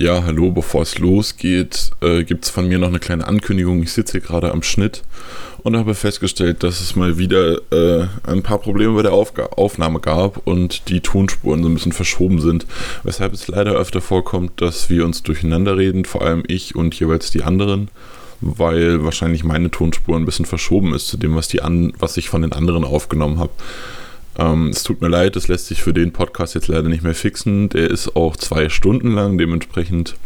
Ja, hallo, bevor es losgeht, äh, gibt es von mir noch eine kleine Ankündigung. Ich sitze hier gerade am Schnitt und habe festgestellt, dass es mal wieder äh, ein paar Probleme bei der Aufga Aufnahme gab und die Tonspuren so ein bisschen verschoben sind, weshalb es leider öfter vorkommt, dass wir uns durcheinander reden, vor allem ich und jeweils die anderen, weil wahrscheinlich meine Tonspur ein bisschen verschoben ist zu dem, was, die an was ich von den anderen aufgenommen habe. Ähm, es tut mir leid, das lässt sich für den Podcast jetzt leider nicht mehr fixen. Der ist auch zwei Stunden lang, dementsprechend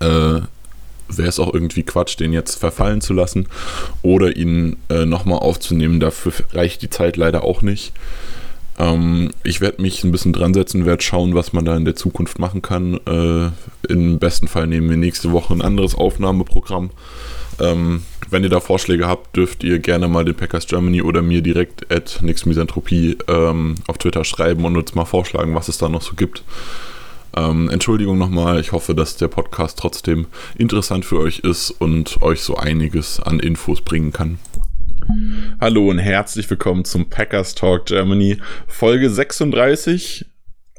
äh, wäre es auch irgendwie Quatsch, den jetzt verfallen zu lassen oder ihn äh, nochmal aufzunehmen. Dafür reicht die Zeit leider auch nicht. Ähm, ich werde mich ein bisschen dran setzen, werde schauen, was man da in der Zukunft machen kann. Äh, Im besten Fall nehmen wir nächste Woche ein anderes Aufnahmeprogramm. Ähm, wenn ihr da Vorschläge habt, dürft ihr gerne mal den Packers Germany oder mir direkt at Nixmisanthropie ähm, auf Twitter schreiben und uns mal vorschlagen, was es da noch so gibt. Ähm, Entschuldigung nochmal, ich hoffe, dass der Podcast trotzdem interessant für euch ist und euch so einiges an Infos bringen kann. Hallo und herzlich willkommen zum Packers Talk Germany, Folge 36.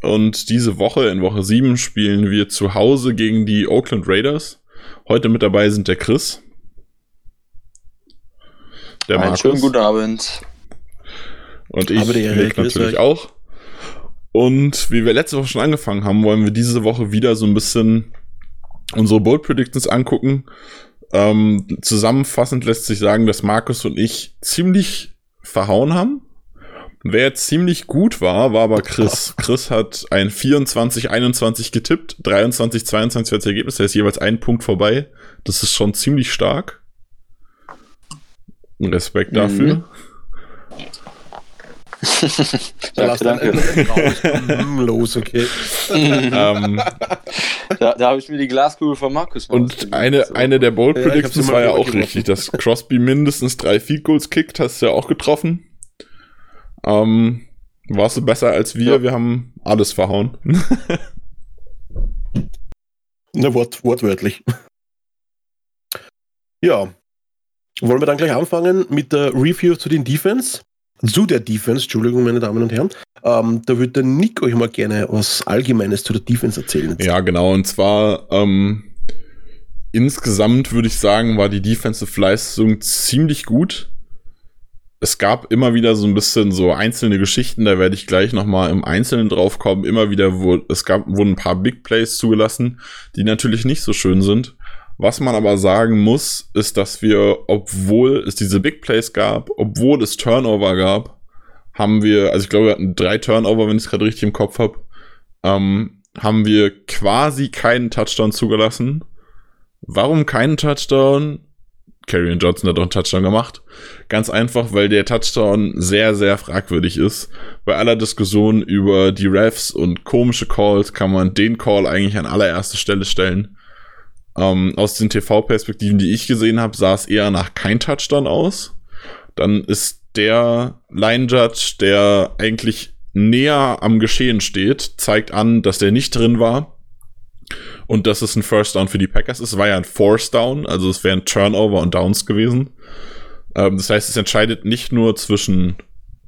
Und diese Woche, in Woche 7, spielen wir zu Hause gegen die Oakland Raiders. Heute mit dabei sind der Chris. Der Einen Markus. schönen guten Abend. Und ich Nick natürlich auch. Und wie wir letzte Woche schon angefangen haben, wollen wir diese Woche wieder so ein bisschen unsere Bold Predictions angucken. Ähm, zusammenfassend lässt sich sagen, dass Markus und ich ziemlich verhauen haben. Wer jetzt ziemlich gut war, war aber Chris. Chris hat ein 24-21 getippt, 23-22 als Ergebnis, der ist jeweils ein Punkt vorbei. Das ist schon ziemlich stark. Respekt dafür. Mhm. da lass dann hm, los, okay. ähm, da, da habe ich mir die Glaskugel von Markus Und eine, so. eine der Bold Predictions ja, war ja auch richtig, dass Crosby mindestens drei Field Goals kickt, hast du ja auch getroffen. Ähm, warst du besser als wir? Ja. Wir haben alles verhauen. Na, wort, wortwörtlich. Ja, wollen wir dann gleich anfangen mit der Review zu den Defense? Zu der Defense, Entschuldigung, meine Damen und Herren. Ähm, da würde der Nick euch mal gerne was Allgemeines zu der Defense erzählen. Ja, genau. Und zwar ähm, insgesamt würde ich sagen, war die Defensive Leistung ziemlich gut. Es gab immer wieder so ein bisschen so einzelne Geschichten, da werde ich gleich nochmal im Einzelnen drauf kommen. Immer wieder, wo es gab, wurden ein paar Big Plays zugelassen, die natürlich nicht so schön sind. Was man aber sagen muss, ist, dass wir, obwohl es diese Big Plays gab, obwohl es Turnover gab, haben wir, also ich glaube, wir hatten drei Turnover, wenn ich es gerade richtig im Kopf habe, ähm, haben wir quasi keinen Touchdown zugelassen. Warum keinen Touchdown? Karrion Johnson hat auch einen Touchdown gemacht. Ganz einfach, weil der Touchdown sehr, sehr fragwürdig ist. Bei aller Diskussion über die Refs und komische Calls kann man den Call eigentlich an allererste Stelle stellen. Ähm, aus den TV-Perspektiven, die ich gesehen habe, sah es eher nach kein Touchdown aus. Dann ist der Line Judge, der eigentlich näher am Geschehen steht, zeigt an, dass der nicht drin war und dass es ein First Down für die Packers ist. Es war ja ein Force Down, also es wären Turnover und Downs gewesen. Ähm, das heißt, es entscheidet nicht nur zwischen,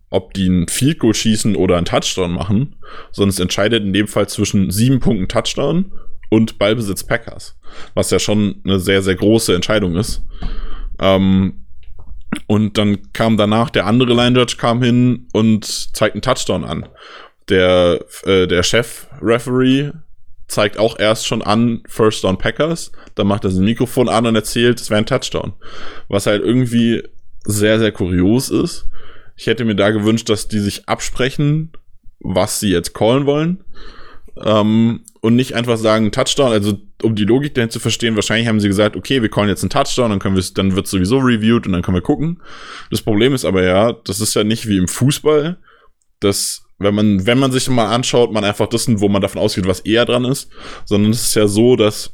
ob die ein Field Goal schießen oder ein Touchdown machen, sondern es entscheidet in dem Fall zwischen sieben Punkten Touchdown und Ballbesitz Packers, was ja schon eine sehr, sehr große Entscheidung ist. Ähm, und dann kam danach der andere Line Judge kam hin und zeigt einen Touchdown an. Der, äh, der Chef-Referee zeigt auch erst schon an First Down Packers, dann macht er sein Mikrofon an und erzählt, es wäre ein Touchdown. Was halt irgendwie sehr, sehr kurios ist. Ich hätte mir da gewünscht, dass die sich absprechen, was sie jetzt callen wollen. Ähm, und nicht einfach sagen Touchdown, also um die Logik dahin zu verstehen, wahrscheinlich haben sie gesagt, okay, wir callen jetzt einen Touchdown, dann können wir dann wird sowieso reviewed und dann können wir gucken. Das Problem ist aber ja, das ist ja nicht wie im Fußball, dass wenn man wenn man sich mal anschaut, man einfach das, wo man davon ausgeht, was eher dran ist, sondern es ist ja so, dass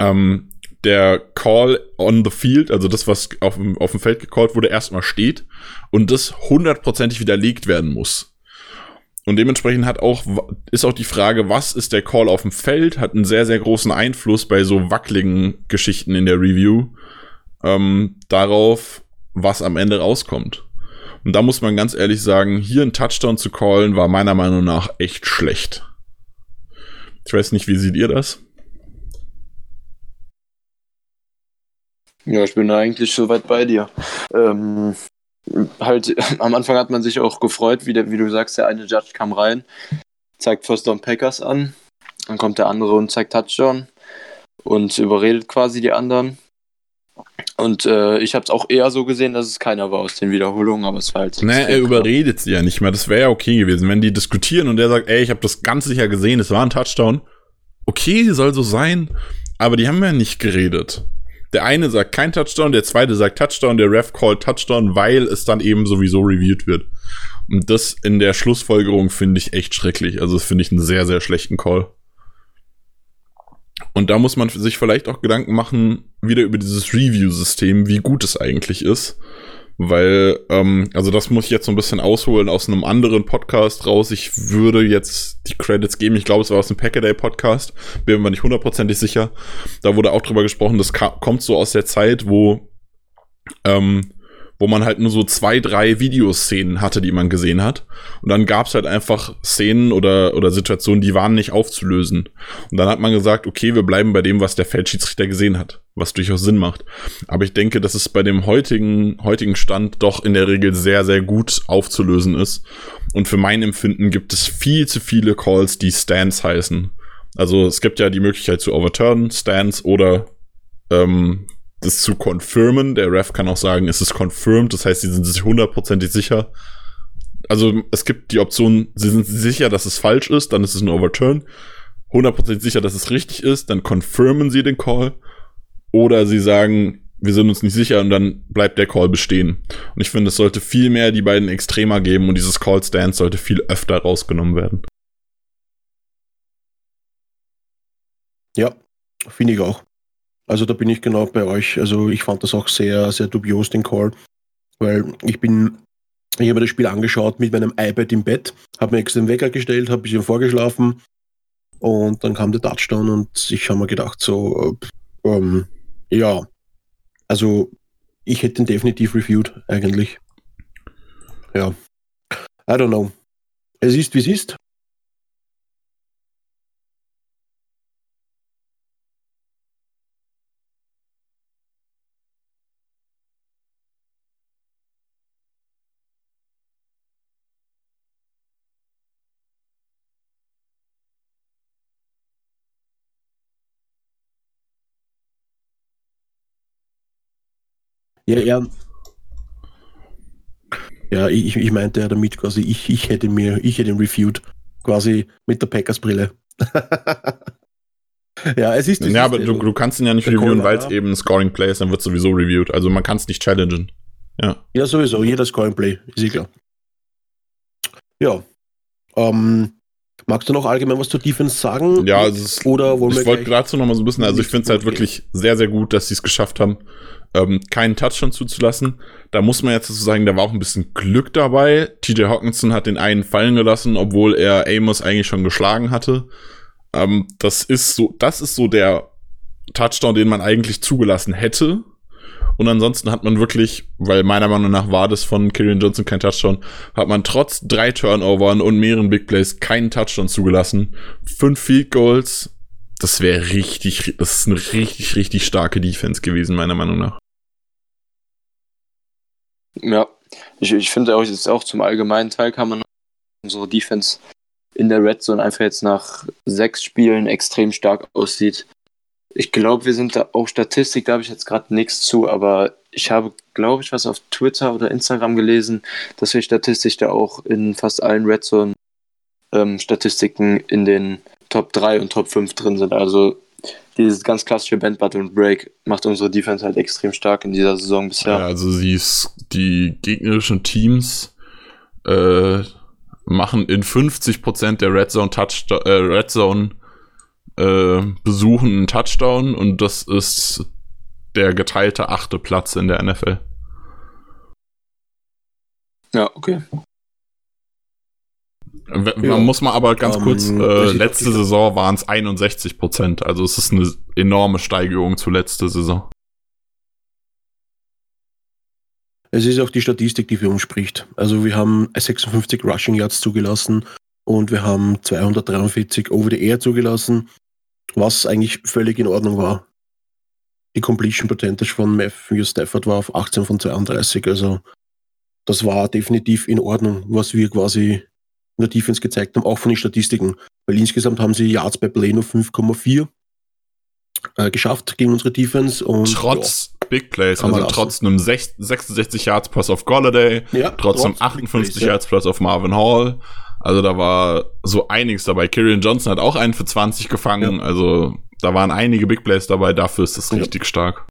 ähm, der Call on the field, also das, was auf dem, auf dem Feld gecallt wurde, erstmal steht und das hundertprozentig widerlegt werden muss. Und dementsprechend hat auch, ist auch die Frage, was ist der Call auf dem Feld, hat einen sehr, sehr großen Einfluss bei so wackeligen Geschichten in der Review ähm, darauf, was am Ende rauskommt. Und da muss man ganz ehrlich sagen, hier einen Touchdown zu callen, war meiner Meinung nach echt schlecht. Ich weiß nicht, wie seht ihr das? Ja, ich bin eigentlich soweit bei dir. Ähm, halt, am Anfang hat man sich auch gefreut, wie, der, wie du sagst, der eine Judge kam rein, zeigt First Down Packers an, dann kommt der andere und zeigt Touchdown und überredet quasi die anderen. Und äh, ich habe es auch eher so gesehen, dass es keiner war aus den Wiederholungen, aber es war halt. Nee, er überredet sie ja nicht mehr. Das wäre ja okay gewesen, wenn die diskutieren und der sagt, ey, ich habe das ganz sicher gesehen, es war ein Touchdown. Okay, soll so sein, aber die haben ja nicht geredet. Der eine sagt kein Touchdown, der zweite sagt Touchdown, der Ref called Touchdown, weil es dann eben sowieso reviewed wird. Und das in der Schlussfolgerung finde ich echt schrecklich. Also das finde ich einen sehr, sehr schlechten Call. Und da muss man sich vielleicht auch Gedanken machen, wieder über dieses Review-System, wie gut es eigentlich ist. Weil, ähm, also das muss ich jetzt so ein bisschen ausholen aus einem anderen Podcast raus. Ich würde jetzt die Credits geben. Ich glaube, es war aus dem Packaday Podcast. Bin mir nicht hundertprozentig sicher. Da wurde auch drüber gesprochen, das kommt so aus der Zeit, wo ähm, wo man halt nur so zwei, drei Videoszenen hatte, die man gesehen hat. Und dann gab's halt einfach Szenen oder, oder Situationen, die waren nicht aufzulösen. Und dann hat man gesagt, okay, wir bleiben bei dem, was der Feldschiedsrichter gesehen hat, was durchaus Sinn macht. Aber ich denke, dass es bei dem heutigen, heutigen Stand doch in der Regel sehr, sehr gut aufzulösen ist. Und für mein Empfinden gibt es viel zu viele Calls, die Stands heißen. Also es gibt ja die Möglichkeit zu overturn, Stands oder ähm, das zu confirmen. Der Ref kann auch sagen, es ist confirmed, das heißt, sie sind sich hundertprozentig sicher. Also es gibt die Option, sie sind sicher, dass es falsch ist, dann ist es ein Overturn. Hundertprozentig sicher, dass es richtig ist, dann confirmen sie den Call. Oder sie sagen, wir sind uns nicht sicher und dann bleibt der Call bestehen. Und ich finde, es sollte viel mehr die beiden Extremer geben und dieses Call Stance sollte viel öfter rausgenommen werden. Ja, finde ich auch. Also da bin ich genau bei euch. Also ich fand das auch sehr, sehr dubios, den Call. Weil ich bin, ich habe das Spiel angeschaut mit meinem iPad im Bett, habe mir extra den Wecker gestellt, habe ein bisschen vorgeschlafen und dann kam der Touchdown und ich habe mir gedacht, so, äh, ähm, ja, also ich hätte ihn definitiv reviewed, eigentlich. Ja. I don't know. Es ist, wie es ist. Ja, ja. Ja, ich, ich meinte ja damit quasi, ich, ich hätte mir, ich hätte ihn reviewed, quasi mit der Packers-Brille. ja, es ist. Ja, aber du, du kannst ihn ja nicht reviewen, weil es eben ein Scoring Play ist, dann wird sowieso reviewed. Also man kann es nicht challengen. Ja. Ja, sowieso, jeder Scoring Play, ist eh klar. Ja. Ähm, magst du noch allgemein was zur Defense sagen? Ja, ist, oder wollen ich wollte dazu noch mal so ein bisschen, also ich finde es halt wirklich sehr, sehr gut, dass sie es geschafft haben, ähm, keinen Touchdown zuzulassen. Da muss man jetzt dazu sagen, da war auch ein bisschen Glück dabei. TJ Hawkinson hat den einen fallen gelassen, obwohl er Amos eigentlich schon geschlagen hatte. Ähm, das ist so, das ist so der Touchdown, den man eigentlich zugelassen hätte. Und ansonsten hat man wirklich, weil meiner Meinung nach war das von Kyrian Johnson kein Touchdown, hat man trotz drei Turnovern und mehreren Big Plays keinen Touchdown zugelassen. Fünf Field Goals, das wäre richtig, das ist eine richtig, richtig starke Defense gewesen, meiner Meinung nach. Ja, ich, ich finde auch, jetzt auch zum allgemeinen Teil kann man unsere Defense in der Red Zone einfach jetzt nach sechs Spielen extrem stark aussieht. Ich glaube, wir sind da auch Statistik, da habe ich jetzt gerade nichts zu, aber ich habe, glaube ich, was auf Twitter oder Instagram gelesen, dass wir statistisch da auch in fast allen Red Zone ähm, Statistiken in den Top 3 und Top 5 drin sind. Also dieses ganz klassische Band Button und Break macht unsere Defense halt extrem stark in dieser Saison bisher. Ja, also sie ist, die gegnerischen Teams äh, machen in 50% der Red Zone Touch äh, Red Zone äh, Besuchen einen Touchdown und das ist der geteilte achte Platz in der NFL. Ja, okay. Man Ja. muss mal aber ganz Ähm, kurz, äh, letzte Saison waren es 61 Prozent, also es ist eine enorme Steigerung zu letzte Saison. Es ist auch die Statistik, die für uns spricht. Also wir haben 56 Rushing Yards zugelassen und wir haben 243 Over the Air zugelassen, was eigentlich völlig in Ordnung war. Die Completion Percentage von Matthew Stafford war auf 18 von 32, also das war definitiv in Ordnung, was wir quasi in der Defense gezeigt haben, auch von den Statistiken. Weil insgesamt haben sie Yards bei Play nur 5,4 äh, geschafft gegen unsere Defense und Trotz Big Plays, also trotz einem sech- 66 Yards Pass auf Golladay, ja, ja, trotz einem trotz 58 Big Plays, Yards Plus auf Marvin Hall. Also da war so einiges dabei. Kyrian Johnson hat auch einen für 20 gefangen. Ja. Also da waren einige Big Plays dabei. Dafür ist das Ja. richtig stark.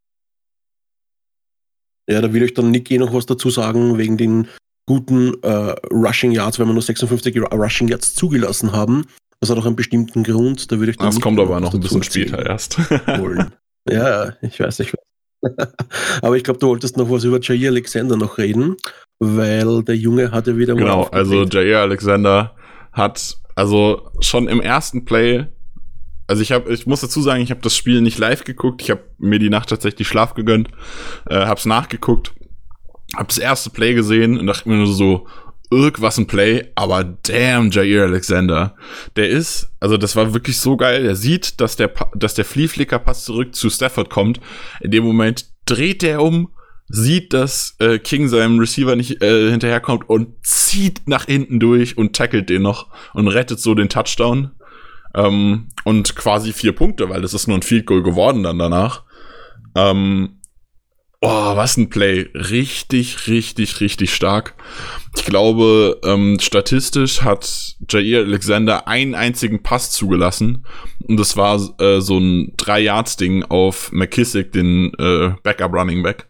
Ja, da will ich dann Nick eh noch was dazu sagen, wegen den guten äh, Rushing Yards, wenn wir nur 56 Ru- Rushing Yards zugelassen haben. Das hat auch einen bestimmten Grund. Da würde ich dann Das kommt aber noch ein bisschen später erst. ja, ich weiß, ich weiß. aber ich glaube, du wolltest noch was über Jair Alexander noch reden, weil der Junge hatte wieder mal. Genau, also. Jair Alexander hat also schon im ersten Play, also ich habe, ich muss dazu sagen, ich habe das Spiel nicht live geguckt, ich habe mir die Nacht tatsächlich Schlaf gegönnt, äh, hab's nachgeguckt, hab das erste Play gesehen und dachte mir nur so, irgendwas ein Play, aber damn Jair Alexander, der ist, also das war wirklich so geil, er sieht, dass der, dass der Flea-Flicker-Pass zurück zu Stafford kommt, in dem Moment dreht er um, sieht, dass äh, King seinem Receiver nicht äh, hinterherkommt und zieht nach hinten durch und tackelt den noch und rettet so den Touchdown. Ähm, und quasi vier Punkte, weil das ist nur ein Field Goal geworden dann danach. Ähm, oh, was ein Play. Richtig, richtig, richtig stark. Ich glaube, ähm, statistisch hat Jair Alexander einen einzigen Pass zugelassen. Und das war äh, so ein Drei-Yards-Ding auf McKissick, den äh, Backup-Running Back.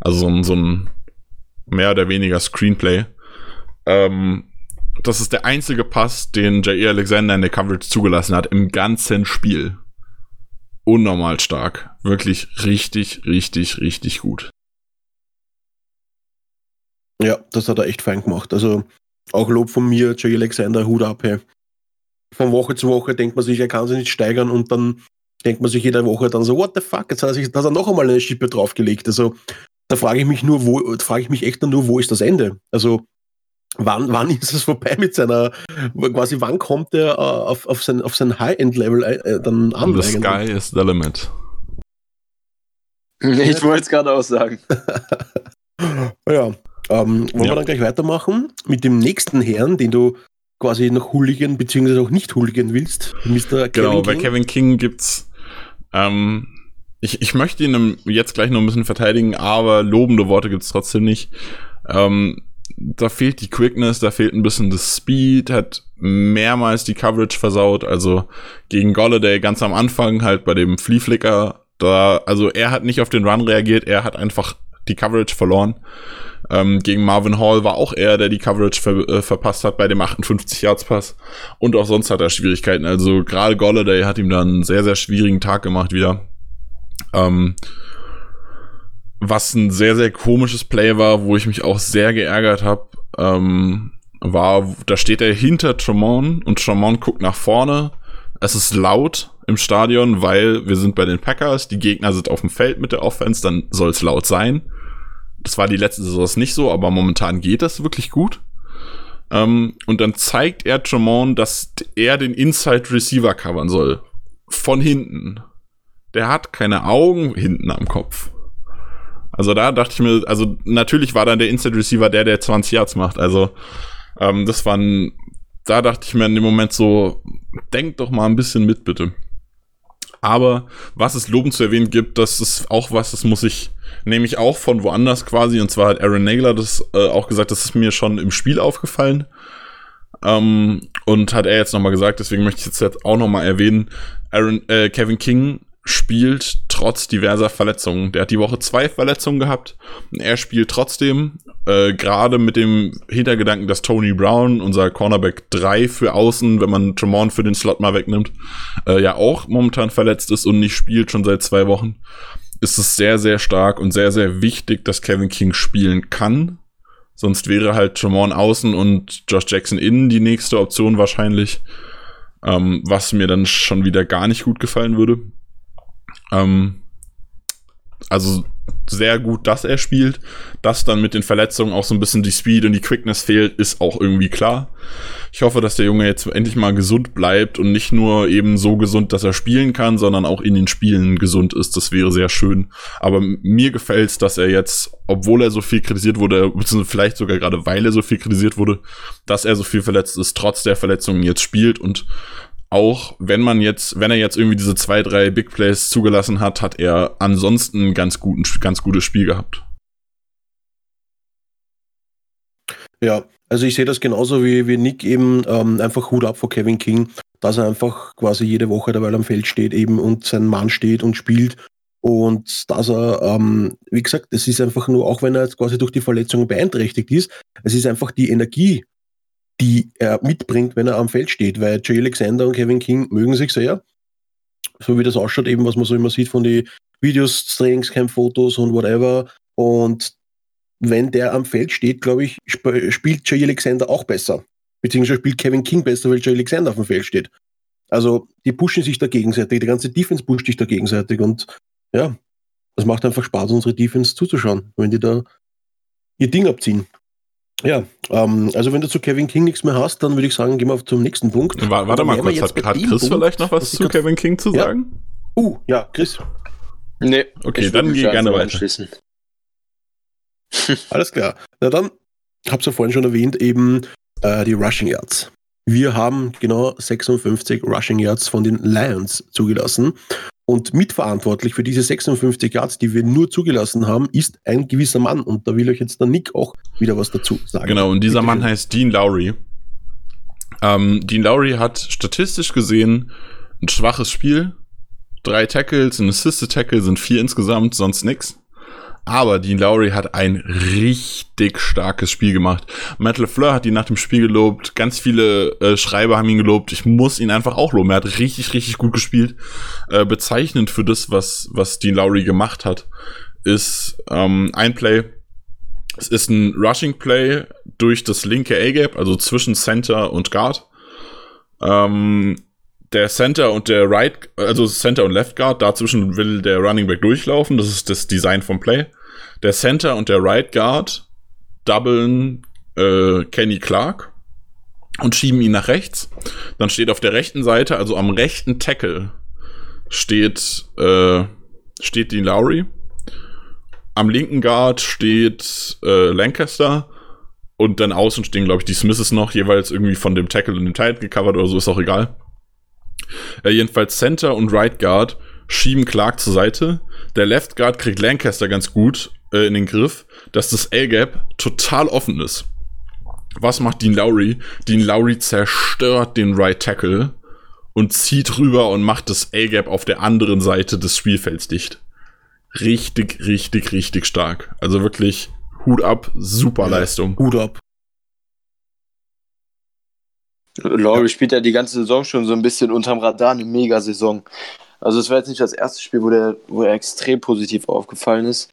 Also so ein, so ein mehr oder weniger Screenplay. Ähm, das ist der einzige Pass, den Jair Alexander in der Coverage zugelassen hat im ganzen Spiel. Unnormal stark. Wirklich richtig, richtig, richtig gut. Ja, das hat er echt fein gemacht. Also auch Lob von mir, Jair Alexander, Hut ab. Hey. Von Woche zu Woche denkt man sich, er kann sich nicht steigern und dann denkt man sich jede Woche dann so, what the fuck, jetzt hat er, sich, hat er noch einmal eine Schippe draufgelegt. Also da frage ich mich nur, wo, frage ich mich echt dann nur, wo ist das Ende? Also wann, wann ist es vorbei mit seiner, quasi wann kommt er äh, auf, auf sein, auf sein High-End-Level äh, dann an? The sky is the limit. Ich wollte es gerade auch sagen. Ja, ähm, wollen Ja. wir dann gleich weitermachen mit dem nächsten Herrn, den du quasi noch Hooligan beziehungsweise auch nicht Hooligan willst, Mr. Kevin Genau, bei King. Kevin King gibt's. Ähm, ich, ich möchte ihn jetzt gleich noch ein bisschen verteidigen, aber lobende Worte gibt's trotzdem nicht. Ähm, da fehlt die Quickness, da fehlt ein bisschen das Speed, hat mehrmals die Coverage versaut. Also gegen Golladay ganz am Anfang halt bei dem Flea Flicker. Da, also er hat nicht auf den Run reagiert, er hat einfach die Coverage verloren. Ähm, gegen Marvin Hall war auch er, der die Coverage ver äh, verpasst hat bei dem 58 Yards Pass. Und auch sonst hat er Schwierigkeiten. Also gerade Golladay hat ihm dann einen sehr, sehr schwierigen Tag gemacht wieder. Ähm, was ein sehr, sehr komisches Play war, wo ich mich auch sehr geärgert habe, ähm, war, da steht er hinter Tremont und Tremont guckt nach vorne. Es ist laut im Stadion, weil wir sind bei den Packers, die Gegner sind auf dem Feld mit der Offense, dann soll es laut sein. Das war die letzte Saison nicht so, aber momentan geht das wirklich gut. Ähm, und dann zeigt er Tremont, dass er den Inside Receiver covern soll. Von hinten. Der hat keine Augen hinten am Kopf. Also da dachte ich mir, also natürlich war dann der Inside Receiver der, der 20 Yards macht. Also ähm, das war ein, da dachte ich mir in dem Moment so, denk doch mal ein bisschen mit, bitte. Aber was es lobend zu erwähnen gibt, das ist auch was, das muss ich, nehme ich auch von woanders quasi. Und zwar hat Aaron Nagler das äh, auch gesagt, das ist mir schon im Spiel aufgefallen. Ähm, und hat er jetzt nochmal gesagt, deswegen möchte ich jetzt, jetzt auch nochmal erwähnen, Aaron, äh, Kevin King spielt trotz diverser Verletzungen. Der hat die Woche zwei Verletzungen gehabt. Er spielt trotzdem, äh, gerade mit dem Hintergedanken, dass Tony Brown, unser Cornerback 3 für außen, wenn man Tremont für den Slot mal wegnimmt, äh, ja auch momentan verletzt ist und nicht spielt, schon seit zwei Wochen, ist es sehr, sehr stark und sehr, sehr wichtig, dass Kevin King spielen kann. Sonst wäre halt Tremont außen und Josh Jackson innen die nächste Option wahrscheinlich. Ähm, was mir dann schon wieder gar nicht gut gefallen würde. Ähm, also sehr gut, dass er spielt. Dass dann mit den Verletzungen auch so ein bisschen die Speed und die Quickness fehlt, ist auch irgendwie klar. Ich hoffe, dass der Junge jetzt endlich mal gesund bleibt und nicht nur eben so gesund, dass er spielen kann, sondern auch in den Spielen gesund ist. Das wäre sehr schön. Aber mir gefällt es, dass er jetzt, obwohl er so viel kritisiert wurde, beziehungsweise vielleicht sogar gerade weil er so viel kritisiert wurde, dass er so viel verletzt ist, trotz der Verletzungen jetzt spielt und auch wenn man jetzt, wenn er jetzt irgendwie diese zwei, drei Big Plays zugelassen hat, hat er ansonsten ein ganz, guten, ganz gutes Spiel gehabt. Ja, also ich sehe das genauso wie, wie Nick eben, ähm, einfach Hut ab vor Kevin King, dass er einfach quasi jede Woche dabei am Feld steht eben und sein Mann steht und spielt. Und dass er, ähm, wie gesagt, es ist einfach nur, auch wenn er jetzt quasi durch die Verletzung beeinträchtigt ist, es ist einfach die Energie, die er mitbringt, wenn er am Feld steht, weil Jay Alexander und Kevin King mögen sich sehr. So wie das ausschaut, eben, was man so immer sieht von den Videos, Trainingscamp-Fotos und whatever. Und wenn der am Feld steht, glaube ich, sp spielt Jay Alexander auch besser. Beziehungsweise spielt Kevin King besser, weil Jay Alexander auf dem Feld steht. Also, die pushen sich da gegenseitig. Die ganze Defense pusht sich da gegenseitig. Und ja, das macht einfach Spaß, unsere Defense zuzuschauen, wenn die da ihr Ding abziehen. Ja, ähm, also wenn du zu Kevin King nichts mehr hast, dann würde ich sagen, gehen wir zum nächsten Punkt. Warte, warte mal kurz, hat, hat Chris Punkt, vielleicht noch was zu Kevin King zu sagen? Ja. Uh, ja, Chris. Nee. Okay, dann geh gerne weiter. Alles klar. Na dann, hab's ja vorhin schon erwähnt, eben äh, die Rushing Yards. Wir haben genau 56 Rushing Yards von den Lions zugelassen. Und mitverantwortlich für diese 56 Yards, die wir nur zugelassen haben, ist ein gewisser Mann. Und da will euch jetzt der Nick auch wieder was dazu sagen. Genau, und dieser Bitte Mann schön. heißt Dean Lowry. Ähm, Dean Lowry hat statistisch gesehen ein schwaches Spiel. Drei Tackles, ein Assisted Tackle sind vier insgesamt, sonst nix. Aber Dean Lowry hat ein richtig starkes Spiel gemacht. Matt LeFleur hat ihn nach dem Spiel gelobt. Ganz viele äh, Schreiber haben ihn gelobt. Ich muss ihn einfach auch loben. Er hat richtig, richtig gut gespielt. Äh, bezeichnend für das, was, was Dean Lowry gemacht hat, ist ähm, ein Play. Es ist ein Rushing Play durch das linke A-Gap, also zwischen Center und Guard. Ähm, der Center und der Right, also Center und Left Guard, dazwischen will der Running Back durchlaufen. Das ist das Design vom Play. Der Center und der Right Guard doublen äh, Kenny Clark und schieben ihn nach rechts. Dann steht auf der rechten Seite, also am rechten Tackle, steht, äh, steht Dean Lowry. Am linken Guard steht äh, Lancaster. Und dann außen stehen, glaube ich, die Smiths noch, jeweils irgendwie von dem Tackle und dem Tight gecovert oder so, ist auch egal. Äh, jedenfalls Center und Right Guard schieben Clark zur Seite. Der Left Guard kriegt Lancaster ganz gut äh, in den Griff, dass das A-Gap total offen ist. Was macht Dean Lowry? Dean Lowry zerstört den Right Tackle und zieht rüber und macht das A-Gap auf der anderen Seite des Spielfelds dicht. Richtig, richtig, richtig stark. Also wirklich Hut ab, super Leistung. Hut ab. Laurie ja. spielt ja die ganze Saison schon so ein bisschen unterm Radar, eine Mega-Saison. Also es war jetzt nicht das erste Spiel, wo, der, wo er extrem positiv aufgefallen ist.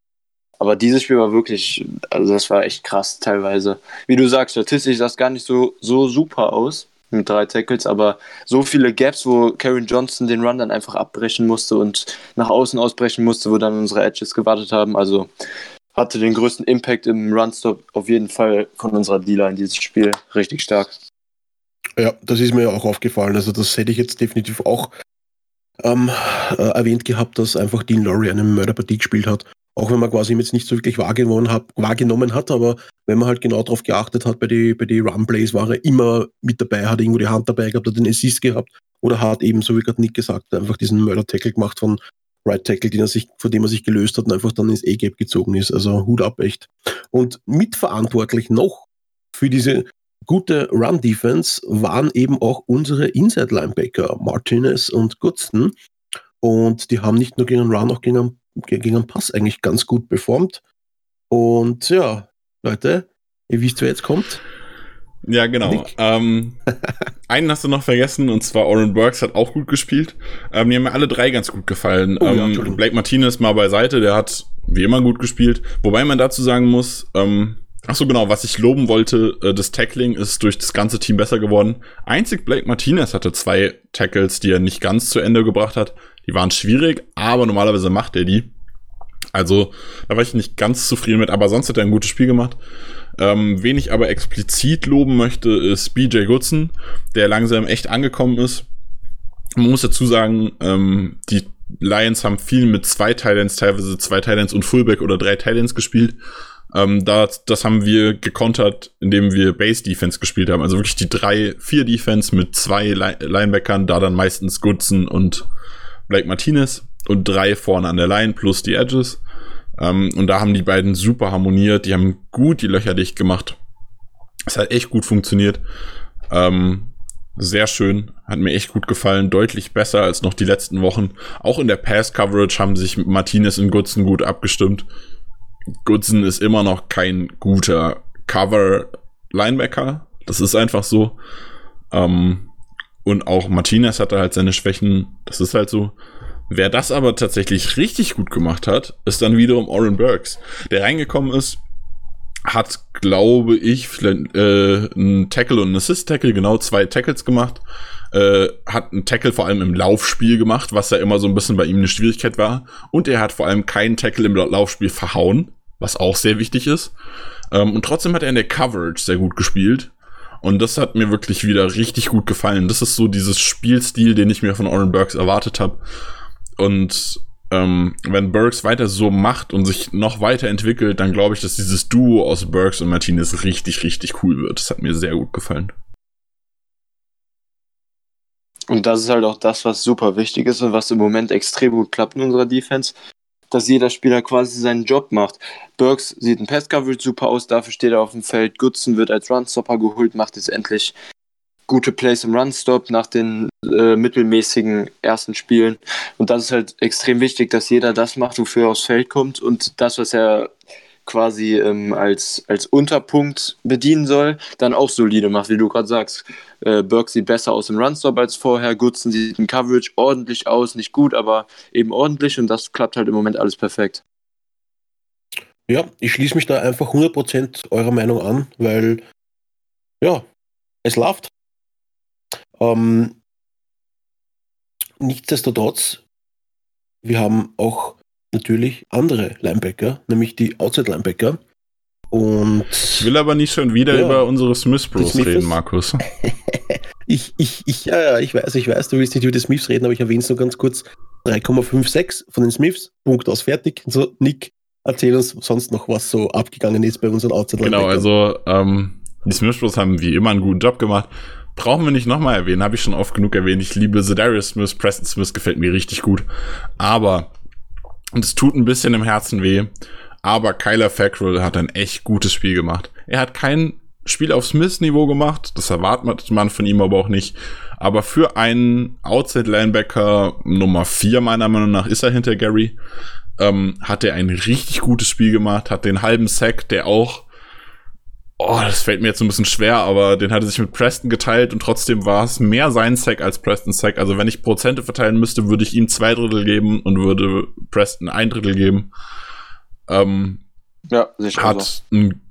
Aber dieses Spiel war wirklich, also das war echt krass teilweise. Wie du sagst, statistisch sah es gar nicht so, so super aus mit drei Tackles, aber so viele Gaps, wo Karen Johnson den Run dann einfach abbrechen musste und nach außen ausbrechen musste, wo dann unsere Edges gewartet haben. Also hatte den größten Impact im Runstop auf jeden Fall von unserer in dieses Spiel. Richtig stark. Ja, das ist mir auch aufgefallen. Also das hätte ich jetzt definitiv auch ähm, äh, erwähnt gehabt, dass einfach Dean Laurie eine Mörderpartie gespielt hat. Auch wenn man quasi jetzt nicht so wirklich wahrgenommen hat, wahrgenommen hat, aber wenn man halt genau darauf geachtet hat, bei den bei die Runplays war er immer mit dabei, hat irgendwo die Hand dabei gehabt, hat den Assist gehabt oder hat eben, so wie gerade Nick gesagt, einfach diesen Mörder-Tackle gemacht von Right Tackle, den er sich, von dem er sich gelöst hat und einfach dann ins A-Gap gezogen ist. Also Hut ab, echt. Und mitverantwortlich noch für diese gute Run-Defense waren eben auch unsere Inside-Linebacker, Martinez und Goodston. Und die haben nicht nur gegen den Run, auch gegen gegen einen Pass eigentlich ganz gut performt. Und ja, Leute, ihr wisst, wer jetzt kommt. Ja, genau. Ähm, einen hast du noch vergessen, und zwar Oren Burks hat auch gut gespielt. Ähm, die haben mir alle drei ganz gut gefallen. Oh, ja, ähm, Blake Martinez mal beiseite, der hat wie immer gut gespielt. Wobei man dazu sagen muss, ähm, ach so genau, was ich loben wollte, äh, das Tackling ist durch das ganze Team besser geworden. Einzig Blake Martinez hatte zwei Tackles, die er nicht ganz zu Ende gebracht hat. Die waren schwierig, aber normalerweise macht er die. Also, da war ich nicht ganz zufrieden mit, aber sonst hat er ein gutes Spiel gemacht. Ähm, wen ich aber explizit loben möchte, ist BJ Goodson, der langsam echt angekommen ist. Man muss dazu sagen, ähm, die Lions haben viel mit zwei Titans, teilweise zwei Titans und Fullback oder drei Titans gespielt. Ähm, das, das haben wir gekontert, indem wir Base Defense gespielt haben. Also wirklich die drei, vier Defense mit zwei Linebackern, da dann meistens Goodson und Blake Martinez und drei vorne an der Line plus die Edges. Ähm, und da haben die beiden super harmoniert. Die haben gut die Löcher dicht gemacht. Es hat echt gut funktioniert. Ähm, sehr schön. Hat mir echt gut gefallen. Deutlich besser als noch die letzten Wochen. Auch in der Pass-Coverage haben sich Martinez und Goodson gut abgestimmt. Goodson ist immer noch kein guter Cover-Linebacker. Das ist einfach so. Ähm, und auch Martinez hatte halt seine Schwächen. Das ist halt so. Wer das aber tatsächlich richtig gut gemacht hat, ist dann wiederum Oren Burks, der reingekommen ist, hat, glaube ich, äh, einen Tackle und einen Assist-Tackle, genau zwei Tackles gemacht, äh, hat einen Tackle vor allem im Laufspiel gemacht, was ja immer so ein bisschen bei ihm eine Schwierigkeit war. Und er hat vor allem keinen Tackle im Laufspiel verhauen, was auch sehr wichtig ist. Ähm, und trotzdem hat er in der Coverage sehr gut gespielt. Und das hat mir wirklich wieder richtig gut gefallen. Das ist so dieses Spielstil, den ich mir von Oren Burks erwartet habe. Und ähm, wenn Burks weiter so macht und sich noch weiterentwickelt, dann glaube ich, dass dieses Duo aus Burks und Martinez richtig, richtig cool wird. Das hat mir sehr gut gefallen. Und das ist halt auch das, was super wichtig ist und was im Moment extrem gut klappt in unserer Defense, dass jeder Spieler quasi seinen Job macht. Burks sieht ein Pass-Coverage super aus, dafür steht er auf dem Feld. Goodson wird als Runstopper geholt, macht jetzt endlich gute Plays im Runstop nach den äh, mittelmäßigen ersten Spielen. Und das ist halt extrem wichtig, dass jeder das macht, wofür er aufs Feld kommt und das, was er quasi ähm, als, als Unterpunkt bedienen soll, dann auch solide macht, wie du gerade sagst. Äh, Burke sieht besser aus im Runstop als vorher, Goodson sieht im Coverage ordentlich aus, nicht gut, aber eben ordentlich und das klappt halt im Moment alles perfekt. Ja, ich schließe mich da einfach 100% eurer Meinung an, weil ja, es läuft. Ähm, nichtsdestotrotz, wir haben auch natürlich andere Linebacker, nämlich die Outside-Linebacker. Und ich will aber nicht schon wieder ja, über unsere Smith Bros reden, Markus. ich, ich, ich, ja, ja, ich weiß, ich weiß, du willst nicht über die Smiths reden, aber ich erwähne es nur ganz kurz. 3,56 von den Smiths, Punkt aus fertig. So, Nick, erzähl uns sonst noch, was so abgegangen ist bei unseren outside Genau, also ähm, die Smith Bros haben wie immer einen guten Job gemacht brauchen wir nicht nochmal erwähnen, habe ich schon oft genug erwähnt. Ich liebe Zedarius Smith, Preston Smith gefällt mir richtig gut. Aber, und es tut ein bisschen im Herzen weh, aber Kyler Fackrell hat ein echt gutes Spiel gemacht. Er hat kein Spiel auf Smith-Niveau gemacht, das erwartet man von ihm aber auch nicht. Aber für einen Outside-Linebacker Nummer 4 meiner Meinung nach ist er hinter Gary, ähm, hat er ein richtig gutes Spiel gemacht, hat den halben Sack, der auch Oh, das fällt mir jetzt ein bisschen schwer, aber den hatte sich mit Preston geteilt und trotzdem war es mehr sein Sack als Preston Sack. Also wenn ich Prozente verteilen müsste, würde ich ihm zwei Drittel geben und würde Preston ein Drittel geben. Ähm, ja, sicher. Hat so. einen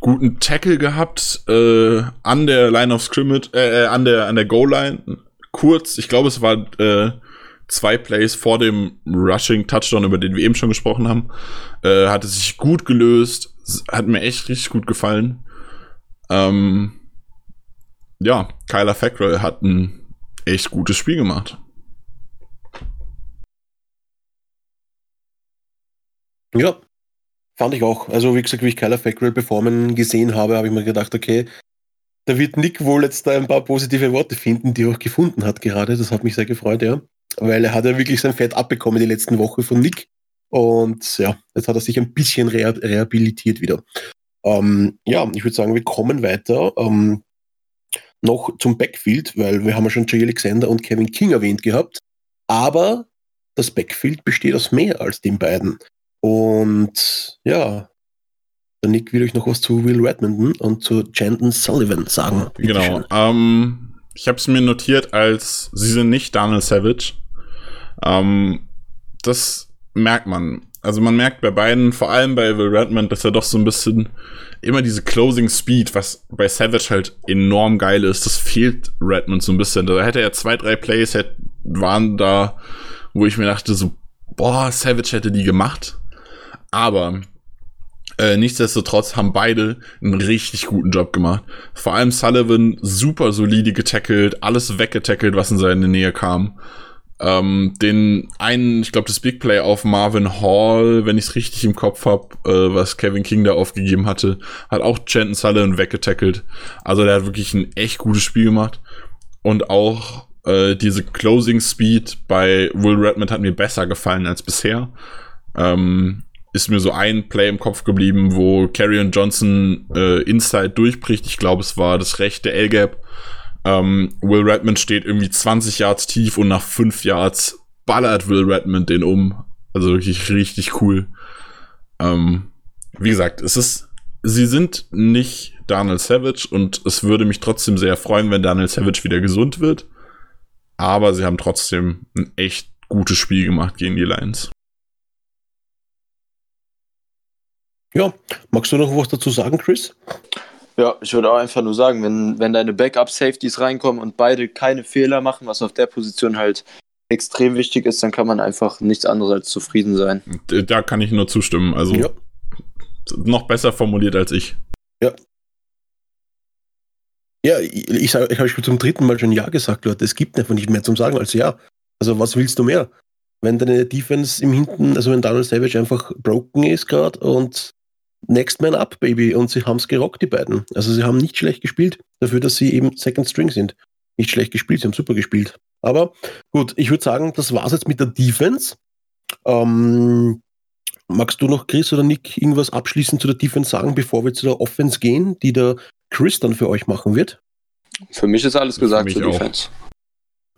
guten Tackle gehabt äh, an der Line of Scrimmage, äh, äh, an der an der Goal Line. Kurz, ich glaube, es war äh, zwei Plays vor dem Rushing Touchdown, über den wir eben schon gesprochen haben. Äh, hatte sich gut gelöst, hat mir echt richtig gut gefallen. Ähm, ja, Kyler Fackrell hat ein echt gutes Spiel gemacht. Ja, fand ich auch. Also wie gesagt, wie ich Kyler Fackrell performen gesehen habe, habe ich mir gedacht, okay, da wird Nick wohl jetzt da ein paar positive Worte finden, die er auch gefunden hat gerade. Das hat mich sehr gefreut, ja. Weil er hat ja wirklich sein Fett abbekommen die letzten Wochen von Nick. Und ja, jetzt hat er sich ein bisschen reha rehabilitiert wieder. Ähm, ja, ich würde sagen, wir kommen weiter. Ähm, noch zum Backfield, weil wir haben ja schon Jay Alexander und Kevin King erwähnt gehabt. Aber das Backfield besteht aus mehr als den beiden. Und ja, der Nick will euch noch was zu Will Redmondon und zu Jandon Sullivan sagen. Bitte genau. Ähm, ich habe es mir notiert als, sie sind nicht Daniel Savage. Ähm, das merkt man. Also man merkt bei beiden, vor allem bei Will Redmond, dass er doch so ein bisschen immer diese Closing Speed, was bei Savage halt enorm geil ist, das fehlt Redmond so ein bisschen. Da hätte er zwei, drei Plays, waren da, wo ich mir dachte so, boah, Savage hätte die gemacht. Aber äh, nichtsdestotrotz haben beide einen richtig guten Job gemacht. Vor allem Sullivan super solide getackelt, alles weggetackelt, was in seine Nähe kam. Ähm, den einen, ich glaube, das Big Play auf Marvin Hall, wenn ich es richtig im Kopf habe, äh, was Kevin King da aufgegeben hatte, hat auch Chanton Sullivan weggetackelt. Also der hat wirklich ein echt gutes Spiel gemacht. Und auch äh, diese Closing Speed bei Will Redmond hat mir besser gefallen als bisher. Ähm, ist mir so ein Play im Kopf geblieben, wo Carrion Johnson äh, Inside durchbricht. Ich glaube, es war das rechte L-Gap. Ähm, Will Redmond steht irgendwie 20 Yards tief und nach 5 Yards ballert Will Redmond den um. Also wirklich richtig cool. Ähm, wie gesagt, es ist, sie sind nicht Daniel Savage und es würde mich trotzdem sehr freuen, wenn Daniel Savage wieder gesund wird. Aber sie haben trotzdem ein echt gutes Spiel gemacht gegen die Lions. Ja, magst du noch was dazu sagen, Chris? Ja, ich würde auch einfach nur sagen, wenn, wenn deine Backup-Safeties reinkommen und beide keine Fehler machen, was auf der Position halt extrem wichtig ist, dann kann man einfach nichts anderes als zufrieden sein. Da kann ich nur zustimmen. Also ja. noch besser formuliert als ich. Ja. Ja, ich, ich, ich habe zum dritten Mal schon Ja gesagt, Leute. Es gibt einfach nicht mehr zum Sagen als Ja. Also was willst du mehr? Wenn deine Defense im Hinten, also wenn Daniel Savage einfach broken ist gerade und Next Man Up, Baby. Und sie haben es gerockt, die beiden. Also sie haben nicht schlecht gespielt, dafür, dass sie eben Second String sind. Nicht schlecht gespielt, sie haben super gespielt. Aber gut, ich würde sagen, das war's jetzt mit der Defense. Ähm, magst du noch, Chris oder Nick, irgendwas abschließend zu der Defense sagen, bevor wir zu der Offense gehen, die der Chris dann für euch machen wird? Für mich ist alles gesagt zur Defense.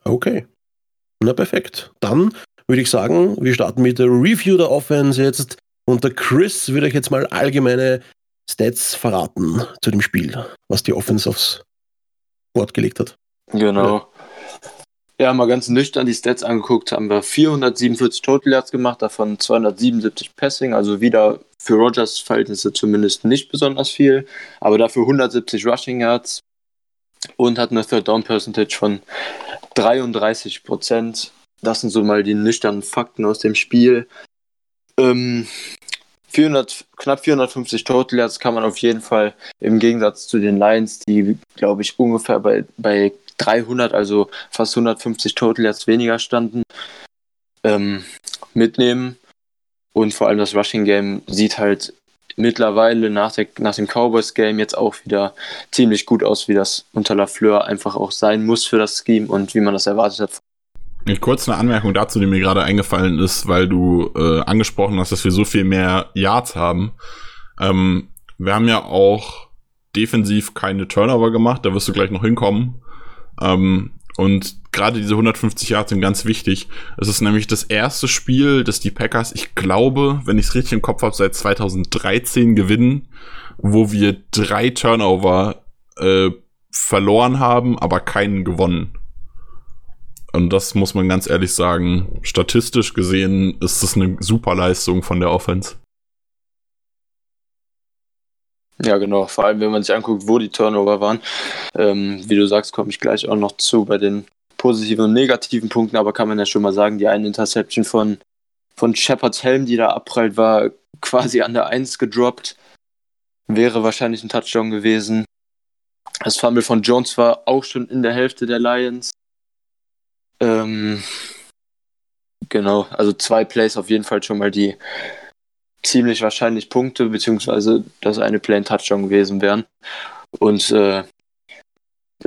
Okay. Na perfekt. Dann würde ich sagen, wir starten mit der Review der Offense jetzt. Und der Chris würde euch jetzt mal allgemeine Stats verraten zu dem Spiel, was die Offense aufs Board gelegt hat. Genau. Ja, ja mal ganz nüchtern die Stats angeguckt, haben wir 447 Total Yards gemacht, davon 277 Passing, also wieder für Rogers Verhältnisse zumindest nicht besonders viel, aber dafür 170 Rushing Yards und hat eine Third Down Percentage von 33 Prozent. Das sind so mal die nüchternen Fakten aus dem Spiel. Ähm, 400, knapp 450 Total Yards kann man auf jeden Fall im Gegensatz zu den Lions, die, glaube ich, ungefähr bei, bei 300, also fast 150 Total Yards weniger standen, ähm, mitnehmen. Und vor allem das Rushing Game sieht halt mittlerweile nach, der, nach dem Cowboys Game jetzt auch wieder ziemlich gut aus, wie das unter Lafleur einfach auch sein muss für das Scheme und wie man das erwartet hat Kurz eine Anmerkung dazu, die mir gerade eingefallen ist, weil du äh, angesprochen hast, dass wir so viel mehr Yards haben. Ähm, wir haben ja auch defensiv keine Turnover gemacht, da wirst du gleich noch hinkommen. Ähm, und gerade diese 150 Yards sind ganz wichtig. Es ist nämlich das erste Spiel, das die Packers, ich glaube, wenn ich es richtig im Kopf habe, seit 2013 gewinnen, wo wir drei Turnover äh, verloren haben, aber keinen gewonnen. Und das muss man ganz ehrlich sagen, statistisch gesehen ist das eine super Leistung von der Offense. Ja, genau. Vor allem, wenn man sich anguckt, wo die Turnover waren. Ähm, wie du sagst, komme ich gleich auch noch zu bei den positiven und negativen Punkten, aber kann man ja schon mal sagen, die eine Interception von, von Shepards Helm, die da abprallt, war quasi an der 1 gedroppt. Wäre wahrscheinlich ein Touchdown gewesen. Das Fumble von Jones war auch schon in der Hälfte der Lions. Ähm, genau, also zwei Plays auf jeden Fall schon mal, die ziemlich wahrscheinlich Punkte, beziehungsweise das eine Play ein Touchdown gewesen wären. Und äh,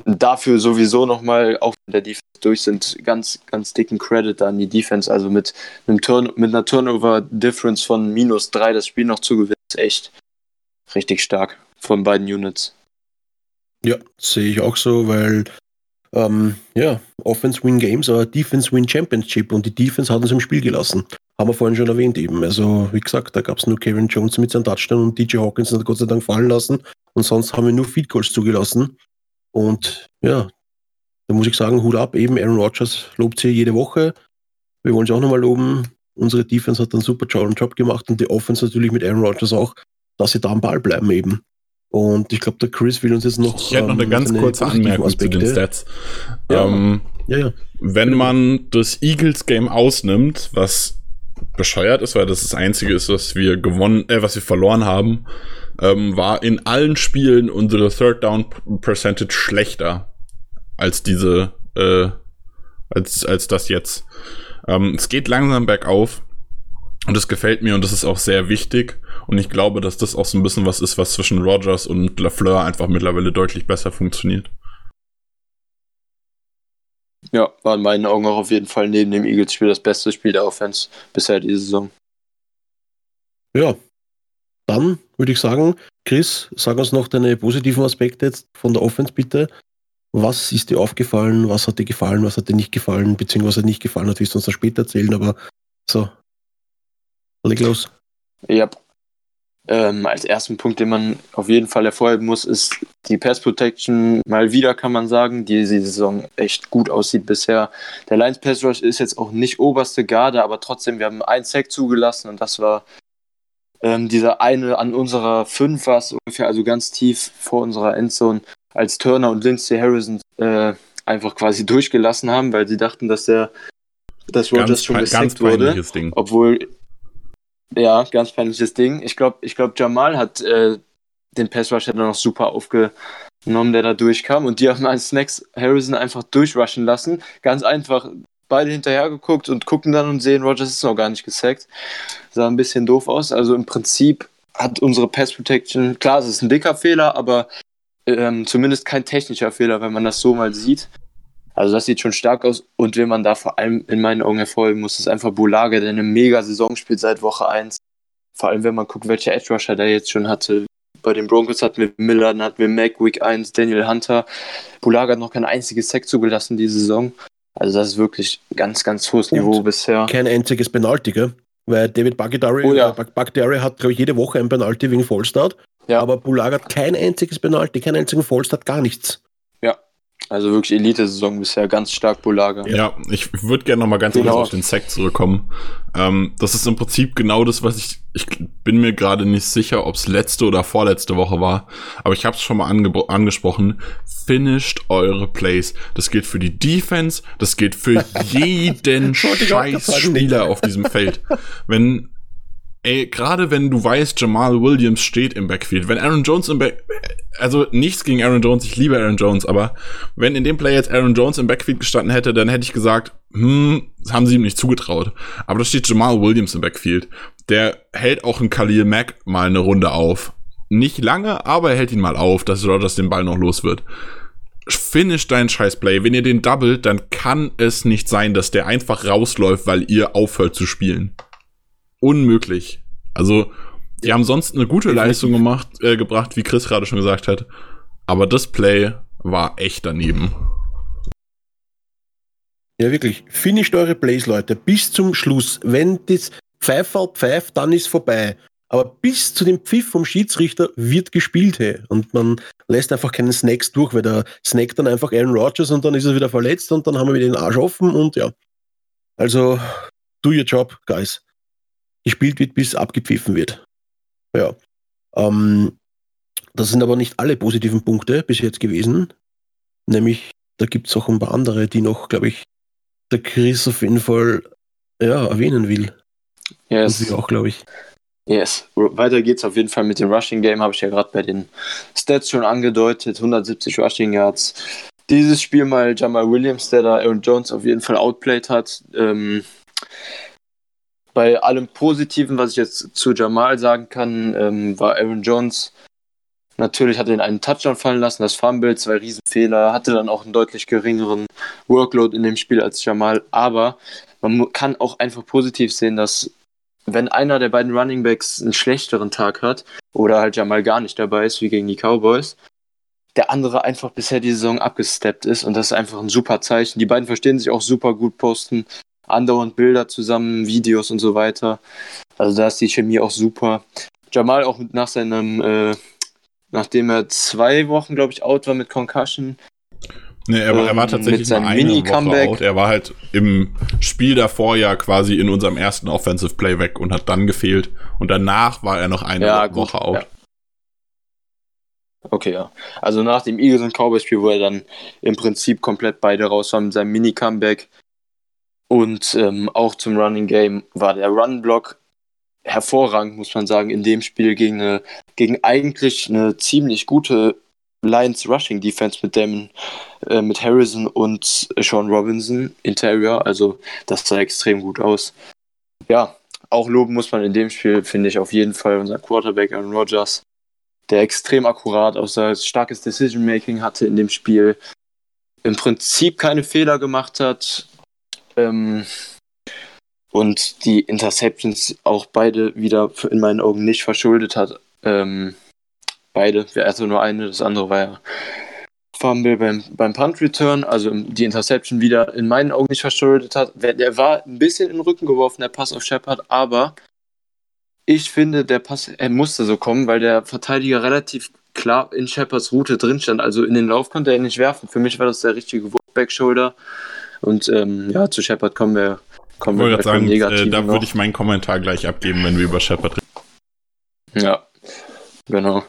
dafür sowieso nochmal, auch wenn der Defense durch sind, ganz, ganz dicken Credit an die Defense. Also mit, einem Turn mit einer Turnover-Difference von minus drei das Spiel noch zu gewinnen, ist echt richtig stark von beiden Units. Ja, sehe ich auch so, weil ähm, ja, Offense win Games, aber Defense win Championship und die Defense hat uns im Spiel gelassen. Haben wir vorhin schon erwähnt eben. Also, wie gesagt, da gab es nur Kevin Jones mit seinem Touchdown und DJ Hawkins hat Gott sei Dank fallen lassen. Und sonst haben wir nur Feed Goals zugelassen. Und ja, da muss ich sagen, Hut ab, eben Aaron Rodgers lobt sie jede Woche. Wir wollen sie auch nochmal loben. Unsere Defense hat einen super Job gemacht und die Offense natürlich mit Aaron Rodgers auch, dass sie da am Ball bleiben eben. Und ich glaube, der Chris will uns jetzt noch. Ich hätte noch eine ähm, ganz kurze Anmerkung Aspekte. zu den Stats. Ja. Ähm, ja, ja. Wenn man das Eagles-Game ausnimmt, was bescheuert ist, weil das das einzige ist, was wir gewonnen, äh, was wir verloren haben, ähm, war in allen Spielen unsere Third Down Percentage schlechter als diese, äh, als, als das jetzt. Ähm, es geht langsam bergauf und es gefällt mir und das ist auch sehr wichtig. Und ich glaube, dass das auch so ein bisschen was ist, was zwischen Rogers und LaFleur einfach mittlerweile deutlich besser funktioniert. Ja, war in meinen Augen auch auf jeden Fall neben dem Eagles-Spiel das beste Spiel der Offense bisher diese Saison. Ja, dann würde ich sagen, Chris, sag uns noch deine positiven Aspekte jetzt von der Offense bitte. Was ist dir aufgefallen? Was hat dir gefallen? Was hat dir nicht gefallen? Beziehungsweise nicht gefallen hat, wirst du uns dann später erzählen, aber so. Leg los. Ja, ähm, als ersten Punkt, den man auf jeden Fall hervorheben muss, ist die Pass Protection. Mal wieder kann man sagen, die diese Saison echt gut aussieht bisher. Der Lions Pass Rush ist jetzt auch nicht oberste Garde, aber trotzdem, wir haben einen Sack zugelassen und das war ähm, dieser eine an unserer 5 war es ungefähr, also ganz tief vor unserer Endzone, als Turner und Lindsay Harrison äh, einfach quasi durchgelassen haben, weil sie dachten, dass der dass Rogers schon gesackt wurde. Ding. Obwohl ja, ganz peinliches Ding. Ich glaube, ich glaub, Jamal hat äh, den Pass-Rush dann noch super aufgenommen, der da durchkam. Und die haben als Snacks Harrison einfach durchrushen lassen. Ganz einfach beide hinterher geguckt und gucken dann und sehen, Rogers ist noch gar nicht gesackt. Sah ein bisschen doof aus. Also im Prinzip hat unsere Pass Protection, klar, es ist ein dicker Fehler, aber ähm, zumindest kein technischer Fehler, wenn man das so mal sieht. Also das sieht schon stark aus. Und wenn man da vor allem in meinen Augen hervorheben muss, ist einfach Bulaga, der eine mega Saison spielt seit Woche 1. Vor allem, wenn man guckt, welche Edge Rusher der jetzt schon hatte. Bei den Broncos hatten wir Miller, dann hatten wir Mac Week 1, Daniel Hunter. Bulaga hat noch kein einziges Sack zugelassen diese Saison. Also das ist wirklich ganz, ganz hohes Niveau Und bisher. Kein einziges Penalty, gell? Weil David Bagdari, oh, ja. Bagdari hat, glaube ich, jede Woche ein Penalty wegen Vollstart. Ja. Aber Bulaga hat kein einziges Penalty, keinen einzigen Vollstart, gar nichts. Also wirklich Elite-Saison bisher, ganz stark Bulaga. Ja, ich würde gerne noch mal ganz genau. kurz auf den Sack zurückkommen. Ähm, das ist im Prinzip genau das, was ich, ich bin mir gerade nicht sicher, ob es letzte oder vorletzte Woche war, aber ich habe es schon mal ange angesprochen. Finished eure Plays. Das gilt für die Defense, das gilt für jeden scheiß Spieler auf diesem Feld. Wenn Ey, gerade wenn du weißt, Jamal Williams steht im Backfield, wenn Aaron Jones im Back, also nichts gegen Aaron Jones, ich liebe Aaron Jones, aber wenn in dem Play jetzt Aaron Jones im Backfield gestanden hätte, dann hätte ich gesagt, hm, haben sie ihm nicht zugetraut. Aber da steht Jamal Williams im Backfield. Der hält auch einen Khalil Mack mal eine Runde auf. Nicht lange, aber er hält ihn mal auf, dass Rodgers den Ball noch los wird. Finish dein scheiß Play. Wenn ihr den doublet, dann kann es nicht sein, dass der einfach rausläuft, weil ihr aufhört zu spielen unmöglich. Also, die haben sonst eine gute Leistung gemacht, äh, gebracht, wie Chris gerade schon gesagt hat. Aber das Play war echt daneben. Ja, wirklich. Finisht eure Plays, Leute, bis zum Schluss. Wenn das Pfeifer pfeift, dann ist vorbei. Aber bis zu dem Pfiff vom Schiedsrichter wird gespielt, hey. Und man lässt einfach keinen Snacks durch, weil der snackt dann einfach Aaron Rodgers und dann ist er wieder verletzt und dann haben wir wieder den Arsch offen und ja. Also, do your job, guys gespielt wird, bis abgepfiffen wird. Ja. Ähm, das sind aber nicht alle positiven Punkte bis jetzt gewesen. Nämlich, da gibt es auch ein paar andere, die noch, glaube ich, der Chris auf jeden Fall ja, erwähnen will. Yes. Und auch, glaube ich. Yes. Weiter geht's auf jeden Fall mit dem Rushing Game, habe ich ja gerade bei den Stats schon angedeutet. 170 Rushing Yards. Dieses Spiel mal Jamal Williams, der da Aaron Jones auf jeden Fall outplayed hat. Ähm, bei allem Positiven, was ich jetzt zu Jamal sagen kann, ähm, war Aaron Jones natürlich hat er einen Touchdown fallen lassen, das Fumble, zwei Riesenfehler, hatte dann auch einen deutlich geringeren Workload in dem Spiel als Jamal, aber man kann auch einfach positiv sehen, dass wenn einer der beiden Runningbacks einen schlechteren Tag hat oder halt Jamal gar nicht dabei ist, wie gegen die Cowboys, der andere einfach bisher die Saison abgesteppt ist und das ist einfach ein super Zeichen. Die beiden verstehen sich auch super gut, posten andauernd Bilder zusammen, Videos und so weiter. Also da ist die Chemie auch super. Jamal auch nach seinem, äh, nachdem er zwei Wochen, glaube ich, out war mit Concussion. Nee, er, war- er war ähm, tatsächlich mit mal eine. Woche out. Er war halt im Spiel davor ja quasi in unserem ersten Offensive Play weg und hat dann gefehlt. Und danach war er noch eine Ja, gut, Woche out. ja. Okay, ja. Also nach dem Eagles und Cowboys Spiel, wo er dann im Prinzip komplett beide raus war mit seinem Mini-Comeback. Und ähm, auch zum Running Game war der Run-Block hervorragend, muss man sagen, in dem Spiel gegen, eine, gegen eigentlich eine ziemlich gute Lions Rushing Defense mit dem, äh, mit Harrison und Sean Robinson Interior. Also das sah extrem gut aus. Ja, auch loben muss man in dem Spiel, finde ich, auf jeden Fall unser Quarterback Aaron Rodgers, der extrem akkurat aussah, starkes Decision-Making hatte in dem Spiel, im Prinzip keine Fehler gemacht hat ähm, und die Interceptions auch beide wieder in meinen Augen nicht verschuldet hat. Ähm, beide, also nur eine, das andere war ja Fumble beim, beim Punt Return, also die Interception wieder in meinen Augen nicht verschuldet hat. Der war ein bisschen in den Rücken geworfen, der Pass auf Shepard, aber ich finde, der Pass, er musste so kommen, weil der Verteidiger relativ klar in Shepards Route drin stand. Also in den Lauf konnte er nicht werfen. Für mich war das der richtige Back-Shoulder. Und ähm, ja, zu Shepard kommen wir, kommen Ich wir wollte sagen, äh, da noch. würde ich meinen Kommentar gleich abgeben, wenn wir über Shepard reden. Ja, genau.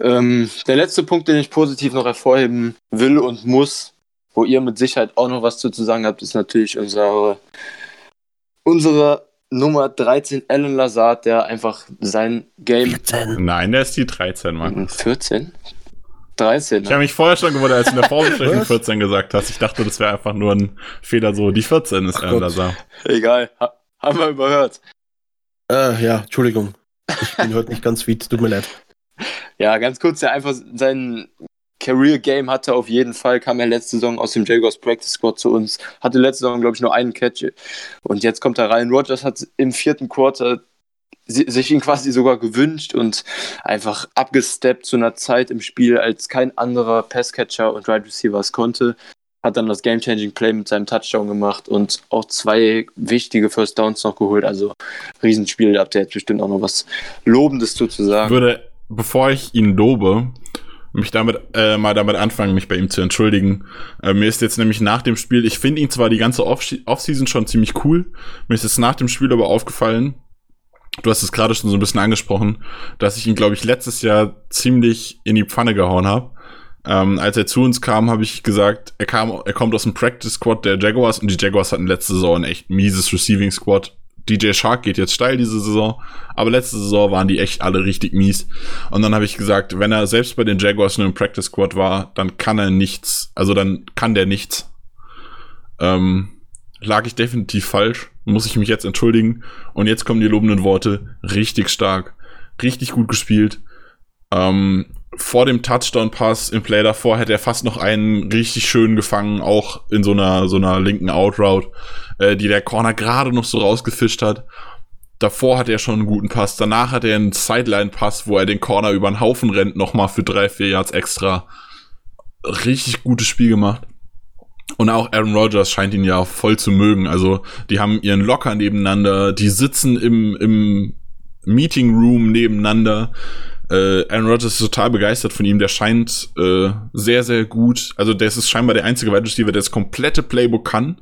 Ähm, der letzte Punkt, den ich positiv noch hervorheben will und muss, wo ihr mit Sicherheit auch noch was zu zu sagen habt, ist natürlich unsere, unsere Nummer 13, Alan Lazard, der einfach sein Game 14. Nein, der ist die 13, Mann. 14? 13, Ich habe ne? mich vorher schon gewundert, als du in der Vorbesprechung Was? 14 gesagt hast. Ich dachte, das wäre einfach nur ein Fehler, so die 14 ist Gott. Lazar. Egal, ha haben wir überhört. Äh, ja, Entschuldigung. Ich bin heute nicht ganz fit, tut mir leid. Ja, ganz kurz, der einfach sein Career Game hatte auf jeden Fall, kam er letzte Saison aus dem Jaguars Practice Squad zu uns, hatte letzte Saison, glaube ich, nur einen Catch. Und jetzt kommt er rein. Rogers hat im vierten Quarter sich ihn quasi sogar gewünscht und einfach abgesteppt zu einer Zeit im Spiel, als kein anderer Passcatcher und Right Receiver es konnte. Hat dann das Game-Changing Play mit seinem Touchdown gemacht und auch zwei wichtige First Downs noch geholt. Also Riesenspiel, da habt ihr jetzt bestimmt auch noch was Lobendes zu zu Ich sagen. würde, bevor ich ihn lobe, mich damit äh, mal damit anfangen, mich bei ihm zu entschuldigen. Äh, mir ist jetzt nämlich nach dem Spiel, ich finde ihn zwar die ganze Off- Offseason schon ziemlich cool, mir ist jetzt nach dem Spiel aber aufgefallen, du hast es gerade schon so ein bisschen angesprochen, dass ich ihn, glaube ich, letztes Jahr ziemlich in die Pfanne gehauen habe. Ähm, als er zu uns kam, habe ich gesagt, er kam, er kommt aus dem Practice Squad der Jaguars und die Jaguars hatten letzte Saison ein echt mieses Receiving Squad. DJ Shark geht jetzt steil diese Saison, aber letzte Saison waren die echt alle richtig mies. Und dann habe ich gesagt, wenn er selbst bei den Jaguars nur im Practice Squad war, dann kann er nichts, also dann kann der nichts. Ähm, lag ich definitiv falsch, muss ich mich jetzt entschuldigen. Und jetzt kommen die lobenden Worte, richtig stark, richtig gut gespielt. Ähm, vor dem Touchdown-Pass im Play davor hätte er fast noch einen richtig schön gefangen, auch in so einer, so einer linken Outroute, äh, die der Corner gerade noch so rausgefischt hat. Davor hat er schon einen guten Pass, danach hat er einen Sideline-Pass, wo er den Corner über den Haufen rennt, nochmal für drei, vier Yards extra. Richtig gutes Spiel gemacht. Und auch Aaron Rodgers scheint ihn ja voll zu mögen. Also, die haben ihren Locker nebeneinander, die sitzen im, im Meeting Room nebeneinander. Äh, Aaron Rodgers ist total begeistert von ihm. Der scheint äh, sehr, sehr gut. Also, der ist scheinbar der einzige Wide Receiver, der das komplette Playbook kann.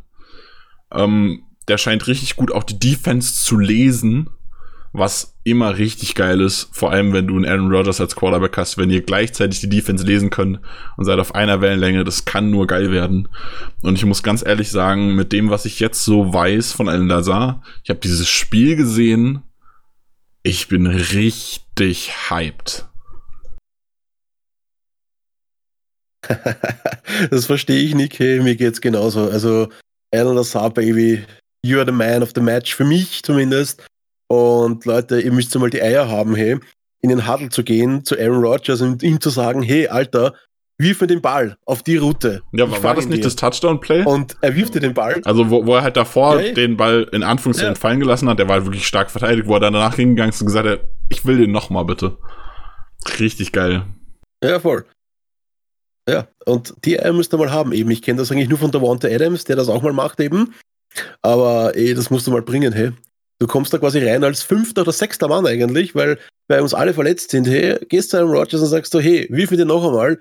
Ähm, der scheint richtig gut auch die Defense zu lesen, was immer richtig geil ist. Vor allem, wenn du einen Aaron Rodgers als Quarterback hast, wenn ihr gleichzeitig die Defense lesen könnt und seid auf einer Wellenlänge, das kann nur geil werden. Und ich muss ganz ehrlich sagen, mit dem, was ich jetzt so weiß von Alan Lazar, ich habe dieses Spiel gesehen, ich bin richtig hyped. das verstehe ich nicht, hey, mir geht's genauso. Also, Alan Lazar, Baby, you are the man of the match, für mich zumindest. Und Leute, ihr müsst mal die Eier haben, hey, in den Huddle zu gehen, zu Aaron Rodgers und ihm zu sagen, hey, Alter, wirf mir den Ball auf die Route. Ja, Ich war, das nicht dir. das Touchdown-Play? Und er wirft dir den Ball. Also, wo, wo er halt davor ja. den Ball in Anführungszeichen Ja. fallen gelassen hat, der war halt wirklich stark verteidigt, wo er dann danach hingegangen ist und gesagt hat, ich will den nochmal bitte. Richtig geil. Ja, voll. Ja, und die Eier müsst ihr mal haben eben. Ich kenne das eigentlich nur von der Wante Adams, der das auch mal macht eben. Aber ey, das musst du mal bringen, hey. Du kommst da quasi rein als fünfter oder sechster Mann eigentlich, weil bei uns alle verletzt sind. Hey, gehst zu einem Rogers und sagst du, hey, wirf mir den noch einmal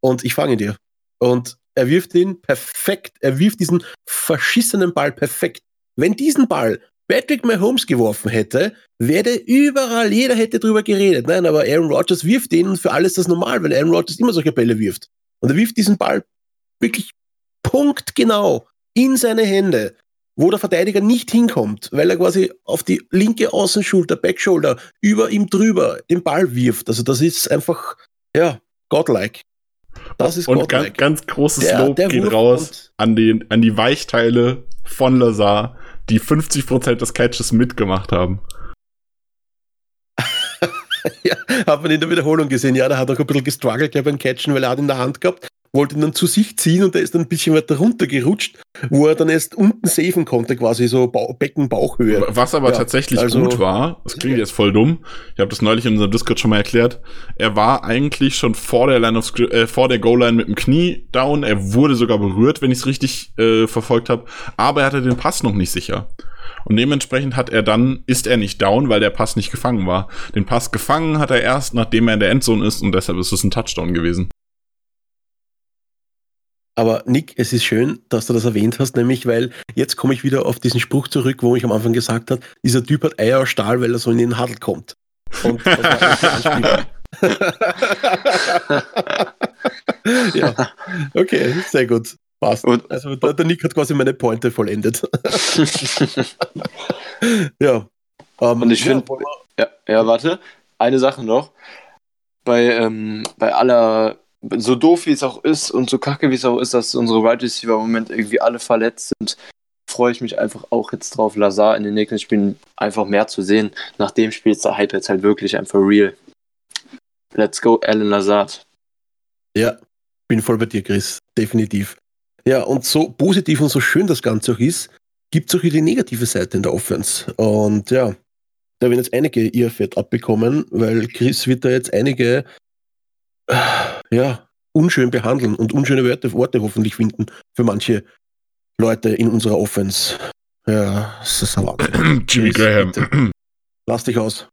und ich fange dir. Und er wirft ihn perfekt. Er wirft diesen verschissenen Ball perfekt. Wenn diesen Ball Patrick Mahomes geworfen hätte, wäre überall, jeder hätte drüber geredet. Nein, aber Aaron Rodgers wirft und für alles das normal, weil Aaron Rodgers immer solche Bälle wirft. Und er wirft diesen Ball wirklich punktgenau in seine Hände, wo der Verteidiger nicht hinkommt, weil er quasi auf die linke Außenschulter, Backshoulder, über ihm drüber den Ball wirft. Also das ist einfach, ja, godlike. Das ist Und ganz, ganz großes der, Lob der geht raus an, den, an die Weichteile von Lazar, die 50% des Catches mitgemacht haben. ja, hat man in der Wiederholung gesehen. Ja, da hat er auch ein bisschen gestruggelt beim Catchen, weil er hat in der Hand gehabt wollte ihn dann zu sich ziehen und er ist dann ein bisschen weiter runtergerutscht, wo er dann erst unten safen konnte, quasi so ba Becken, Bauchhöhe. Was aber ja, tatsächlich also, gut war, das klingt jetzt voll dumm, ich habe das neulich in unserem Discord schon mal erklärt, er war eigentlich schon vor der Line of äh, vor der Goal Line mit dem Knie down, er wurde sogar berührt, wenn ich es richtig äh, verfolgt habe, aber er hatte den Pass noch nicht sicher. Und dementsprechend hat er dann, ist er nicht down, weil der Pass nicht gefangen war. Den Pass gefangen hat er erst, nachdem er in der Endzone ist und deshalb ist es ein Touchdown gewesen. Aber Nick, es ist schön, dass du das erwähnt hast, nämlich weil jetzt komme ich wieder auf diesen Spruch zurück, wo ich am Anfang gesagt habe, dieser Typ hat Eier aus Stahl, weil er so in den Hadel kommt. Und ja, okay, sehr gut. Passt. Und, also der, der, Nick hat quasi meine Pointe vollendet. ja. Um, und ich ja, finde, ja, ja, warte, eine Sache noch. Bei, ähm, bei aller so doof wie es auch ist und so kacke wie es auch ist, dass unsere Wide right Receiver im Moment irgendwie alle verletzt sind, freue ich mich einfach auch jetzt drauf, Lazar in den nächsten Spielen einfach mehr zu sehen. Nach dem Spiel ist der Hype jetzt halt wirklich einfach real. Let's go, Alan Lazard. Ja, bin voll bei dir, Chris. Definitiv. Ja, und so positiv und so schön das Ganze auch ist, gibt es auch die negative Seite in der Offense. Und ja, da werden jetzt einige ihr Fett abbekommen, weil Chris wird da jetzt einige ja, unschön behandeln und unschöne Wörter, Worte hoffentlich finden für manche Leute in unserer Offense. Ja, das ist ein Jimmy Graham. Lass dich aus.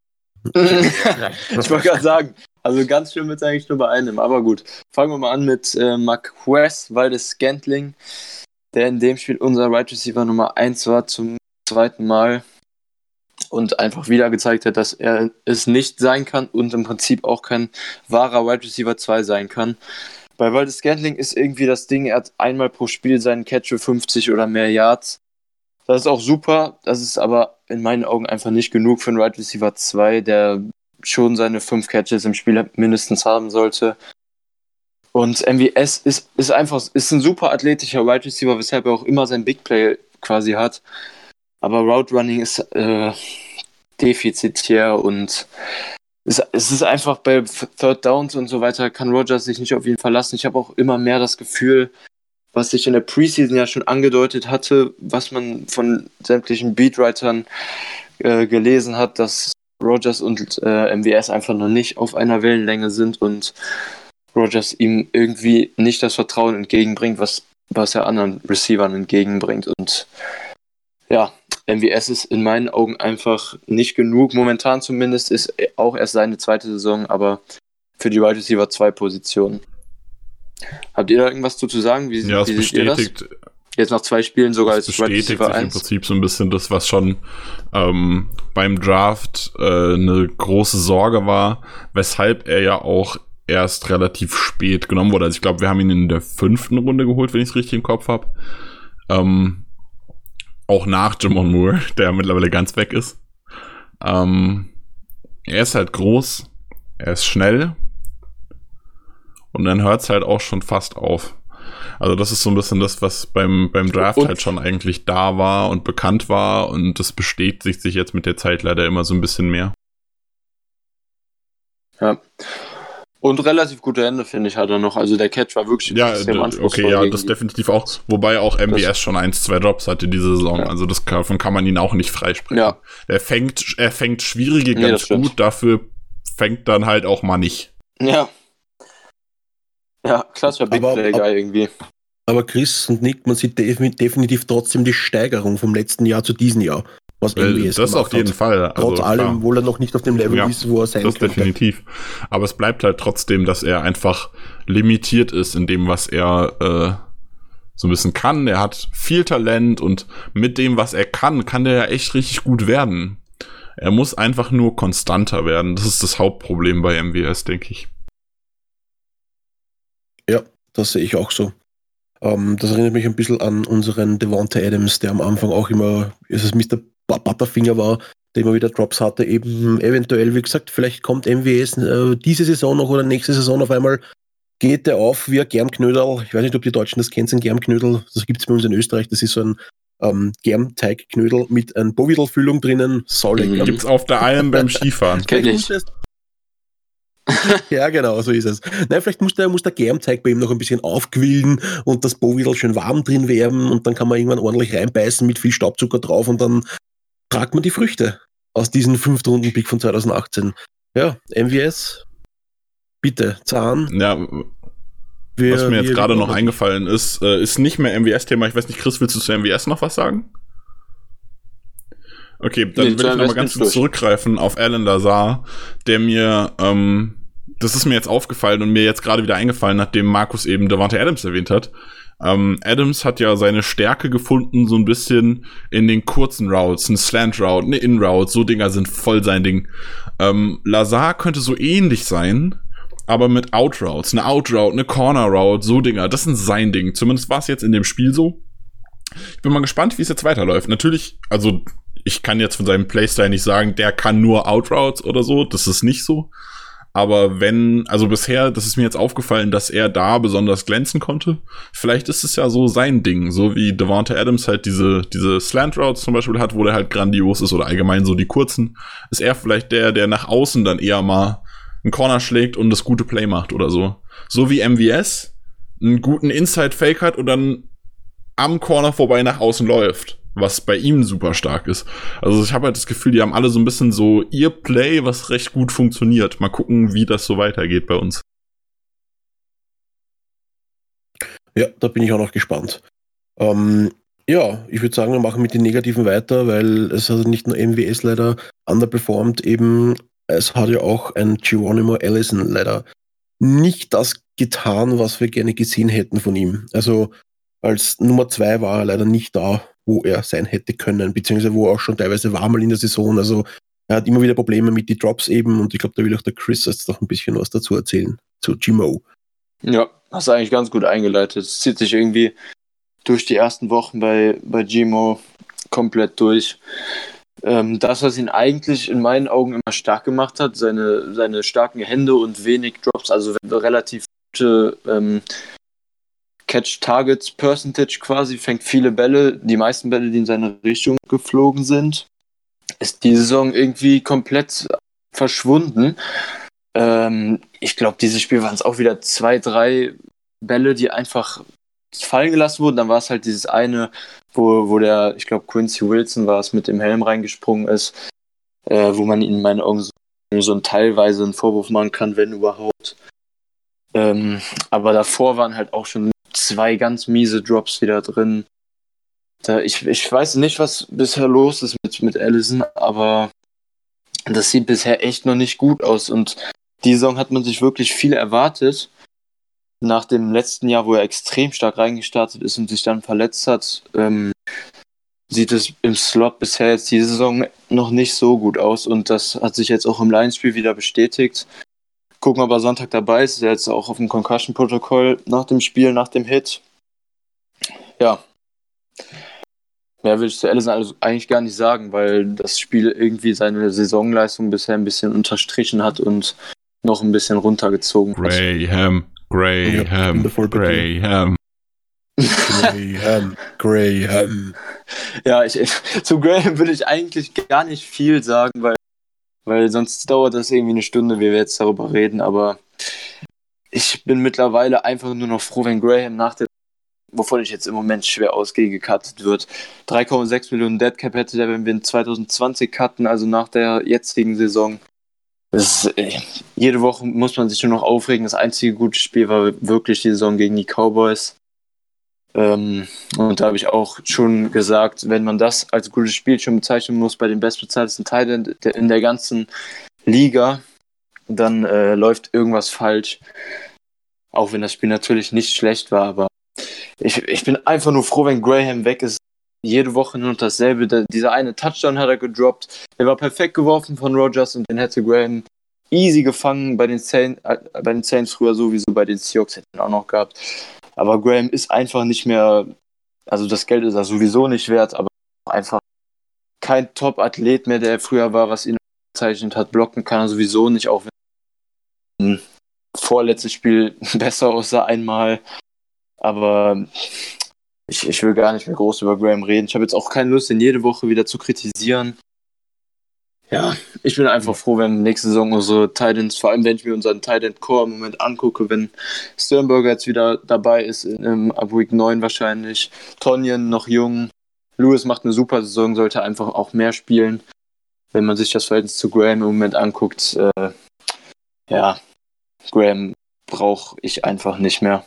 ich wollte gerade sagen, also ganz schön mit eigentlich nur bei einem, aber gut. Fangen wir mal an mit äh, Marquez Waldes Scantling, der in dem Spiel unser Right Receiver Nummer 1 war zum zweiten Mal und einfach wieder gezeigt hat, dass er es nicht sein kann und im Prinzip auch kein wahrer Wide Receiver 2 sein kann. Bei Waldes Scantling ist irgendwie das Ding, er hat einmal pro Spiel seinen Catch für 50 oder mehr Yards. Das ist auch super, das ist aber in meinen Augen einfach nicht genug für einen Wide Receiver 2, der schon seine 5 Catches im Spiel mindestens haben sollte. Und MVS ist, ist einfach ist ein super athletischer Wide Receiver, weshalb er auch immer sein Big Play quasi hat. Aber Route Running ist äh, defizitär und es, es, ist einfach bei Third Downs und so weiter, kann Rogers sich nicht auf ihn verlassen. Ich habe auch immer mehr das Gefühl, was ich in der Preseason ja schon angedeutet hatte, was man von sämtlichen Beatwritern äh, gelesen hat, dass Rogers und äh, MWS einfach noch nicht auf einer Wellenlänge sind und Rogers ihm irgendwie nicht das Vertrauen entgegenbringt, was, was er anderen Receivern entgegenbringt. Und ja, MWS ist in meinen Augen einfach nicht genug. Momentan zumindest ist auch erst seine zweite Saison, aber für die Wide Receiver zwei Positionen. Habt ihr da irgendwas zu sagen? Wie, ja, es wie bestätigt, Jetzt nach zwei Spielen sogar als Wide Receiver sich 1. im Prinzip so ein bisschen das, was schon ähm, beim Draft äh, eine große Sorge war, weshalb er ja auch erst relativ spät genommen wurde. Also ich glaube, wir haben ihn in der fünften Runde geholt, wenn ich es richtig im Kopf habe. Ähm, auch nach Jamon Moore, der mittlerweile ganz weg ist. Ähm, er ist halt groß, er ist schnell und dann hört es halt auch schon fast auf. Also das ist so ein bisschen das, was beim, beim Draft und? halt schon eigentlich da war und bekannt war und das bestätigt sich jetzt mit der Zeit leider immer so ein bisschen mehr. Ja. Und relativ gute Hände, finde ich, hat er noch. Also der Catch war wirklich ja, okay, ja, das definitiv auch. Wobei auch MBS schon ein, zwei Drops hatte diese Saison. Ja. Also das, davon kann man ihn auch nicht freisprechen. Ja. Er fängt, er fängt schwierige nee, ganz gut, dafür fängt dann halt auch mal nicht. Ja. Ja, klassischer Big Aber- Play Guy irgendwie. Aber Chris und Nick, man sieht defi- definitiv trotzdem die Steigerung vom letzten Jahr zu diesem Jahr, was Weil MWS das auf jeden hat. Fall. Also, Trotz allem, klar. obwohl er noch nicht auf dem Level Ja, ist, wo er sein Das könnte. definitiv. Aber es bleibt halt trotzdem, dass er einfach limitiert ist in dem, was er äh, so ein bisschen kann. Er hat viel Talent und mit dem, was er kann, kann der ja echt richtig gut werden. Er muss einfach nur konstanter werden. Das ist das Hauptproblem bei MWS, denke ich. Das sehe ich auch so. Ähm, das erinnert mich ein bisschen an unseren Devonta Adams, der am Anfang auch immer, ist es Mr. Bu- Butterfinger war, der immer wieder Drops hatte. Eben eventuell, wie gesagt, vielleicht kommt MWS äh, diese Saison noch oder nächste Saison auf einmal, geht der auf wie ein Germknödel. Ich weiß nicht, ob die Deutschen das kennen, ein Germknödel. Das gibt es bei uns in Österreich. Das ist so ein ähm, Germteigknödel mit einer Bovidel-Füllung drinnen. Saulecker. Mhm. Gibt's auf der Alm beim Skifahren. Kenn ich. ja, genau, so ist es. Nein, vielleicht muss der, muss der Germteig bei ihm noch ein bisschen aufquillen und das Bovidel schön warm drin werden und dann kann man irgendwann ordentlich reinbeißen mit viel Staubzucker drauf und dann tragt man die Früchte aus diesem fünften Runden-Pick von 2018. Ja, MWS, bitte, Zahn. Ja, Wir, was mir jetzt gerade noch eingefallen ist, äh, ist nicht mehr MWS-Thema. Ich weiß nicht, Chris, willst du zu MWS noch was sagen? Okay, dann Nee, will ich noch mal MWS ganz kurz zurückgreifen auf Alan Lazar, der mir, ähm, das ist mir jetzt aufgefallen und mir jetzt gerade wieder eingefallen, nachdem Markus eben Devante Adams erwähnt hat. Ähm, Adams hat ja seine Stärke gefunden, so ein bisschen in den kurzen Routes, ein Slant Route, eine In Route, so Dinger sind voll sein Ding. Ähm, Lazar könnte so ähnlich sein, aber mit Outroutes, eine Outroute, eine Corner Route, so Dinger, das sind sein Ding. Zumindest war es jetzt in dem Spiel so. Ich bin mal gespannt, wie es jetzt weiterläuft. Natürlich, also ich kann jetzt von seinem Playstyle nicht sagen, der kann nur Outroutes oder so, das ist nicht so. Aber wenn, also bisher, das ist mir jetzt aufgefallen, dass er da besonders glänzen konnte. Vielleicht ist es ja so sein Ding, so wie Devonta Adams halt diese, diese Slant Routes zum Beispiel hat, wo der halt grandios ist oder allgemein so die kurzen. Ist er vielleicht der, der nach außen dann eher mal einen Corner schlägt und das gute Play macht oder so. So wie MVS einen guten Inside-Fake hat und dann am Corner vorbei nach außen läuft, was bei ihm super stark ist. Also ich habe halt das Gefühl, die haben alle so ein bisschen so ihr Play, was recht gut funktioniert. Mal gucken, wie das so weitergeht bei uns. Ja, da bin ich auch noch gespannt. Ähm, ja, ich würde sagen, wir machen mit den Negativen weiter, weil es hat nicht nur MWS leider underperformed, eben es hat ja auch ein Geronimo Allison leider nicht das getan, was wir gerne gesehen hätten von ihm. Also als Nummer zwei war er leider nicht da, wo er sein hätte können, beziehungsweise wo er auch schon teilweise war mal in der Saison. Also er hat immer wieder Probleme mit die Drops eben und ich glaube, da will auch der Chris jetzt noch ein bisschen was dazu erzählen, zu Gmo. Ja, hast du eigentlich ganz gut eingeleitet. Es zieht sich irgendwie durch die ersten Wochen bei, bei Gmo komplett durch. Ähm, das, was ihn eigentlich in meinen Augen immer stark gemacht hat, seine, seine starken Hände und wenig Drops, also relativ gute ähm, Catch-Targets-Percentage quasi, fängt viele Bälle, die meisten Bälle, die in seine Richtung geflogen sind, ist die Saison irgendwie komplett verschwunden. Ähm, ich glaube, dieses Spiel waren es auch wieder zwei, drei Bälle, die einfach fallen gelassen wurden. Dann war es halt dieses eine, wo, wo der, ich glaube, Quincy Wilson war es, mit dem Helm reingesprungen ist, äh, wo man ihn in meinen Augen so, so ein teilweise einen Vorwurf machen kann, wenn überhaupt. Ähm, aber davor waren halt auch schon zwei ganz miese Drops wieder drin. Da, ich, ich weiß nicht, was bisher los ist mit, mit Allison, aber das sieht bisher echt noch nicht gut aus. Und die Saison hat man sich wirklich viel erwartet. Nach dem letzten Jahr, wo er extrem stark reingestartet ist und sich dann verletzt hat, ähm, sieht es im Slot bisher jetzt die Saison noch nicht so gut aus. Und das hat sich jetzt auch im Lions-Spiel wieder bestätigt. Gucken, ob er Sonntag dabei ist. Er ist jetzt auch auf dem Concussion-Protokoll nach dem Spiel, nach dem Hit. Ja. Mehr will ich zu Allison also eigentlich gar nicht sagen, weil das Spiel irgendwie seine Saisonleistung bisher ein bisschen unterstrichen hat und noch ein bisschen runtergezogen hat. Graham, Graham. Graham. Graham, Graham. Ja, ich, zu Graham will ich eigentlich gar nicht viel sagen, weil, weil sonst dauert das irgendwie eine Stunde, wie wir jetzt darüber reden, aber ich bin mittlerweile einfach nur noch froh, wenn Graham nach der, wovon ich jetzt im Moment schwer ausgehe, gecuttet wird. 3,6 Millionen Deadcap hätte der, wenn wir in 2020 cutten, also nach der jetzigen Saison. ist, äh, jede Woche muss man sich nur noch aufregen. Das einzige gute Spiel war wirklich die Saison gegen die Cowboys. Ähm, und da habe ich auch schon gesagt, wenn man das als gutes Spiel schon bezeichnen muss bei den bestbezahltesten Teilen in der ganzen Liga, dann äh, läuft irgendwas falsch. Auch wenn das Spiel natürlich nicht schlecht war, aber ich, ich bin einfach nur froh, wenn Graham weg ist. Jede Woche nur dasselbe. Der, dieser eine Touchdown hat er gedroppt. Der war perfekt geworfen von Rogers und den hätte Graham easy gefangen bei den Saints, äh, bei den Saints früher sowieso, bei den Seahawks hätten auch noch gehabt. Aber Graham ist einfach nicht mehr, also das Geld ist er sowieso nicht wert, aber einfach kein Top-Athlet mehr, der früher war, was ihn bezeichnet hat. Blocken kann er sowieso nicht, auch wenn vorletztes Spiel besser aussah einmal. Aber ich, ich will gar nicht mehr groß über Graham reden. Ich habe jetzt auch keine Lust, ihn jede Woche wieder zu kritisieren. Ja, ich bin einfach froh, wenn nächste Saison unsere Titans, vor allem wenn ich mir unseren Titan Core im Moment angucke, wenn Sternberger jetzt wieder dabei ist, ab Week 9 wahrscheinlich. Tonyan noch jung. Lewis macht eine super Saison, sollte einfach auch mehr spielen. Wenn man sich das Verhältnis zu Graham im Moment anguckt, äh, ja, Graham brauche ich einfach nicht mehr.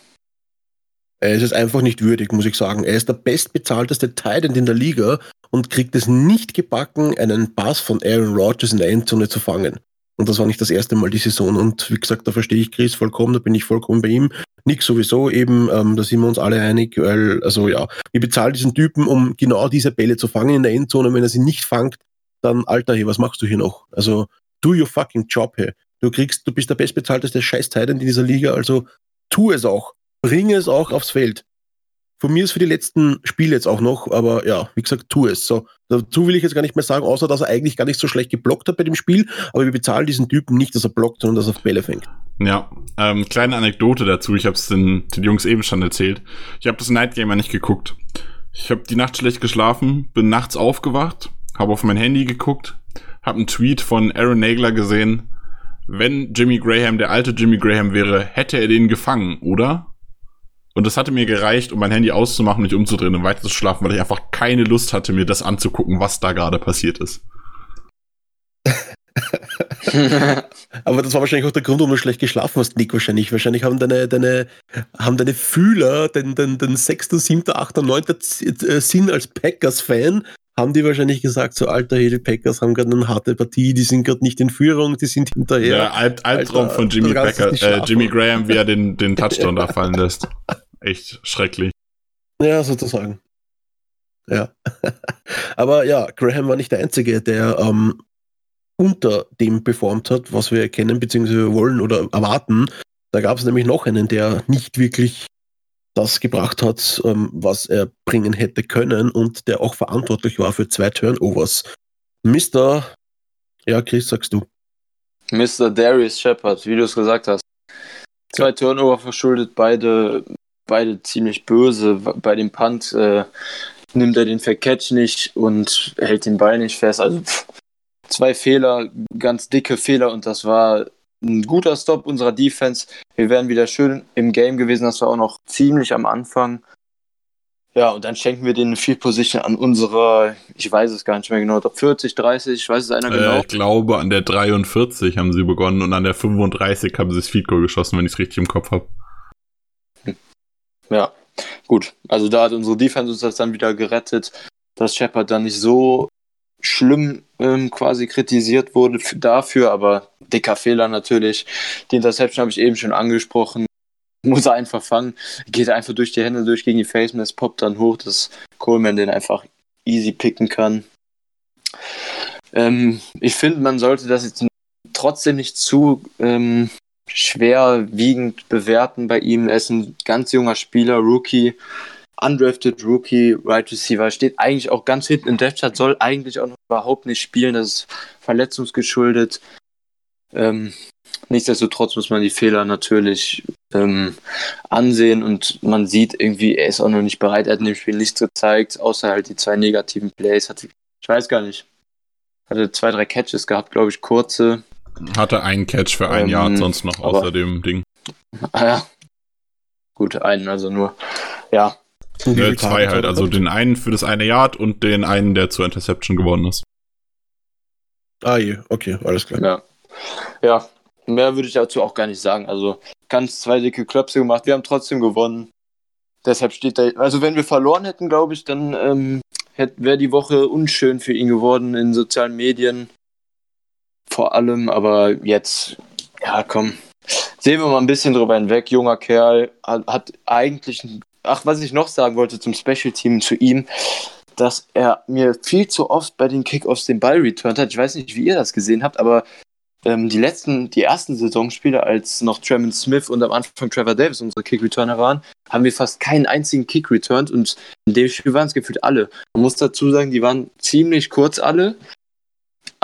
Er ist es einfach nicht würdig, muss ich sagen. Er ist der bestbezahlteste Titan in der Liga und kriegt es nicht gebacken, einen Pass von Aaron Rodgers in der Endzone zu fangen. Und das war nicht das erste Mal die Saison. Und wie gesagt, da verstehe ich Chris vollkommen, da bin ich vollkommen bei ihm. Nick sowieso eben, ähm, da sind wir uns alle einig, weil, also ja, wir bezahlen diesen Typen, um genau diese Bälle zu fangen in der Endzone. Wenn er sie nicht fangt, dann, Alter, hey, was machst du hier noch? Also, do your fucking job, hey. Du kriegst, du bist der bestbezahlteste scheiß in dieser Liga, also tu es auch. Bringe es auch aufs Feld. Von mir ist für die letzten Spiele jetzt auch noch, aber ja, wie gesagt, tu es. So, dazu will ich jetzt gar nicht mehr sagen, außer dass er eigentlich gar nicht so schlecht geblockt hat bei dem Spiel, aber wir bezahlen diesen Typen nicht, dass er blockt, sondern dass er auf Bälle fängt. Ja, ähm, kleine Anekdote dazu, ich habe es den, den Jungs eben schon erzählt. Ich habe das Night Gamer nicht geguckt. Ich habe die Nacht schlecht geschlafen, bin nachts aufgewacht, habe auf mein Handy geguckt, habe einen Tweet von Aaron Nagler gesehen, wenn Jimmy Graham der alte Jimmy Graham wäre, hätte er den gefangen, oder? Und das hatte mir gereicht, um mein Handy auszumachen, mich umzudrehen und weiter zu schlafen, weil ich einfach keine Lust hatte, mir das anzugucken, was da gerade passiert ist. Aber das war wahrscheinlich auch der Grund, warum du schlecht geschlafen hast, Nick, wahrscheinlich. Wahrscheinlich haben deine, deine, haben deine Fühler den, den, den 6., 7., 8., 9. Sinn als Packers-Fan haben die wahrscheinlich gesagt, so alter, die Packers haben gerade eine harte Partie, die sind gerade nicht in Führung, die sind hinterher. Ja, Alb Albtraum Alter, von Jimmy Packer, äh, Jimmy Graham, wie er den, den Touchdown da fallen lässt. Echt schrecklich. Ja, sozusagen. Ja. Aber ja, Graham war nicht der Einzige, der ähm, unter dem performt hat, was wir erkennen bzw. wollen oder erwarten. Da gab es nämlich noch einen, der nicht wirklich das gebracht hat, ähm, was er bringen hätte können und der auch verantwortlich war für zwei Turnovers. Mr. Ja, Chris, sagst du. Mr. Darius Shepard, wie du es gesagt hast. Zwei Turnover verschuldet, beide, beide ziemlich böse. Bei dem Punt äh, nimmt er den Vercatch nicht und hält den Ball nicht fest. Also pff, zwei Fehler, ganz dicke Fehler und das war ein guter Stop unserer Defense. Wir wären wieder schön im Game gewesen. Das war auch noch ziemlich am Anfang. Ja, und dann schenken wir den Field Position an unserer, ich weiß es gar nicht mehr genau, 40, 30, ich weiß es einer äh, genau. Ich glaube, an der 43 haben sie begonnen und an der 35 haben sie das Field Goal geschossen, wenn ich es richtig im Kopf habe. Ja, gut. Also da hat unsere Defense uns das dann wieder gerettet, dass Shepard dann nicht so schlimm ähm, quasi kritisiert wurde dafür, aber dicker Fehler natürlich. Die Interception habe ich eben schon angesprochen. Muss er einfach fangen. Geht einfach durch die Hände durch gegen die Face Mask, poppt dann hoch, dass Coleman den einfach easy picken kann. Ähm, ich finde, man sollte das jetzt trotzdem nicht zu ähm, schwerwiegend bewerten bei ihm. Er ist ein ganz junger Spieler, Rookie undrafted Rookie, Right Receiver, steht eigentlich auch ganz hinten im Depth Chart, soll eigentlich auch noch überhaupt nicht spielen, das ist verletzungsgeschuldet. Ähm, nichtsdestotrotz muss man die Fehler natürlich ähm, ansehen und man sieht irgendwie, er ist auch noch nicht bereit, er hat in dem Spiel nichts gezeigt, außer halt die zwei negativen Plays. Hatte, ich weiß gar nicht. Hatte zwei, drei Catches gehabt, glaube ich, kurze. Hatte einen Catch für ein ähm, Jahr sonst noch außer dem Ding. Ah ja. Gut, einen, also nur. Ja, Ne, zwei halt, also den einen für das eine Yard und den einen, der zur Interception geworden ist. Ah je, okay, alles klar. Ja. Ja, mehr würde ich dazu auch gar nicht sagen. Also ganz zwei dicke Klöpse gemacht. Wir haben trotzdem gewonnen. Deshalb steht da. Also wenn wir verloren hätten, glaube ich, dann ähm, wäre die Woche unschön für ihn geworden in sozialen Medien. Vor allem, aber jetzt, ja, komm. Sehen wir mal ein bisschen drüber hinweg. Junger Kerl hat, hat eigentlich. Ach, was ich noch sagen wollte zum Special Team zu ihm dass er mir viel zu oft bei den Kickoffs den Ball returned hat. Ich weiß nicht, wie ihr das gesehen habt, aber ähm, die letzten, die ersten Saisonspiele, als noch Tremont Smith und am Anfang Trevor Davis unsere Kick-Returner waren, haben wir fast keinen einzigen Kick returned und in dem Spiel waren es gefühlt alle. Man muss dazu sagen, die waren ziemlich kurz alle,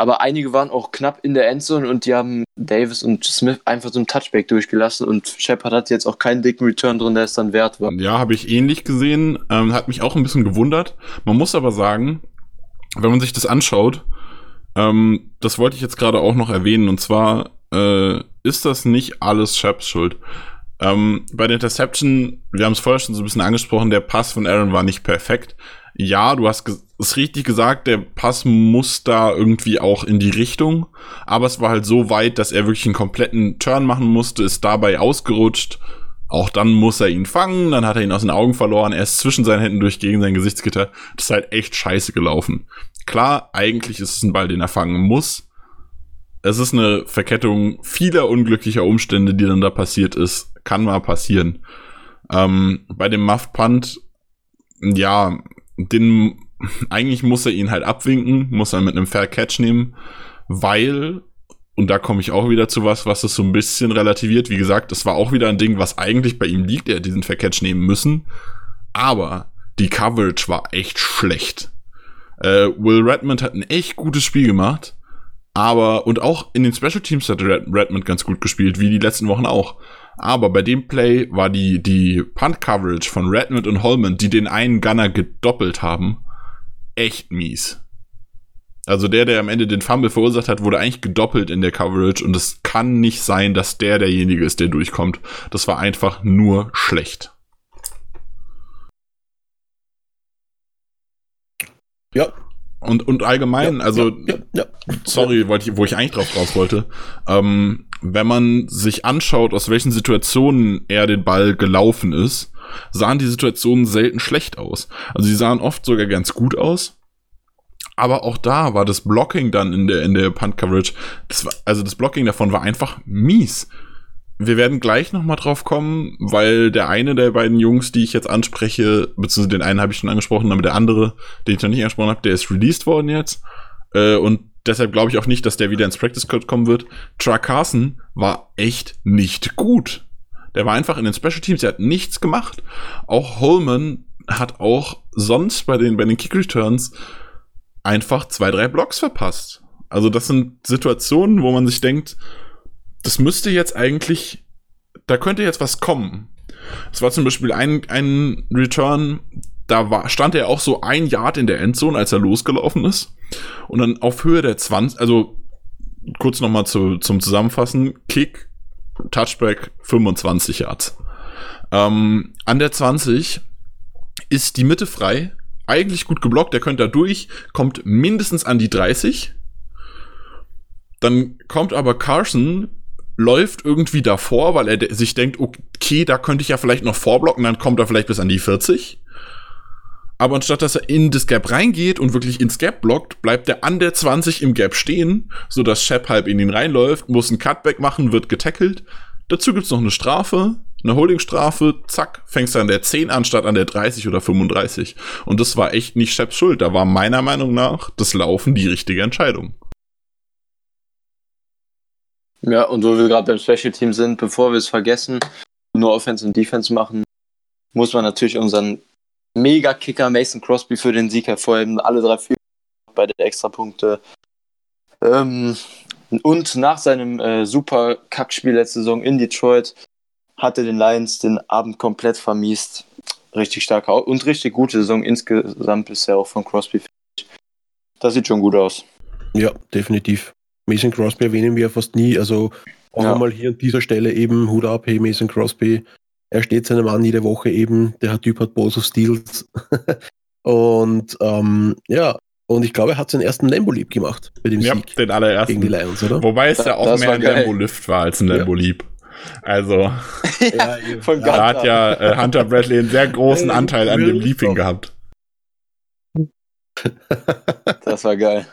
aber einige waren auch knapp in der Endzone und die haben Davis und Smith einfach so ein Touchback durchgelassen und Shepard hat jetzt auch keinen dicken Return drin, der es dann wert war. Ja, habe ich ähnlich gesehen. Ähm, hat mich auch ein bisschen gewundert. Man muss aber sagen, wenn man sich das anschaut, ähm, das wollte ich jetzt gerade auch noch erwähnen, und zwar äh, ist das nicht alles Sheps Schuld. Ähm, bei der Interception, wir haben es vorher schon so ein bisschen angesprochen, der Pass von Aaron war nicht perfekt ja, du hast es richtig gesagt, der Pass muss da irgendwie auch in die Richtung, aber es war halt so weit, dass er wirklich einen kompletten Turn machen musste, ist dabei ausgerutscht. Auch dann muss er ihn fangen, dann hat er ihn aus den Augen verloren, er ist zwischen seinen Händen durch gegen sein Gesichtsgitter. Das ist halt echt scheiße gelaufen. Klar, eigentlich ist es ein Ball, den er fangen muss. Es ist eine Verkettung vieler unglücklicher Umstände, die dann da passiert ist. Kann mal passieren. Ähm, bei dem Muff Punt, ja, den, eigentlich muss er ihn halt abwinken, muss er mit einem Fair Catch nehmen, weil, und da komme ich auch wieder zu was, was es so ein bisschen relativiert. Wie gesagt, das war auch wieder ein Ding, was eigentlich bei ihm liegt. Er hat diesen Fair Catch nehmen müssen. Aber die Coverage war echt schlecht. Äh, Will Redmond hat ein echt gutes Spiel gemacht. Aber, und auch in den Special Teams hat Redmond ganz gut gespielt, wie die letzten Wochen auch. Aber bei dem Play war die, die Punt-Coverage von Redmond und Holman, die den einen Gunner gedoppelt haben, echt mies. Also der, der am Ende den Fumble verursacht hat, wurde eigentlich gedoppelt in der Coverage und es kann nicht sein, dass der derjenige ist, der durchkommt. Das war einfach nur schlecht. Ja, und, und allgemein, ja, also, ja, ja, sorry, ich, wo ich eigentlich drauf raus wollte. Ähm, wenn man sich anschaut, aus welchen Situationen er den Ball gelaufen ist, sahen die Situationen selten schlecht aus. Also sie sahen oft sogar ganz gut aus. Aber auch da war das Blocking dann in der, in der Punt Coverage, das war, also das Blocking davon war einfach mies wir werden gleich nochmal drauf kommen, weil der eine der beiden Jungs, die ich jetzt anspreche, beziehungsweise den einen habe ich schon angesprochen, aber der andere, den ich noch nicht angesprochen habe, der ist released worden jetzt. Äh, und deshalb glaube ich auch nicht, dass der wieder ins Practice Code kommen wird. Truck Carson war echt nicht gut. Der war einfach in den Special Teams, der hat nichts gemacht. Auch Holman hat auch sonst bei den, bei den Kick Returns einfach zwei, drei Blocks verpasst. Also das sind Situationen, wo man sich denkt, das müsste jetzt eigentlich, da könnte jetzt was kommen. Es war zum Beispiel ein, ein Return, da war, stand er auch so ein Yard in der Endzone, als er losgelaufen ist. Und dann auf Höhe der 20, also kurz nochmal zu, zum Zusammenfassen, Kick, Touchback, 25 Yards. Ähm, an der 20 ist die Mitte frei, eigentlich gut geblockt, der könnte da durch, kommt mindestens an die 30. Dann kommt aber Carson läuft irgendwie davor, weil er sich denkt, okay, da könnte ich ja vielleicht noch vorblocken, dann kommt er vielleicht bis an die 40. Aber anstatt dass er in das Gap reingeht und wirklich ins Gap blockt, bleibt er an der 20 im Gap stehen, sodass Shep halb in ihn reinläuft, muss ein Cutback machen, wird getackelt. Dazu gibt's noch eine Strafe, eine Holdingstrafe, zack, fängst du an der 10 an statt an der 30 oder 35. Und das war echt nicht Sheps Schuld. Da war meiner Meinung nach das Laufen die richtige Entscheidung. Ja, und wo wir gerade beim Special Team sind, bevor wir es vergessen, nur Offense und Defense machen, muss man natürlich unseren Mega-Kicker Mason Crosby für den Sieg hervorheben. Alle drei Führer bei den Extrapunkte. Ähm, und nach seinem äh, super Kackspiel letzte Saison in Detroit hatte den Lions den Abend komplett vermiest. Richtig stark und richtig gute Saison insgesamt bisher auch von Crosby. Das sieht schon gut aus. Ja, definitiv. Mason Crosby erwähnen wir fast nie. Also auch ja. einmal hier an dieser Stelle eben Hut ab, hey Mason Crosby. Er steht seinem Mann jede Woche eben. Der Typ hat Balls of Steels. und ähm, ja, Und ich glaube, er hat seinen ersten Lambo-Leap gemacht bei dem Ja, Sieg den allerersten. gegen die Lions, oder? Wobei es ja auch Das mehr ein. Lambo-Lift war als ein Ja. Lambo-Leap. Also, Ja, da hat ja äh, Hunter Bradley einen sehr großen Anteil an dem Leaping gehabt. Das war geil.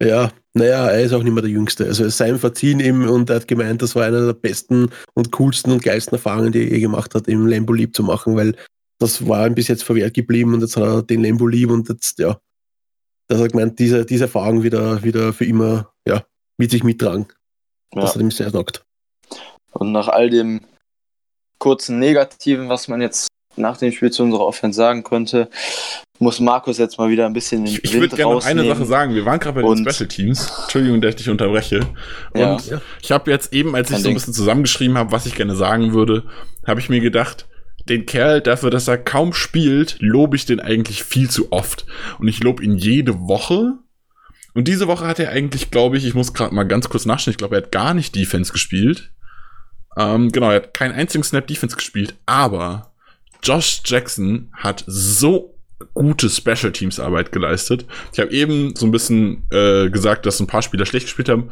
Ja, naja, er ist auch nicht mehr der Jüngste. Also es sei ihm verziehen ihm und er hat gemeint, das war eine der besten und coolsten und geilsten Erfahrungen, die er je gemacht hat, im Lambo Leap zu machen, weil das war ihm bis jetzt verwehrt geblieben und jetzt hat er den Lambo Leap und jetzt, ja, das hat er gemeint, diese, diese Erfahrung wieder, wieder für immer, ja, mit sich mittragen. Ja. Das hat ihm sehr taugt. Und nach all dem kurzen Negativen, was man jetzt nach dem Spiel zu unserer Offense sagen konnte, muss Markus jetzt mal wieder ein bisschen den Ich, ich Wind würde gerne noch eine. Sache sagen. Wir waren gerade bei den Special Teams. Entschuldigung, dass ich dich unterbreche. Ja. Und ich habe jetzt eben, als ich Kein so ein bisschen zusammengeschrieben habe, was ich gerne sagen würde, habe ich mir gedacht, den Kerl dafür, dass er kaum spielt, lobe ich den eigentlich viel zu oft. Und ich lobe ihn jede Woche. Und diese Woche hat er eigentlich, glaube ich, ich muss gerade mal ganz kurz nachschauen, ich glaube, er hat gar nicht Defense gespielt. Ähm, genau, er hat keinen einzigen Snap Defense gespielt, aber Josh Jackson hat so gute Special Teams Arbeit geleistet. Ich habe eben so ein bisschen äh, gesagt, dass ein paar Spieler schlecht gespielt haben.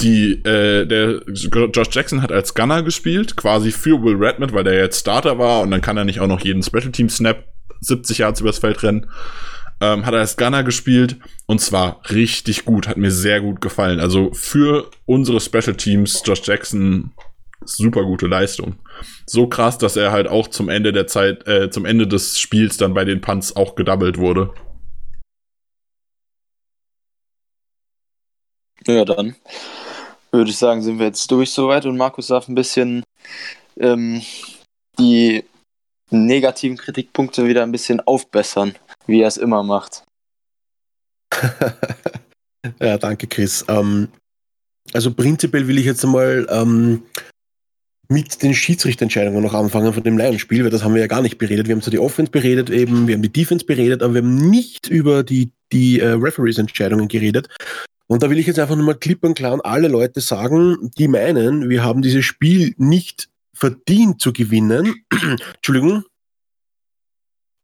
Die, äh, der Josh Jackson hat als Gunner gespielt, quasi für Will Redmond, weil der jetzt Starter war und dann kann er nicht auch noch jeden Special Team Snap 70 Yards übers Feld rennen. Ähm, hat er als Gunner gespielt und zwar richtig gut, hat mir sehr gut gefallen. Also für unsere Special Teams, Josh Jackson, super gute Leistung. So krass, dass er halt auch zum Ende der Zeit, äh, zum Ende des Spiels dann bei den Punts auch gedoubled wurde. Ja, dann würde ich sagen, sind wir jetzt durch soweit und Markus darf ein bisschen ähm, die negativen Kritikpunkte wieder ein bisschen aufbessern, wie er es immer macht. ja, danke, Chris. Ähm, also prinzipiell will ich jetzt einmal ähm, mit den Schiedsrichterentscheidungen noch anfangen von dem Lions-Spiel, weil das haben wir ja gar nicht beredet. Wir haben zwar die Offense beredet, eben, wir haben die Defense beredet, aber wir haben nicht über die, die äh, Referees-Entscheidungen geredet. Und da will ich jetzt einfach nochmal klipp und klar an alle Leute sagen, die meinen, wir haben dieses Spiel nicht verdient zu gewinnen. Entschuldigung.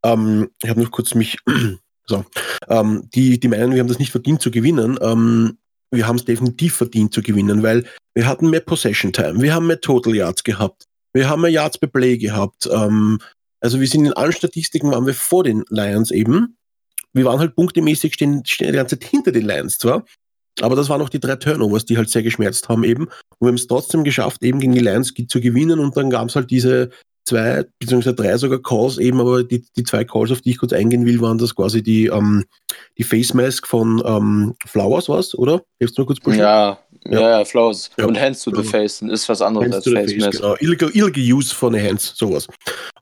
Ähm, ich habe noch kurz mich. so. Ähm, die, die meinen, wir haben das nicht verdient zu gewinnen. Ähm, wir haben es definitiv verdient zu gewinnen, weil wir hatten mehr Possession Time, wir haben mehr Total Yards gehabt, wir haben mehr Yards per Play gehabt. Ähm, also wir sind in allen Statistiken waren wir vor den Lions eben. Wir waren halt punktemäßig stehen, stehen die ganze Zeit hinter den Lions zwar, aber das waren auch die drei Turnovers, die halt sehr geschmerzt haben eben. Und wir haben es trotzdem geschafft, eben gegen die Lions zu gewinnen und dann gab es halt diese zwei, beziehungsweise drei sogar Calls eben, aber die, die zwei Calls, auf die ich kurz eingehen will, waren das quasi die, ähm, die Face Mask von ähm, Flowers, was, oder? Hilfst du nur kurz? Ja, ja, Ja. ja, Flowers. Ja. Und Hands to the Face ist was anderes Hands als Face face, Mask. genau. Illegal, illegal use von Hands, sowas.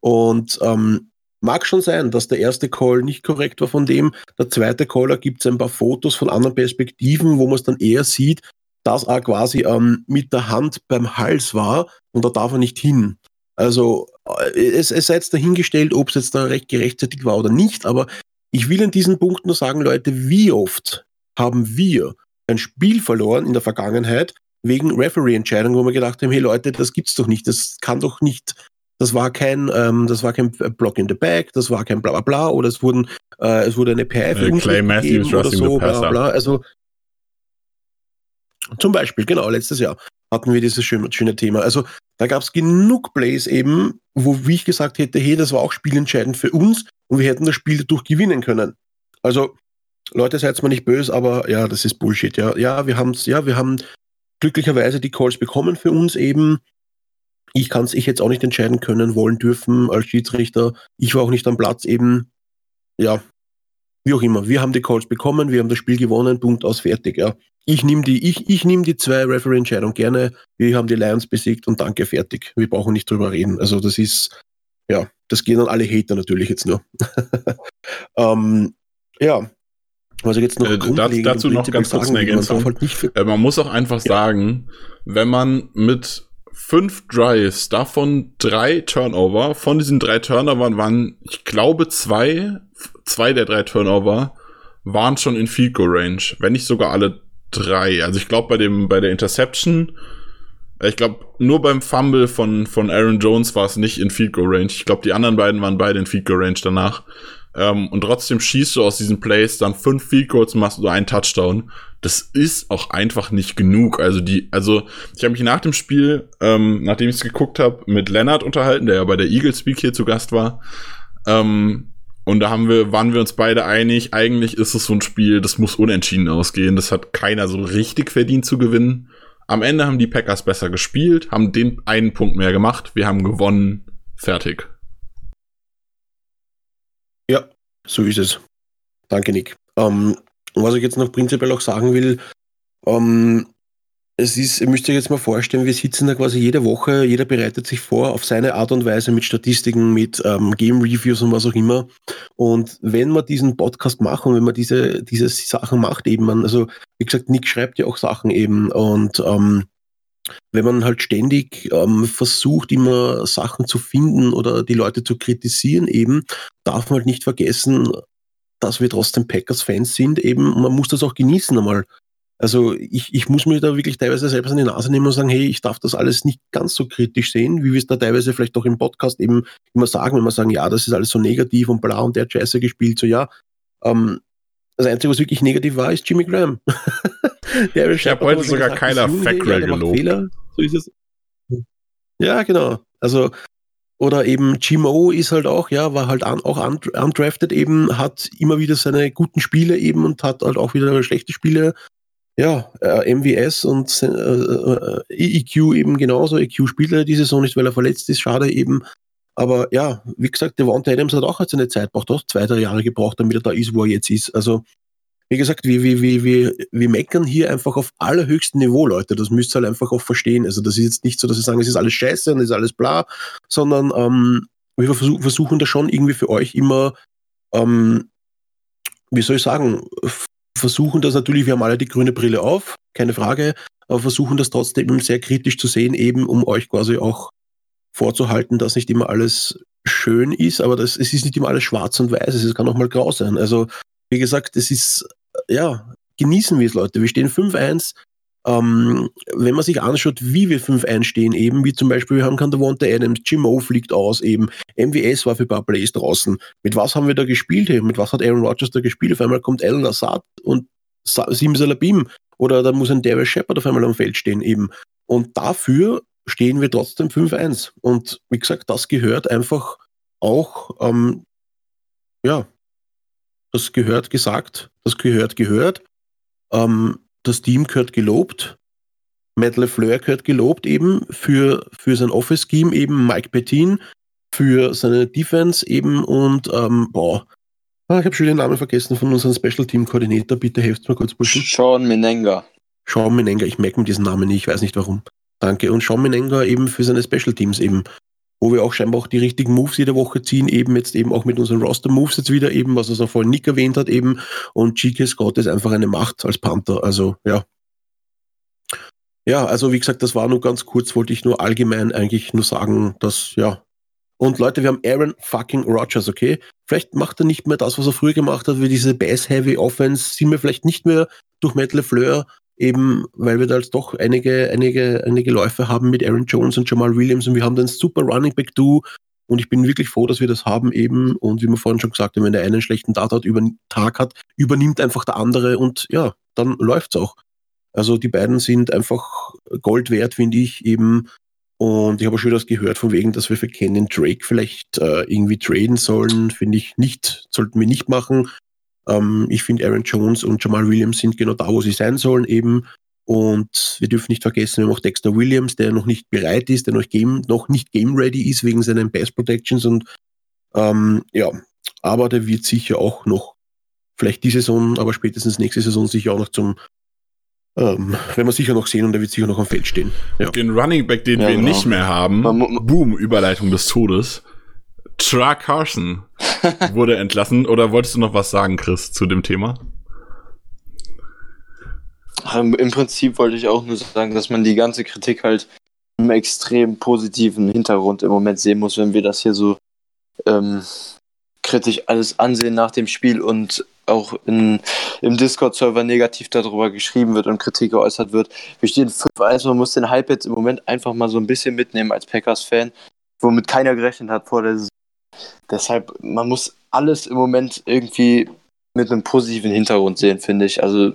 Und ähm, mag schon sein, dass der erste Call nicht korrekt war von dem. Der zweite Caller gibt es ein paar Fotos von anderen Perspektiven, wo man es dann eher sieht, dass er quasi ähm, mit der Hand beim Hals war und da darf er nicht hin. Also es, es sei jetzt dahingestellt, ob es jetzt da recht gerechtfertigt war oder nicht, aber ich will an diesem Punkt nur sagen, Leute, wie oft haben wir ein Spiel verloren in der Vergangenheit, wegen Referee-Entscheidungen, wo wir gedacht haben, hey Leute, das gibt's doch nicht, das kann doch nicht, das war kein, ähm, das war kein Block in the Back, das war kein bla bla bla, oder es wurden, äh, es wurde eine für Äh, Clay Matthews oder so, bla bla. Also zum Beispiel, genau, letztes Jahr hatten wir dieses schöne, schöne Thema. Also da gab's genug Plays eben, wo wie ich gesagt hätte, hey, das war auch spielentscheidend für uns und wir hätten das Spiel dadurch gewinnen können. Also Leute, seid mal nicht böse, aber ja, das ist Bullshit. Ja, ja, wir haben's, ja, wir haben glücklicherweise die Calls bekommen für uns eben. Ich kann es ich jetzt auch nicht entscheiden können, wollen dürfen als Schiedsrichter. Ich war auch nicht am Platz eben. Ja, wie auch immer. Wir haben die Calls bekommen, wir haben das Spiel gewonnen, Punkt aus, fertig. Ja. Ich nehme die, ich, ich nehme die zwei Referee-Entscheidungen gerne. Wir haben die Lions besiegt und danke, fertig. Wir brauchen nicht drüber reden. Also das ist, ja, das gehen an alle Hater natürlich jetzt nur. ähm, ja. Also jetzt noch Äh, dazu noch ganz kurz eine man Ergänzung. Halt nicht für Äh, man muss auch einfach sagen, wenn man mit fünf Drives, davon drei Turnover, von diesen drei Turnovern waren, ich glaube, zwei, zwei der drei Turnover waren schon in Field Goal Range, wenn nicht sogar alle drei. Also ich glaube bei dem bei der Interception, äh, ich glaube nur beim Fumble von von Aaron Jones war es nicht in Field Goal Range. Ich glaube die anderen beiden waren beide in Field Goal Range danach. Ähm, und trotzdem schießt du aus diesen Plays dann fünf Field Goals machst du einen Touchdown. Das ist auch einfach nicht genug. Also die, also ich habe mich nach dem Spiel, ähm, nachdem ich es geguckt habe, mit Lennart unterhalten, der ja bei der Eagle Speak hier zu Gast war. Ähm, und da haben wir, waren wir uns beide einig, eigentlich ist es so ein Spiel, das muss unentschieden ausgehen. Das hat keiner so richtig verdient zu gewinnen. Am Ende haben die Packers besser gespielt, haben den einen Punkt mehr gemacht. Wir haben gewonnen. Fertig. Ja, so ist es. Danke, Nick. Ähm, was ich jetzt noch prinzipiell auch sagen will, ähm, es ist, ihr müsst euch jetzt mal vorstellen, wir sitzen da quasi jede Woche, jeder bereitet sich vor auf seine Art und Weise mit Statistiken, mit ähm, Game Reviews und was auch immer. Und wenn man diesen Podcast macht und wenn man diese, diese Sachen macht, eben, man, also wie gesagt, Nick schreibt ja auch Sachen eben und ähm, wenn man halt ständig ähm, versucht, immer Sachen zu finden oder die Leute zu kritisieren, eben, darf man halt nicht vergessen, dass wir trotzdem Packers-Fans sind, eben, man muss das auch genießen einmal. Also ich, ich muss mir da wirklich teilweise selbst an die Nase nehmen und sagen, hey, ich darf das alles nicht ganz so kritisch sehen, wie wir es da teilweise vielleicht auch im Podcast eben immer sagen, wenn wir sagen, ja, das ist alles so negativ und bla und der hat Scheiße gespielt, so ja. Ähm, das Einzige, was wirklich negativ war, ist Jimmy Graham. der ich habe heute sogar gesagt, keiner Fackrell gelobt. Fehler, so ist es. Ja, genau. Also oder eben GMO ist halt auch, ja, war halt an, auch undrafted eben, hat immer wieder seine guten Spiele eben und hat halt auch wieder schlechte Spiele ja, äh, MWS und äh, äh, EQ eben genauso. EQ spielt er diese Saison nicht, weil er verletzt ist, schade eben. Aber ja, wie gesagt, der Wanda Adams hat auch seine Zeit gebraucht, auch zwei, drei Jahre gebraucht, damit er da ist, wo er jetzt ist. Also, wie gesagt, wir, wir, wir, wir, wir meckern hier einfach auf allerhöchstem Niveau, Leute. Das müsst ihr halt einfach auch verstehen. Also, das ist jetzt nicht so, dass wir sagen, es ist alles scheiße und es ist alles bla, sondern ähm, wir versuch, versuchen da schon irgendwie für euch immer, ähm, wie soll ich sagen, versuchen das natürlich, wir haben alle die grüne Brille auf, keine Frage, aber versuchen das trotzdem sehr kritisch zu sehen, eben um euch quasi auch vorzuhalten, dass nicht immer alles schön ist, aber das, es ist nicht immer alles schwarz und weiß, es kann auch mal grau sein. Also, wie gesagt, es ist, ja, genießen wir es, Leute. Wir stehen 5-1. Ähm, wenn man sich anschaut, wie wir 5-1 stehen, eben, wie zum Beispiel, wir haben Kantavonte Adams, Jim O fliegt aus, eben, MWS war für ein paar Plays draußen. Mit was haben wir da gespielt? Hey? Mit was hat Aaron Rodgers da gespielt? Auf einmal kommt Alan Assad und Sim Salabim oder da muss ein David Shepard auf einmal am Feld stehen, eben. Und dafür stehen wir trotzdem 5-1. Und wie gesagt, das gehört einfach auch, ähm, ja, das gehört gesagt, das gehört gehört. Ähm, das Team gehört gelobt. Matt LeFleur gehört gelobt eben für, für sein Office-Scheme, eben Mike Pettin, für seine Defense eben und ähm, boah, ah, ich habe schon den Namen vergessen von unserem Special Team Koordinator. Bitte helft mir kurz. Burschen. Sean Menenga. Sean Menenga, ich merke mir diesen Namen nicht, ich weiß nicht warum. Danke. Und Sean Menenga eben für seine Special Teams eben, wo wir auch scheinbar auch die richtigen Moves jede Woche ziehen, eben jetzt eben auch mit unseren Roster-Moves jetzt wieder eben, was er so vorhin Nick erwähnt hat eben. Und G.K. Scott ist einfach eine Macht als Panther. Also ja, ja, also wie gesagt, das war nur ganz kurz, wollte ich nur allgemein eigentlich nur sagen, dass, ja. Und Leute, wir haben Aaron fucking Rodgers, okay? Vielleicht macht er nicht mehr das, was er früher gemacht hat, wie diese Bass-Heavy Offense, sind wir vielleicht nicht mehr durch Matt LeFleur, eben, weil wir da jetzt doch einige, einige, einige Läufe haben mit Aaron Jones und Jamal Williams und wir haben dann super Running Back Do und ich bin wirklich froh, dass wir das haben eben und wie wir vorhin schon gesagt haben, wenn der eine einen schlechten Tag hat, über, Tag hat, übernimmt einfach der andere und ja, dann läuft's auch. Also die beiden sind einfach Gold wert, finde ich eben. Und ich habe schon das gehört, von wegen, dass wir für Kennen Drake vielleicht äh, irgendwie traden sollen. Finde ich nicht, sollten wir nicht machen. Ähm, ich finde, Aaron Jones und Jamal Williams sind genau da, wo sie sein sollen eben. Und wir dürfen nicht vergessen, wir haben auch Dexter Williams, der noch nicht bereit ist, der noch, game, noch nicht game ready ist wegen seinen Pass Protections. Und ähm, ja, aber der wird sicher auch noch, vielleicht diese Saison, aber spätestens nächste Saison sicher auch noch zum ähm, werden wir sicher noch sehen und er wird sicher noch am Feld stehen. Ja. Den Running Back, den ja, wir genau. nicht mehr haben, Boom, Überleitung des Todes. Tra Carson wurde entlassen. Oder wolltest du noch was sagen, Chris, zu dem Thema? Im Prinzip wollte ich auch nur sagen, dass man die ganze Kritik halt im extrem positiven Hintergrund im Moment sehen muss, wenn wir das hier so ähm, kritisch alles ansehen nach dem Spiel und auch in, im Discord-Server negativ darüber geschrieben wird und Kritik geäußert wird. Wir stehen 5-1, man muss den Hype jetzt im Moment einfach mal so ein bisschen mitnehmen als Packers-Fan, womit keiner gerechnet hat vor der Saison. Deshalb, man muss alles im Moment irgendwie mit einem positiven Hintergrund sehen, finde ich. Also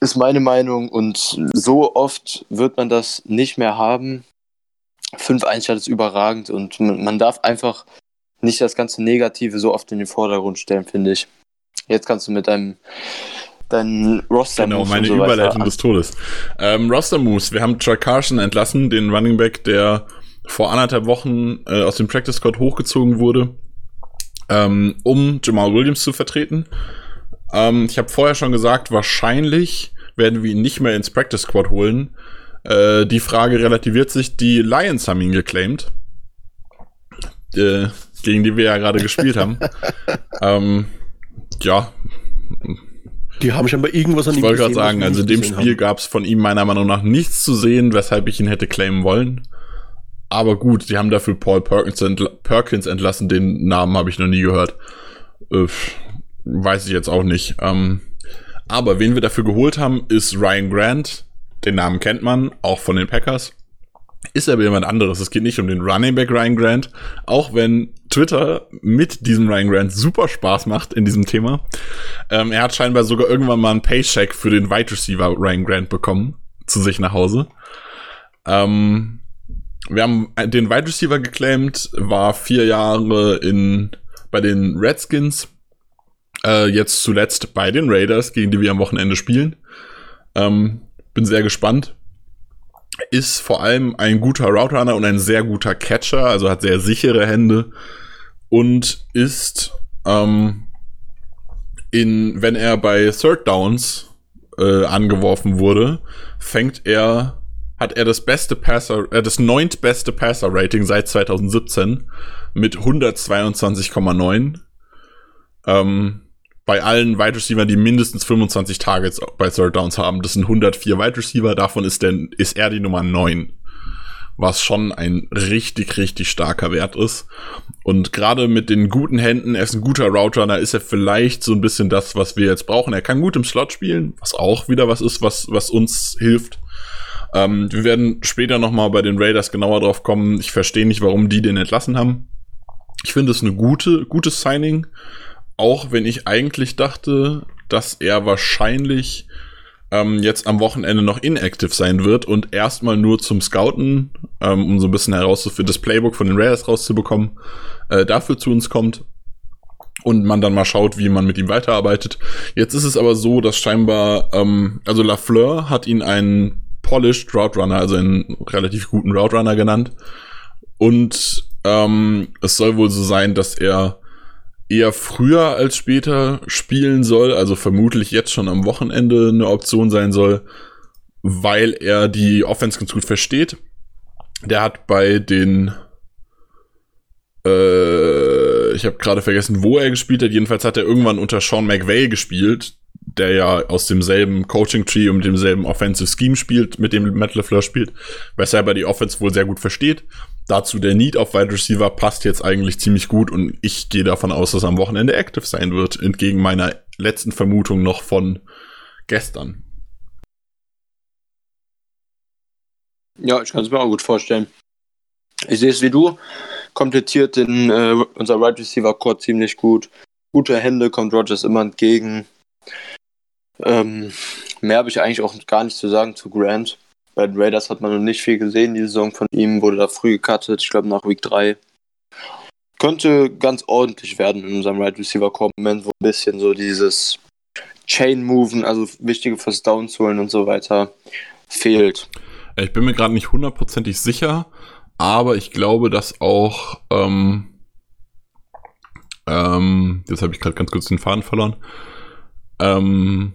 ist meine Meinung und so oft wird man das nicht mehr haben. 5-1 ist überragend und man darf einfach nicht das ganze Negative so oft in den Vordergrund stellen, finde ich. Jetzt kannst du mit deinem deinen Roster Genau, meine so Überleitung des Todes. Ähm, Roster Moves. Wir haben Troy Carson entlassen, den Running Back, der vor anderthalb Wochen äh, aus dem Practice Squad hochgezogen wurde, ähm, um Jamal Williams zu vertreten. Ähm, ich habe vorher schon gesagt, wahrscheinlich werden wir ihn nicht mehr ins Practice Squad holen. Äh, die Frage relativiert sich. Die Lions haben ihn geclaimed. Äh, gegen die wir ja gerade gespielt haben. ähm, ja. Die haben scheinbar irgendwas an ihm Ich wollte gerade sagen, also in dem Spiel gab es von ihm meiner Meinung nach nichts zu sehen, weshalb ich ihn hätte claimen wollen. Aber gut, sie haben dafür Paul Perkins, entl Perkins entlassen, den Namen habe ich noch nie gehört. Äh, weiß ich jetzt auch nicht. Ähm, aber wen wir dafür geholt haben, ist Ryan Grant. Den Namen kennt man, auch von den Packers. Ist aber jemand anderes. Es geht nicht um den Running Back Ryan Grant, auch wenn Twitter mit diesem Ryan Grant super Spaß macht in diesem Thema. Ähm, er hat scheinbar sogar irgendwann mal einen Paycheck für den Wide Receiver Ryan Grant bekommen, zu sich nach Hause. Ähm, wir haben den Wide Receiver geclaimed, war vier Jahre in, bei den Redskins, äh, jetzt zuletzt bei den Raiders, gegen die wir am Wochenende spielen. Ähm, bin sehr gespannt. Ist vor allem ein guter Route und ein sehr guter Catcher, also hat sehr sichere Hände und ist ähm, in, wenn er bei Third Downs äh, angeworfen wurde, fängt er, hat er das beste Passer, äh, das neuntbeste Passer-Rating seit 2017 mit 122,9. Ähm, bei allen Wide Receiver, die mindestens 25 Targets bei Third Downs haben. Das sind 104 Wide Receiver, davon ist, denn, ist er die Nummer 9. Was schon ein richtig, richtig starker Wert ist. Und gerade mit den guten Händen, er ist ein guter Route Runner, ist er vielleicht so ein bisschen das, was wir jetzt brauchen. Er kann gut im Slot spielen, was auch wieder was ist, was, was uns hilft. Ähm, wir werden später nochmal bei den Raiders genauer drauf kommen. Ich verstehe nicht, warum die den entlassen haben. Ich finde es eine gute, gutes Signing. Auch wenn ich eigentlich dachte, dass er wahrscheinlich ähm, jetzt am Wochenende noch inactive sein wird und erstmal nur zum Scouten, ähm, um so ein bisschen herauszufinden, das Playbook von den Raiders rauszubekommen, äh, dafür zu uns kommt und man dann mal schaut, wie man mit ihm weiterarbeitet. Jetzt ist es aber so, dass scheinbar, ähm, also Lafleur hat ihn einen Polished Route Runner, also einen relativ guten Route Runner genannt. Und ähm, es soll wohl so sein, dass er eher früher als später spielen soll, also vermutlich jetzt schon am Wochenende eine Option sein soll, weil er die Offense ganz gut versteht. Der hat bei den äh, ich habe gerade vergessen, wo er gespielt hat. Jedenfalls hat er irgendwann unter Sean McVay gespielt, der ja aus demselben Coaching-Tree und demselben Offensive Scheme spielt, mit dem Matt LeFleur spielt, weshalb er die Offense wohl sehr gut versteht. Dazu der Need auf Wide Receiver passt jetzt eigentlich ziemlich gut und ich gehe davon aus, dass er am Wochenende active sein wird, entgegen meiner letzten Vermutung noch von gestern. Ja, ich kann es mir auch gut vorstellen. Ich sehe es wie du. Komplettiert den, äh, unser Wide Receiver Core ziemlich gut. Gute Hände kommt Rogers immer entgegen. Ähm, mehr habe ich eigentlich auch gar nicht zu sagen zu Grant. Bei den Raiders hat man noch nicht viel gesehen. Die Saison von ihm wurde da früh gecuttet, ich glaube nach Week 3. Könnte ganz ordentlich werden in unserem Right Receiver Core Moment, wo ein bisschen so dieses Chain Moven, also wichtige First Downs holen und so weiter, fehlt. Ich bin mir gerade nicht hundertprozentig sicher, aber ich glaube, dass auch ähm, ähm, jetzt habe ich gerade ganz kurz den Faden verloren. Ähm,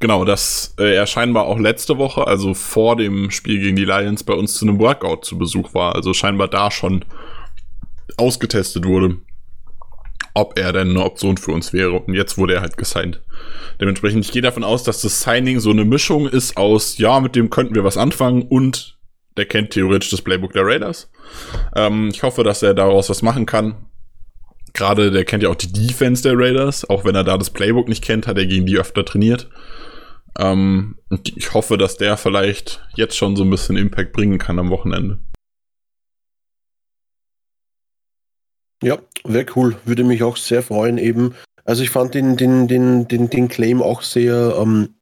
Genau, dass äh, er scheinbar auch letzte Woche, also vor dem Spiel gegen die Lions, bei uns zu einem Workout zu Besuch war. Also scheinbar da schon ausgetestet wurde, ob er denn eine Option für uns wäre. Und jetzt wurde er halt gesigned. Dementsprechend, ich gehe davon aus, dass das Signing so eine Mischung ist aus, ja, mit dem könnten wir was anfangen und der kennt theoretisch das Playbook der Raiders. Ähm, ich hoffe, dass er daraus was machen kann. Gerade der kennt ja auch die Defense der Raiders. Auch wenn er da das Playbook nicht kennt, hat er gegen die öfter trainiert. Ähm, ich hoffe, dass der vielleicht jetzt schon so ein bisschen Impact bringen kann am Wochenende. Ja, wäre cool. Würde mich auch sehr freuen, eben. Also ich fand den, den, den, den, den Claim auch sehr, ähm,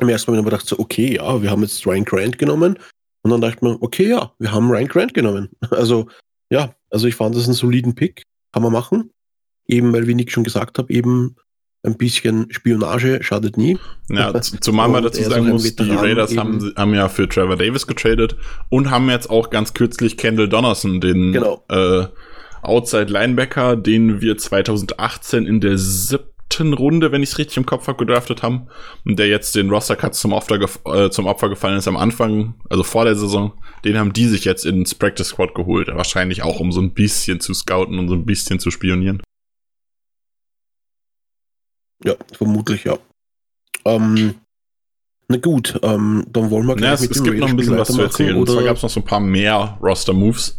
im ersten Moment gedacht, so, okay, ja, wir haben jetzt Ryan Grant genommen. Und dann dachte man, okay, ja, wir haben Ryan Grant genommen. Also, ja, also ich fand das einen soliden Pick. Kann man machen. Eben, weil wie Nick schon gesagt habe, eben ein bisschen Spionage schadet nie. Ja, zumal man dazu sagen muss, die Raiders haben, haben ja für Trevor Davis getradet und haben jetzt auch ganz kürzlich Kendall Donnerson, den genau. äh, Outside Linebacker, den wir 2018 in der siebten Runde, wenn ich es richtig im Kopf habe, gedraftet haben und der jetzt den Roster Cuts zum Opfer, äh, zum Opfer gefallen ist am Anfang, also vor der Saison, den haben die sich jetzt ins Practice Squad geholt, wahrscheinlich auch um so ein bisschen zu scouten und so ein bisschen zu spionieren. Ja, vermutlich ja. Ähm, na gut, ähm, dann wollen wir gleich ja, es, mit es gibt noch ein bisschen was zu erzählen. Oder? Und zwar gab es noch so ein paar mehr Roster-Moves.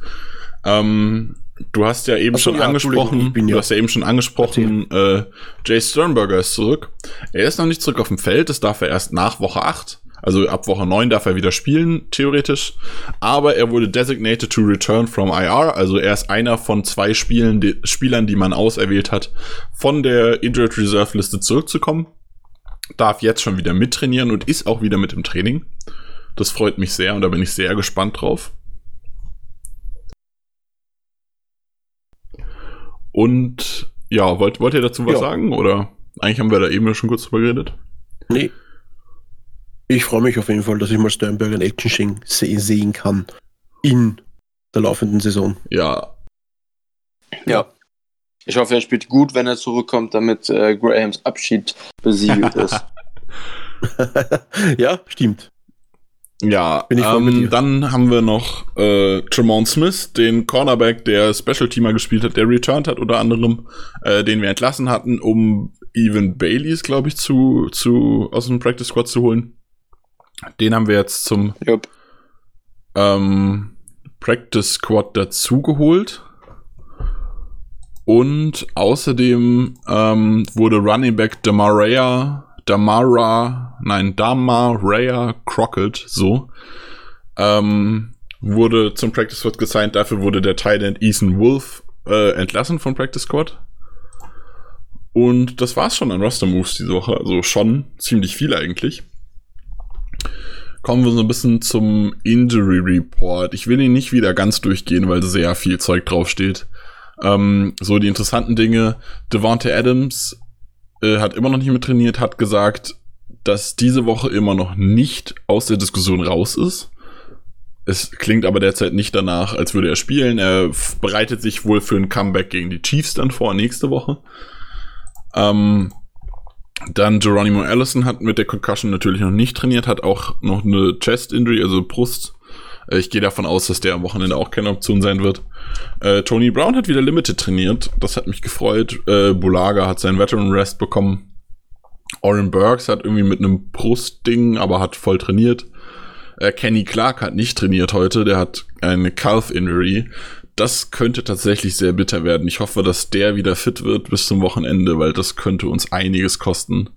Ähm, du hast ja eben so, schon ja, angesprochen, bin, ja. du hast ja eben schon angesprochen, äh, Jay Sternberger ist zurück. Er ist noch nicht zurück auf dem Feld, das darf er erst nach Woche 8. Also ab Woche 9 darf er wieder spielen, theoretisch. Aber er wurde designated to return from IR. Also er ist einer von zwei Spielen, die, Spielern, die man auserwählt hat, von der Injured Reserve Liste zurückzukommen. Darf jetzt schon wieder mittrainieren und ist auch wieder mit im Training. Das freut mich sehr und da bin ich sehr gespannt drauf. Und ja, wollt, wollt ihr dazu was ja. sagen? Oder eigentlich haben wir da eben schon kurz drüber geredet? Nee, ich freue mich auf jeden Fall, dass ich mal Sternberg in Action sehen kann. In der laufenden Saison. Ja. Ja. Ich hoffe, er spielt gut, wenn er zurückkommt, damit äh, Grahams Abschied besiegelt ist. ja, stimmt. Ja, ähm, dann haben wir noch äh, Tremont Smith, den Cornerback, der Special Teamer gespielt hat, der returned hat unter anderem, äh, den wir entlassen hatten, um Evan Baileys, glaube ich, zu, zu aus dem Practice Squad zu holen. Den haben wir jetzt zum yep. ähm, Practice Squad dazugeholt. Und außerdem ähm, wurde Running Back Damaria, Damara, nein, Damaria Crockett, so, ähm, wurde zum Practice Squad gesigned. Dafür wurde der Tight Ethan Wolf äh, entlassen vom Practice Squad. Und das war's schon an Roster Moves diese Woche. Also schon ziemlich viel eigentlich kommen wir so ein bisschen zum Injury Report. Ich will ihn nicht wieder ganz durchgehen, weil sehr viel Zeug draufsteht. Ähm, so die interessanten Dinge. Devonta Adams äh, hat immer noch nicht mit trainiert, hat gesagt, dass diese Woche immer noch nicht aus der Diskussion raus ist. Es klingt aber derzeit nicht danach, als würde er spielen. Er bereitet sich wohl für ein Comeback gegen die Chiefs dann vor nächste Woche. Ähm, dann Geronimo Allison hat mit der Concussion natürlich noch nicht trainiert, hat auch noch eine Chest Injury, also Brust. Äh, ich gehe davon aus, dass der am Wochenende auch keine Option sein wird. Äh, Tony Brown hat wieder Limited trainiert. Das hat mich gefreut. Äh, Bulaga hat seinen Veteran Rest bekommen. Oren Burks hat irgendwie mit einem Brustding, aber hat voll trainiert. Äh, Kenny Clark hat nicht trainiert heute. Der hat eine Calf Injury das könnte tatsächlich sehr bitter werden. Ich hoffe, dass der wieder fit wird bis zum Wochenende, weil das könnte uns einiges kosten.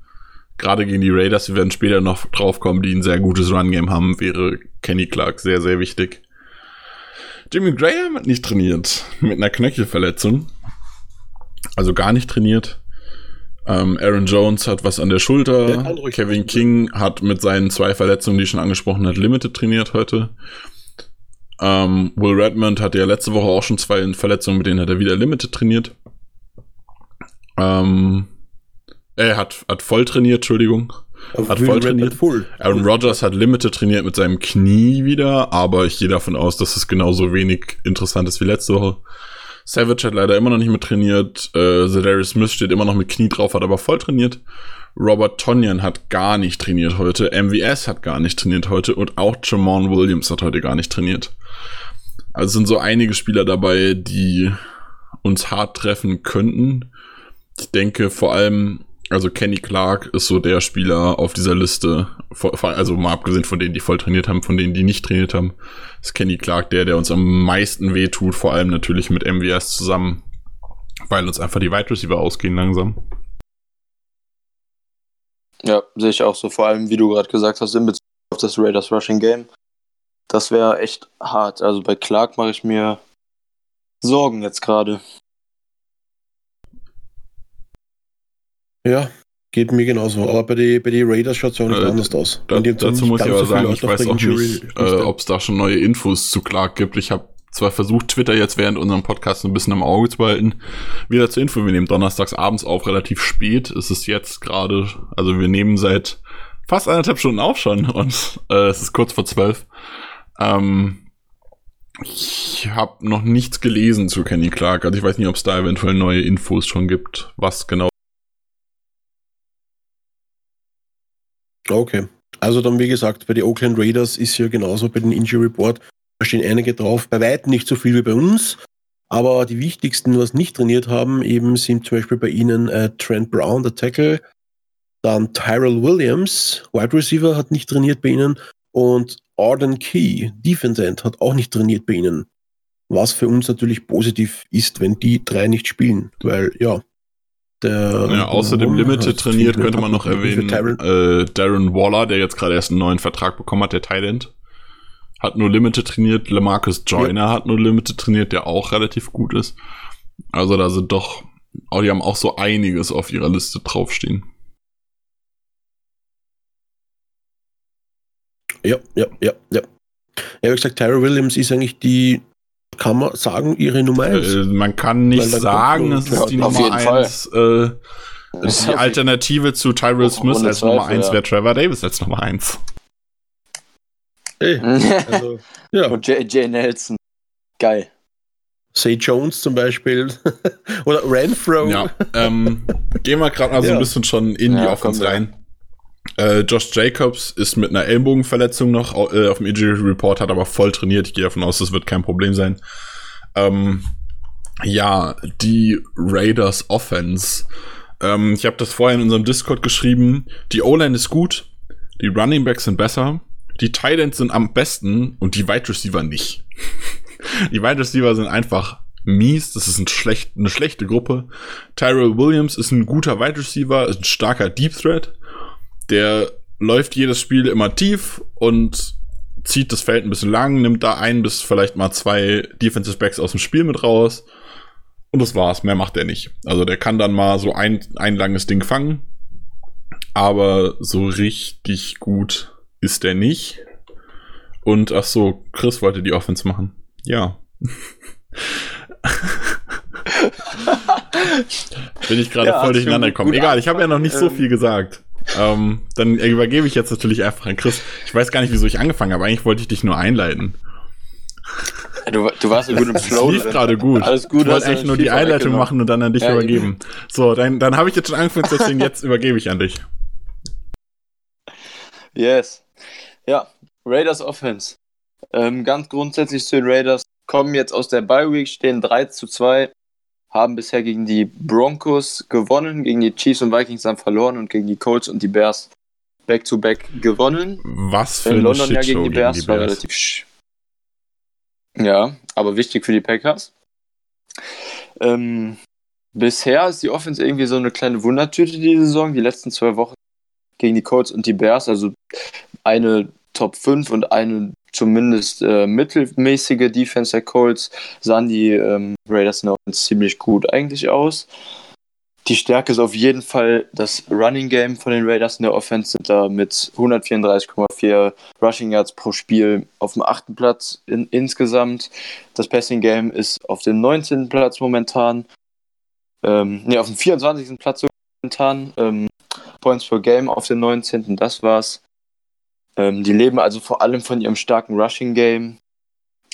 Gerade gegen die Raiders, wir werden später noch draufkommen, die ein sehr gutes Run-Game haben, wäre Kenny Clark sehr, sehr wichtig. Jimmy Graham hat nicht trainiert mit einer Knöchelverletzung. Also gar nicht trainiert. Ähm, Aaron Jones hat was an der Schulter. Kevin King hat mit seinen zwei Verletzungen, die ich schon angesprochen hat, Limited trainiert heute. Ähm, Will Redmond hatte ja letzte Woche auch schon zwei Verletzungen, mit denen hat er wieder Limited trainiert. Ähm, er hat, hat voll trainiert, Entschuldigung. hat voll trainiert. Full. Aaron Rodgers hat Limited trainiert mit seinem Knie wieder, aber ich gehe davon aus, dass es genauso wenig interessant ist wie letzte Woche. Savage hat leider immer noch nicht mit trainiert. Äh, Zedarius Smith steht immer noch mit Knie drauf, hat aber voll trainiert. Robert Tonyan hat gar nicht trainiert heute. MVS hat gar nicht trainiert heute. Und auch Jamon Williams hat heute gar nicht trainiert. Also sind so einige Spieler dabei, die uns hart treffen könnten. Ich denke vor allem, also Kenny Clark ist so der Spieler auf dieser Liste, also mal abgesehen von denen, die voll trainiert haben, von denen, die nicht trainiert haben, ist Kenny Clark der, der uns am meisten wehtut, vor allem natürlich mit MVS zusammen, weil uns einfach die Wide Receiver ausgehen langsam. Ja, sehe ich auch so, vor allem, wie du gerade gesagt hast, in Bezug auf das Raiders Rushing Game. Das wäre echt hart. Also bei Clark mache ich mir Sorgen jetzt gerade. Ja, geht mir genauso. Aber bei den bei die Raiders schaut es auch nicht äh, anders aus. Da, dazu muss ich aber so sagen, ich weiß auch nicht, äh, ob es da schon neue Infos zu Clark gibt. Ich habe zwar versucht, Twitter jetzt während unserem Podcast ein bisschen im Auge zu behalten. Wieder zur Info, wir nehmen donnerstags abends auf, relativ spät. Es ist jetzt gerade, also wir nehmen seit fast anderthalb Stunden auf schon und äh, es ist kurz vor zwölf. Ähm, ich habe noch nichts gelesen zu Kenny Clark. Also ich weiß nicht, ob es da eventuell neue Infos schon gibt, was genau. Okay. Also dann, wie gesagt, bei den Oakland Raiders ist ja genauso bei den Injury Report, da stehen einige drauf, bei weitem nicht so viel wie bei uns, aber die wichtigsten, was nicht trainiert haben, eben sind zum Beispiel bei ihnen äh, Trent Brown, der Tackle, dann Tyrell Williams, Wide Receiver, hat nicht trainiert bei ihnen und Arden Key, Defense End, hat auch nicht trainiert bei ihnen. Was für uns natürlich positiv ist, wenn die drei nicht spielen, weil ja, der Ja, außerdem Warum? Limited trainiert könnte man noch erwähnen. Äh, Darren Waller, der jetzt gerade erst einen neuen Vertrag bekommen hat, der Thailand. Hat nur Limited trainiert. Lamarcus Joyner hat nur Limited trainiert, der auch relativ gut ist. Also da sind doch, oh, die haben auch so einiges auf ihrer Liste draufstehen. Ja, ja, ja, ja. Ja, wie gesagt, Tyra Williams ist eigentlich die, kann man sagen, ihre Nummer 1. Äh, man kann nicht sagen, es ist die Nummer jeden Fall. eins. Äh, Das ist die Alternative zu Tyrell Smith als Nummer Zweifel, eins ja. wäre Trevor Davis als Nummer eins. Hey, also, ja, Und J.J. Nelson. Geil. Say Jones zum Beispiel. Oder Renfro. Ja, ähm, gehen wir gerade mal so Ja. ein bisschen schon in die Ja, Offense rein. Äh, Josh Jacobs ist mit einer Ellbogenverletzung noch äh, auf dem Injury Report, hat aber voll trainiert. Ich gehe davon aus, das wird kein Problem sein. Ähm, ja, die Raiders Offense. Ähm, ich habe das vorher in unserem Discord geschrieben. Die O-Line ist gut, die Running Backs sind besser, die Tight Ends sind am besten und die Wide Receiver nicht. die Wide Receiver sind einfach mies. Das ist ein schlecht, eine schlechte Gruppe. Tyrell Williams ist ein guter Wide Receiver, ist ein starker Deep Threat. Der läuft jedes Spiel immer tief und zieht das Feld ein bisschen lang, nimmt da ein bis vielleicht mal zwei Defensive Backs aus dem Spiel mit raus. Und das war's. Mehr macht er nicht. Also der kann dann mal so ein, ein langes Ding fangen. Aber so richtig gut ist der nicht. Und ach so, Chris wollte die Offense machen. Ja. Bin ich gerade Ja, voll durcheinander gekommen. Egal, ich habe ja noch nicht so angefangen. viel gesagt. Ähm, dann übergebe ich jetzt natürlich einfach an Chris. Ich weiß gar nicht, wieso ich angefangen habe. Eigentlich wollte ich dich nur einleiten. Du, du warst gut im Das Flow. lief drin. gerade gut. Alles gut. Ich wollte eigentlich nur die Einleitung machen und dann an dich Ja, übergeben. So, dann, dann habe ich jetzt schon angefangen, deswegen jetzt übergebe ich an dich. Yes. Ja, Raiders Offense. Ähm, ganz grundsätzlich zu den Raiders. Kommen jetzt aus der Bye Week, stehen 3 zu 2. Haben bisher gegen die Broncos gewonnen, gegen die Chiefs und Vikings dann verloren und gegen die Colts und die Bears back-to-back gewonnen. Was für In London ja Shitshow gegen die Bears war relativ Ja, aber wichtig für die Packers. Ähm, bisher ist die Offense irgendwie so eine kleine Wundertüte die Saison. Die letzten zwei Wochen gegen die Colts und die Bears, also eine Top 5 und eine zumindest äh, mittelmäßige Defense der Colts, sahen die ähm, Raiders in der Offense ziemlich gut eigentlich aus. Die Stärke ist auf jeden Fall das Running Game von den Raiders in der Offense, sind da mit 134,4 Rushing Yards pro Spiel auf dem achten Platz in, insgesamt. Das Passing Game ist auf dem 19. Platz momentan. Ähm, ne, auf dem 24. Platz momentan. Ähm, Points per Game auf dem 19. Das war's. Ähm, die leben also vor allem von ihrem starken Rushing Game,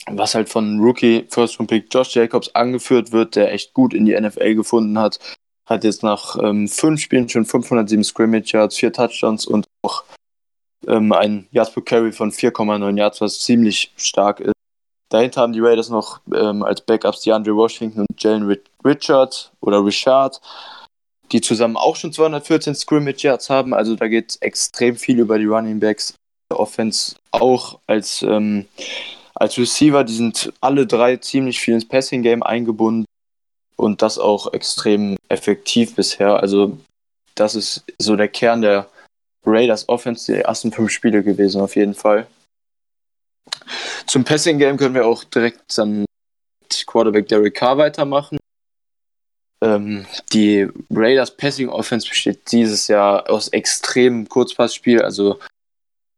was halt von Rookie First Round Pick Josh Jacobs angeführt wird, der echt gut in die NFL gefunden hat. Hat jetzt nach ähm, fünf Spielen schon 507 Scrimmage Yards, vier Touchdowns und auch ähm, ein Yards per Carry von 4,9 Yards, was ziemlich stark ist. Dahinter haben die Raiders noch ähm, als Backups DeAndre Washington und Jalen Ri- Richard oder Richard, die zusammen auch schon 214 Scrimmage Yards haben. Also da geht extrem viel über die Running Backs. Offense auch als, ähm, als Receiver, die sind alle drei ziemlich viel ins Passing Game eingebunden und das auch extrem effektiv bisher. Also das ist so der Kern der Raiders Offense die ersten fünf Spiele gewesen, auf jeden Fall. Zum Passing Game können wir auch direkt dann mit Quarterback Derek Carr weitermachen. Ähm, die Raiders Passing Offense besteht dieses Jahr aus extremem Kurzpassspiel, also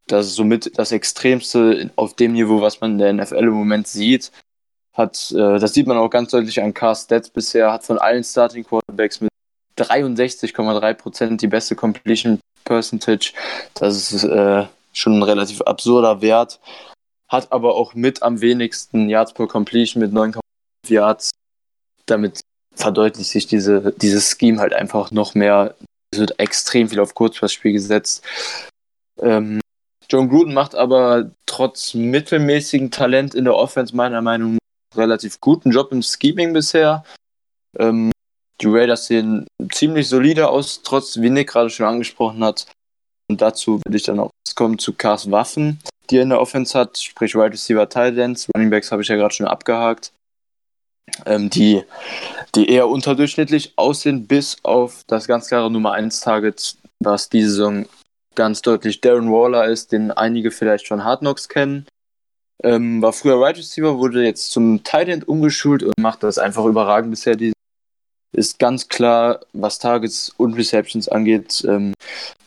das ist somit das Extremste auf dem Niveau, was man in der NFL im Moment sieht. Hat, äh, das sieht man auch ganz deutlich an Car Stats bisher, hat von allen Starting Quarterbacks mit 63,3% die beste Completion Percentage. Das ist äh, schon ein relativ absurder Wert. Hat aber auch mit am wenigsten Yards per Completion mit 9,5 Yards. Damit verdeutlicht sich diese, dieses Scheme halt einfach noch mehr. Es wird extrem viel auf Kurzpassspiel gesetzt. Ähm, John Gruden macht aber trotz mittelmäßigen Talent in der Offense meiner Meinung nach relativ guten Job im Scheming bisher. Ähm, die Raiders sehen ziemlich solide aus, trotz, wie Nick gerade schon angesprochen hat. Und dazu würde ich dann auch kommen zu Cars Waffen, die er in der Offense hat, sprich Wide Receiver Titans. Running Backs habe ich ja gerade schon abgehakt. Ähm, die, die eher unterdurchschnittlich aussehen, bis auf das ganz klare Nummer 1 Target, was diese Saison ganz deutlich Darren Waller ist, den einige vielleicht schon Hard Knocks kennen. Ähm, war früher right Receiver, wurde jetzt zum Tight End umgeschult und macht das einfach überragend bisher. Die ist ganz klar, was Targets und Receptions angeht, ähm,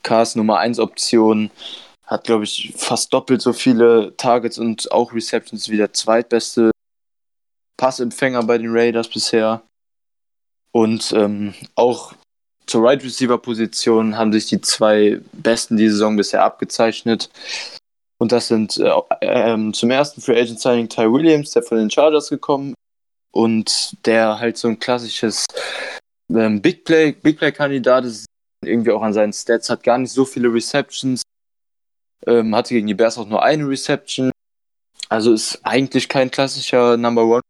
Cars Nummer 1 Option. Hat, glaube ich, fast doppelt so viele Targets und auch Receptions wie der zweitbeste Passempfänger bei den Raiders bisher. Und ähm, auch zur Right Receiver Position haben sich die zwei besten die Saison bisher abgezeichnet. Und das sind äh, äh, zum ersten Free Agent Signing Ty Williams, der von den Chargers gekommen und der halt so ein klassisches ähm, Big Play Big Play Kandidat ist irgendwie auch an seinen Stats hat gar nicht so viele Receptions ähm, hatte gegen die Bears auch nur eine Reception also ist eigentlich kein klassischer Number One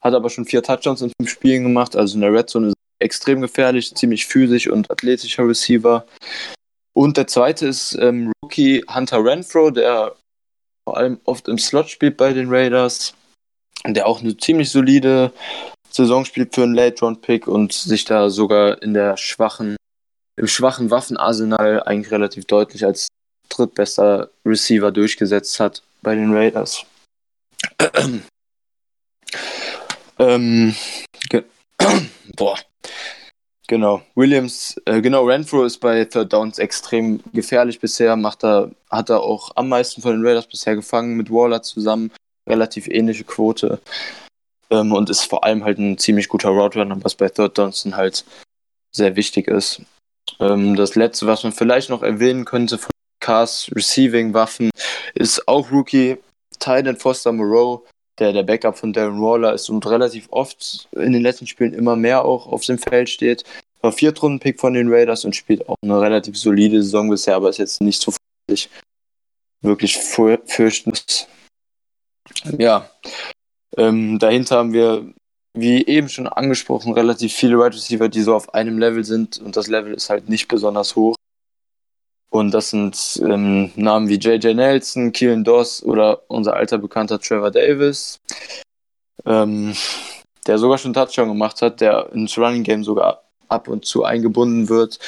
hat aber schon vier Touchdowns in fünf Spielen gemacht also in der Red Zone ist extrem gefährlich, ziemlich physisch und athletischer Receiver. Und der zweite ist ähm, Rookie Hunter Renfro, der vor allem oft im Slot spielt bei den Raiders, der auch eine ziemlich solide Saison spielt für einen Late-Round-Pick und sich da sogar in der schwachen, im schwachen Waffenarsenal eigentlich relativ deutlich als drittbester Receiver durchgesetzt hat bei den Raiders. ähm, boah, Genau, Williams, äh, genau, Renfro ist bei Third Downs extrem gefährlich bisher, macht er, hat er auch am meisten von den Raiders bisher gefangen, mit Waller zusammen, relativ ähnliche Quote. Ähm, und ist vor allem halt ein ziemlich guter Route Runner, was bei Third Downs dann halt sehr wichtig ist. Ähm, das letzte, was man vielleicht noch erwähnen könnte von Cars Receiving Waffen, ist auch Rookie Titan Foster Moreau, der der Backup von Darren Waller ist und relativ oft in den letzten Spielen immer mehr auch auf dem Feld steht. War Viertrunden-Pick von den Raiders und spielt auch eine relativ solide Saison bisher, aber ist jetzt nicht so wirklich, wirklich fürchten Ja, ähm, dahinter haben wir, wie eben schon angesprochen, relativ viele Wide Receiver, die so auf einem Level sind und das Level ist halt nicht besonders hoch. Und das sind ähm, Namen wie JJ Nelson, Kieran Doss oder unser alter bekannter Trevor Davis, ähm, der sogar schon Touchdown gemacht hat, der ins Running Game sogar ab und zu eingebunden wird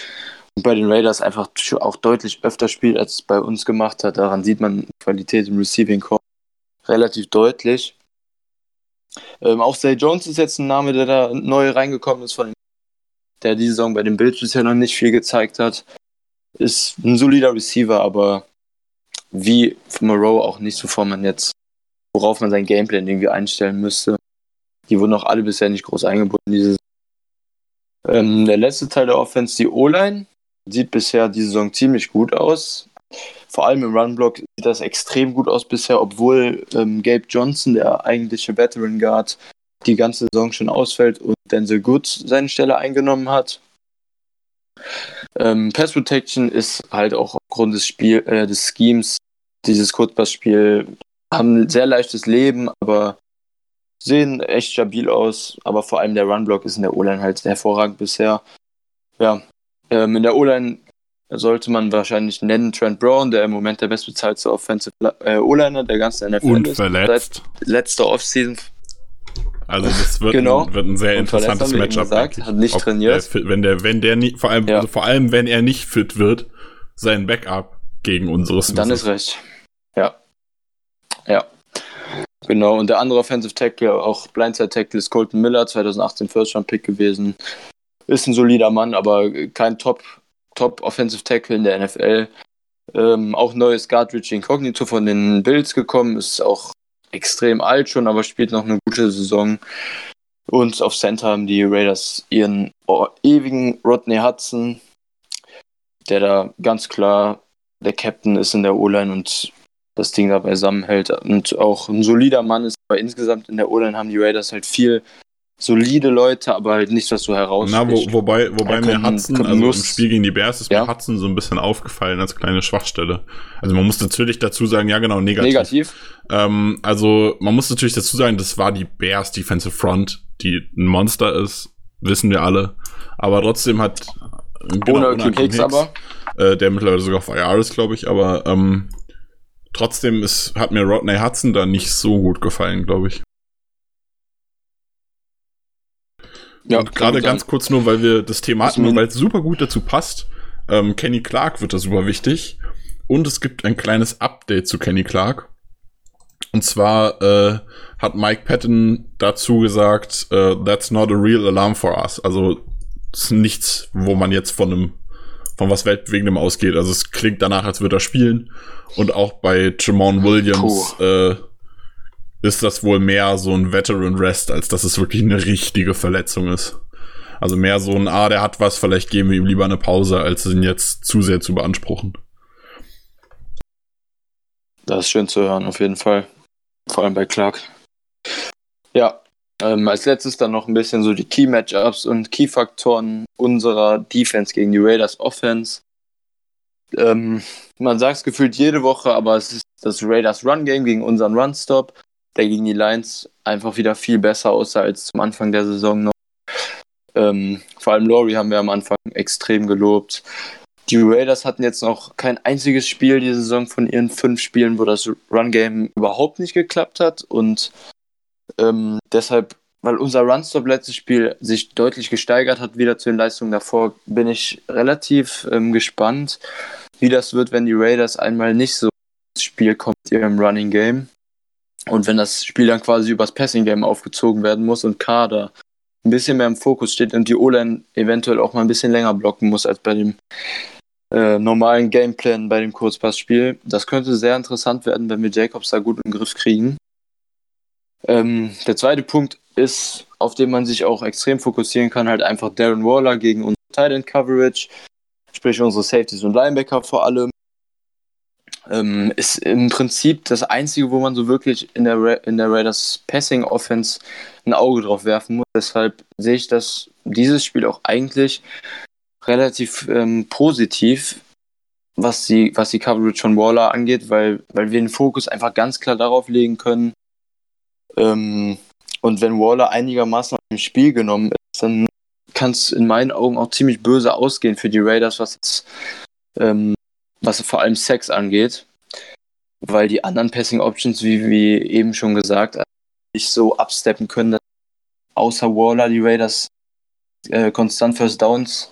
und bei den Raiders einfach auch deutlich öfter spielt, als es bei uns gemacht hat. Daran sieht man Qualität im Receiving Core relativ deutlich. Ähm, auch Zay Jones ist jetzt ein Name, der da neu reingekommen ist, von der diese Saison bei den Bills bisher noch nicht viel gezeigt hat ist ein solider Receiver, aber wie Moreau auch nicht so, man jetzt, worauf man sein Gameplay irgendwie einstellen müsste. Die wurden auch alle bisher nicht groß eingebunden. Dieses ähm, der letzte Teil der Offense, die O-Line, sieht bisher die Saison ziemlich gut aus. Vor allem im Run-Block sieht das extrem gut aus bisher, obwohl ähm, Gabe Johnson, der eigentliche Veteran Guard, die ganze Saison schon ausfällt und Denzel Good seine Stelle eingenommen hat. Ähm, Pass Protection ist halt auch aufgrund des Spiel, äh, des Schemes, dieses Kurzpassspiel, haben ein sehr leichtes Leben, aber sehen echt stabil aus. Aber vor allem der Runblock ist in der O-Line halt hervorragend bisher. Ja, ähm, in der O-Line sollte man wahrscheinlich nennen Trent Brown, der im Moment der bestbezahlte Offensive äh, O-Liner der ganzen NFL Und ist. verletzt. Seit letzter Offseason also das wird, genau. ein, wird ein sehr interessantes Matchup. Gesagt, hat nicht trainiert. Der, wenn der, wenn der nie, vor allem, ja. also vor allem, wenn er nicht fit wird, sein Backup gegen unsere Smiths. Dann ist recht. Ja. Ja. Genau, und der andere Offensive Tackle, auch Blindside Tackle, ist Colton Miller, 2018 First Round Pick gewesen. Ist ein solider Mann, aber kein Top, Top Offensive Tackle in der NFL. Ähm, auch neues Guard Rich Incognito von den Bills gekommen, ist auch extrem alt schon, aber spielt noch eine gute Saison. Und auf Center haben die Raiders ihren ewigen Rodney Hudson, der da ganz klar der Captain ist in der O-Line und das Ding da beisammenhält und auch ein solider Mann ist. Aber insgesamt in der O-Line haben die Raiders halt viel solide Leute, aber halt nicht, was so heraussticht. Na, wo, wobei, wobei mir Hudson, also im Spiel gegen die Bears ist ja? mir Hudson so ein bisschen aufgefallen als kleine Schwachstelle. Also man muss natürlich dazu sagen, ja genau, negativ. Negativ. Ähm, also man muss natürlich dazu sagen, das war die Bears Defensive Front, die ein Monster ist, wissen wir alle. Aber trotzdem hat genau, ohne, ohne Hicks, Hicks, aber äh, der mittlerweile sogar auf IR ist, glaube ich, aber ähm, trotzdem ist, hat mir Rodney Hudson da nicht so gut gefallen, glaube ich. Ja, und gerade ganz kurz nur, weil wir das Thema hatten und weil es super gut dazu passt. Ähm, Kenny Clark wird da super wichtig. Und es gibt ein kleines Update zu Kenny Clark. Und zwar äh, hat Mike Patton dazu gesagt, uh, that's not a real alarm for us. Also das ist nichts, wo man jetzt von einem von was Weltbewegendem ausgeht. Also es klingt danach, als würde er spielen. Und auch bei Jamon Williams äh, ist das wohl mehr so ein Veteran Rest, als dass es wirklich eine richtige Verletzung ist. Also mehr so ein, ah, der hat was, vielleicht geben wir ihm lieber eine Pause, als ihn jetzt zu sehr zu beanspruchen. Das ist schön zu hören, auf jeden Fall. Vor allem bei Clark. Ja, ähm, als letztes dann noch ein bisschen so die Key-Matchups und Key-Faktoren unserer Defense gegen die Raiders Offense. Ähm, man sagt es gefühlt jede Woche, aber es ist das Raiders Run-Game gegen unseren Run-Stop der gegen die Lions einfach wieder viel besser aussah als zum Anfang der Saison noch. Ähm, vor allem Laurie haben wir am Anfang extrem gelobt. Die Raiders hatten jetzt noch kein einziges Spiel diese Saison von ihren fünf Spielen, wo das Run-Game überhaupt nicht geklappt hat. Und ähm, deshalb, weil unser Run-Stop letztes Spiel sich deutlich gesteigert hat, wieder zu den Leistungen davor, bin ich relativ ähm, gespannt, wie das wird, wenn die Raiders einmal nicht so ins Spiel kommen mit ihrem Running Game. Und wenn das Spiel dann quasi übers Passing-Game aufgezogen werden muss und Kader ein bisschen mehr im Fokus steht und die O-Line eventuell auch mal ein bisschen länger blocken muss als bei dem äh, normalen Gameplan bei dem Kurzpassspiel. Das könnte sehr interessant werden, wenn wir Jacobs da gut im Griff kriegen. Ähm, der zweite Punkt ist, auf den man sich auch extrem fokussieren kann, halt einfach Darren Waller gegen unsere Tight End Coverage, sprich unsere Safeties und Linebacker vor allem ähm, ist im Prinzip das Einzige, wo man so wirklich in der, Ra in der Raiders Passing Offense ein Auge drauf werfen muss. Deshalb sehe ich das, dieses Spiel auch eigentlich relativ ähm, positiv, was die, was die Coverage von Waller angeht, weil, weil wir den Fokus einfach ganz klar darauf legen können. Ähm, und wenn Waller einigermaßen dem Spiel genommen ist, dann kann es in meinen Augen auch ziemlich böse ausgehen für die Raiders, was jetzt ähm, was vor allem Sex angeht, weil die anderen Passing Options, wie, wie eben schon gesagt, nicht so absteppen können, dass außer Waller die Raiders äh, konstant First Downs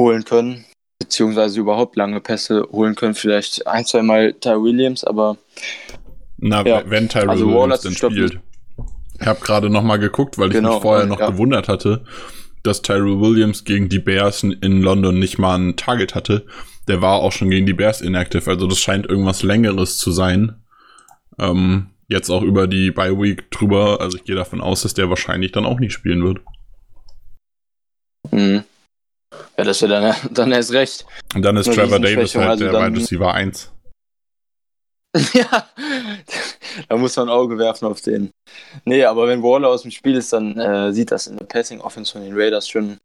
holen können, beziehungsweise überhaupt lange Pässe holen können. Vielleicht ein, zwei Mal Ty Williams, aber. Na, ja. wenn Ty also Williams denn spielt. Ich habe gerade noch mal geguckt, weil ich genau, mich vorher noch ja. gewundert hatte, dass Tyrell Williams gegen die Bears in London nicht mal ein Target hatte der war auch schon gegen die Bears inactive. Also das scheint irgendwas Längeres zu sein. Ähm, jetzt auch über die Bye Week drüber. Also ich gehe davon aus, dass der wahrscheinlich dann auch nicht spielen wird. Mhm. Ja, das wäre dann, dann erst recht. Und dann ist Nur Trevor Davis halt also der Wide Receiver 1. ja, da muss man ein Auge werfen auf den. Nee, aber wenn Waller aus dem Spiel ist, dann äh, sieht das in der Passing Offense von den Raiders schon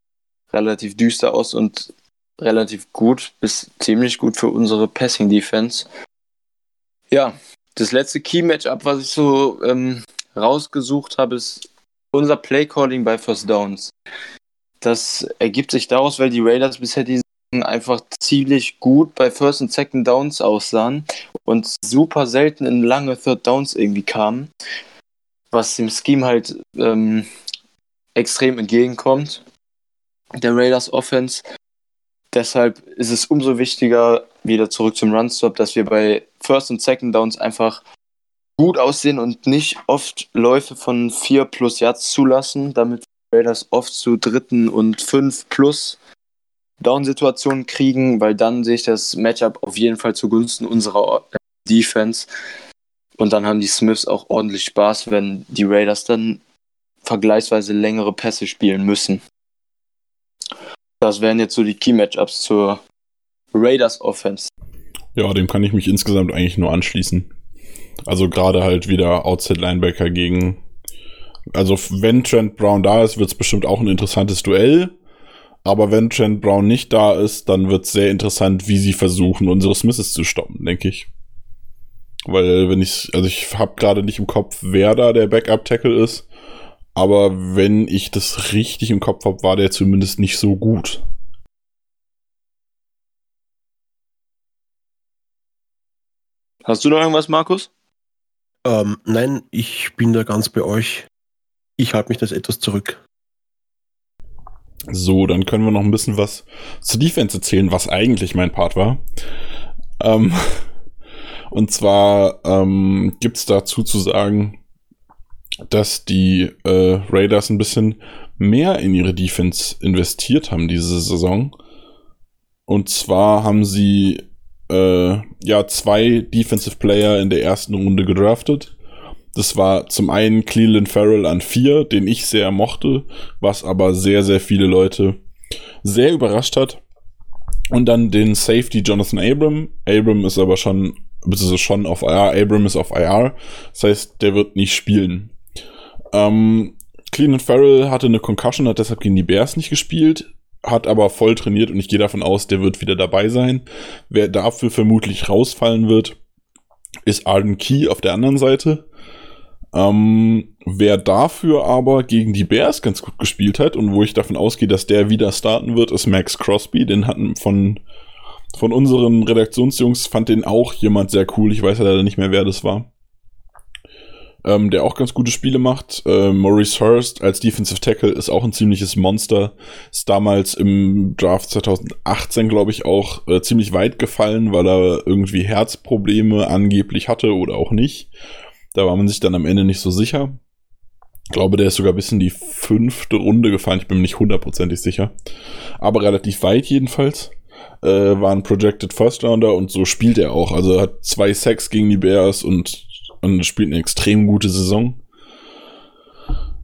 relativ düster aus und relativ gut bis ziemlich gut für unsere Passing Defense. Ja, das letzte Key Matchup, was ich so ähm, rausgesucht habe, ist unser Play Calling bei First Downs. Das ergibt sich daraus, weil die Raiders bisher die einfach ziemlich gut bei First und Second Downs aussahen und super selten in lange Third Downs irgendwie kamen, was dem Scheme halt ähm, extrem entgegenkommt. Der Raiders Offense Deshalb ist es umso wichtiger, wieder zurück zum Run-Stop, dass wir bei First und Second Downs einfach gut aussehen und nicht oft Läufe von 4 plus Yards zulassen, damit Raiders oft zu dritten und 5 plus Down-Situationen kriegen, weil dann sehe ich das Matchup auf jeden Fall zugunsten unserer Defense. Und dann haben die Smiths auch ordentlich Spaß, wenn die Raiders dann vergleichsweise längere Pässe spielen müssen. Das wären jetzt so die Key-Matchups zur Raiders Offense. Ja, dem kann ich mich insgesamt eigentlich nur anschließen. Also gerade halt wieder Outside Linebacker gegen. Also wenn Trent Brown da ist, wird es bestimmt auch ein interessantes Duell. Aber wenn Trent Brown nicht da ist, dann wird es sehr interessant, wie sie versuchen, unsere Smiths zu stoppen, denke ich. Weil wenn ich, also ich habe gerade nicht im Kopf, wer da der Backup-Tackle ist. Aber wenn ich das richtig im Kopf habe, war der zumindest nicht so gut. Hast du noch irgendwas, Markus? Ähm, nein, ich bin da ganz bei euch. Ich halte mich das etwas zurück. So, dann können wir noch ein bisschen was zur Defense erzählen, was eigentlich mein Part war. Ähm, und zwar ähm, gibt es dazu zu sagen, dass die äh, Raiders ein bisschen mehr in ihre Defense investiert haben diese Saison. Und zwar haben sie äh, ja zwei Defensive Player in der ersten Runde gedraftet. Das war zum einen Cleveland Farrell an vier, den ich sehr mochte, was aber sehr, sehr viele Leute sehr überrascht hat. Und dann den Safety Jonathan Abram. Abram ist aber schon, beziehungsweise schon auf IR. Abram ist auf IR. Das heißt, der wird nicht spielen. Ähm, Cleveland Farrell hatte eine Concussion, hat deshalb gegen die Bears nicht gespielt hat aber voll trainiert und ich gehe davon aus, der wird wieder dabei sein. Wer dafür vermutlich rausfallen wird, ist Arden Key auf der anderen Seite. Ähm, wer dafür aber gegen die Bears ganz gut gespielt hat und wo ich davon ausgehe, dass der wieder starten wird, ist Max Crosby. Den hatten von, von unseren Redaktionsjungs, fand den auch jemand sehr cool. Ich weiß leider nicht mehr, wer das war ähm, der auch ganz gute Spiele macht. Äh, Maurice Hurst als Defensive Tackle ist auch ein ziemliches Monster. Ist damals im Draft 2018, glaube ich, auch äh, ziemlich weit gefallen, weil er irgendwie Herzprobleme angeblich hatte oder auch nicht. Da war man sich dann am Ende nicht so sicher. Ich glaube, der ist sogar bis in die fünfte Runde gefallen. Ich bin mir nicht hundertprozentig sicher. Aber relativ weit jedenfalls. Äh, war ein Projected First Rounder und so spielt er auch. Also er hat zwei Sacks gegen die Bears und und spielt eine extrem gute Saison.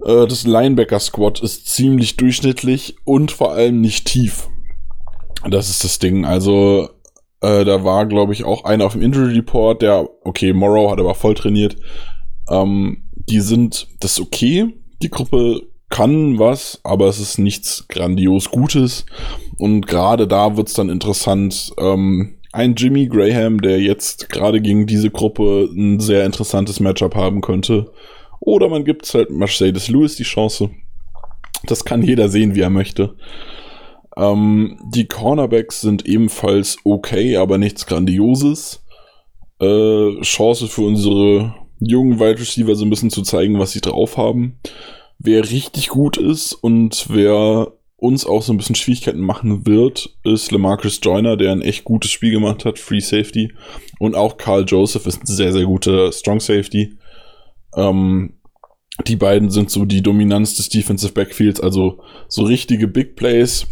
Äh, das Linebacker-Squad ist ziemlich durchschnittlich und vor allem nicht tief. Das ist das Ding. Also, äh, da war, glaube ich, auch einer auf dem Injury Report, der, okay, Morrow hat aber voll trainiert. Ähm, die sind, das okay. Die Gruppe kann was, aber es ist nichts grandios Gutes. Und gerade da wird's dann interessant, ähm, ein Jimmy Graham, der jetzt gerade gegen diese Gruppe ein sehr interessantes Matchup haben könnte. Oder man gibt halt Mercedes Lewis die Chance. Das kann jeder sehen, wie er möchte. Ähm, die Cornerbacks sind ebenfalls okay, aber nichts Grandioses. Äh, Chance für unsere jungen Wide Receiver so ein bisschen zu zeigen, was sie drauf haben. Wer richtig gut ist und wer uns auch so ein bisschen Schwierigkeiten machen wird, ist Lamarcus Joyner, der ein echt gutes Spiel gemacht hat, Free Safety. Und auch Carl Joseph ist ein sehr, sehr guter Strong Safety. Ähm, die beiden sind so die Dominanz des Defensive Backfields, also so richtige Big Plays.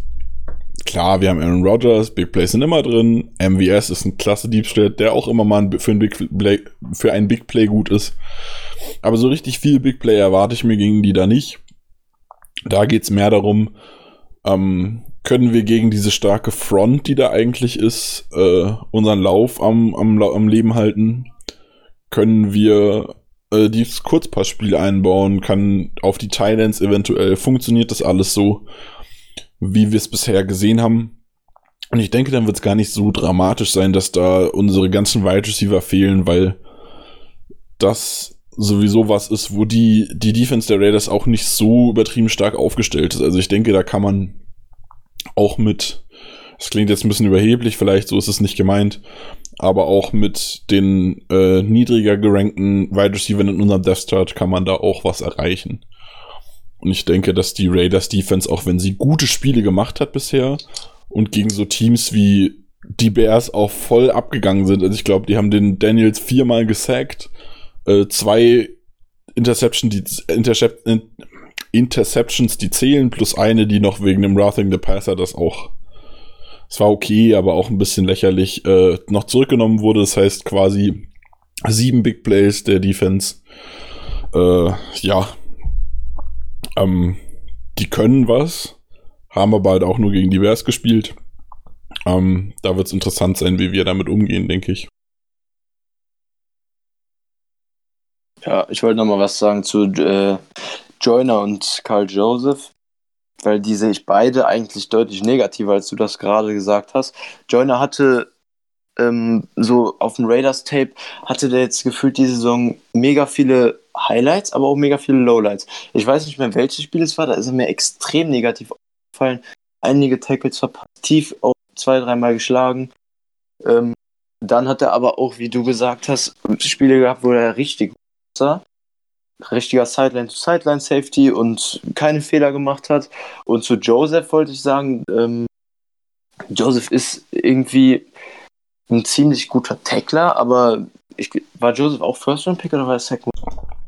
Klar, wir haben Aaron Rodgers, Big Plays sind immer drin. MVS ist ein klasse Diebstahl, der auch immer mal für ein Big Play, für ein Big Play gut ist. Aber so richtig viel Big Play erwarte ich mir gegen die da nicht. Da geht's mehr darum, ähm, können wir gegen diese starke Front, die da eigentlich ist, äh, unseren Lauf am, am, am Leben halten? Können wir äh, dieses Kurzpassspiel einbauen? Kann auf die Thailands eventuell, funktioniert das alles so, wie wir es bisher gesehen haben? Und ich denke, dann wird es gar nicht so dramatisch sein, dass da unsere ganzen Wide Receiver fehlen, weil das sowieso was ist, wo die, die Defense der Raiders auch nicht so übertrieben stark aufgestellt ist. Also ich denke, da kann man auch mit, das klingt jetzt ein bisschen überheblich, vielleicht so ist es nicht gemeint, aber auch mit den äh, niedriger gerankten Wide Receivers in unserem Death Start kann man da auch was erreichen. Und ich denke, dass die Raiders Defense, auch wenn sie gute Spiele gemacht hat bisher und gegen so Teams wie die Bears auch voll abgegangen sind. Also ich glaube, die haben den Daniels viermal gesackt äh, zwei Interception, die, Intercept, Interceptions, die zählen, plus eine, die noch wegen dem Roughing the Passer das auch es war okay, aber auch ein bisschen lächerlich, äh, noch zurückgenommen wurde. Das heißt quasi sieben Big Plays der Defense. Äh, ja, ähm, die können was, haben aber halt auch nur gegen die Bears gespielt. Ähm, da wird es interessant sein, wie wir damit umgehen, denke ich. Ja, ich wollte noch mal was sagen zu äh, Joyner und Carl Joseph weil die sehe ich beide eigentlich deutlich negativer, als du das gerade gesagt hast. Joyner hatte ähm, so auf dem Raiders-Tape, hatte der jetzt gefühlt die Saison mega viele Highlights, aber auch mega viele Lowlights. Ich weiß nicht mehr, welches Spiel es war, da ist er mir extrem negativ aufgefallen. Einige Tackles verpasst, tief auch zwei, dreimal geschlagen. Ähm, dann hat er aber auch, wie du gesagt hast, Spiele gehabt, wo er richtig richtiger Sideline-to-Sideline-Safety und keine Fehler gemacht hat. Und zu Joseph wollte ich sagen, ähm, Joseph ist irgendwie ein ziemlich guter Tackler, aber ich, war Joseph auch First-Round-Pick oder war er Second?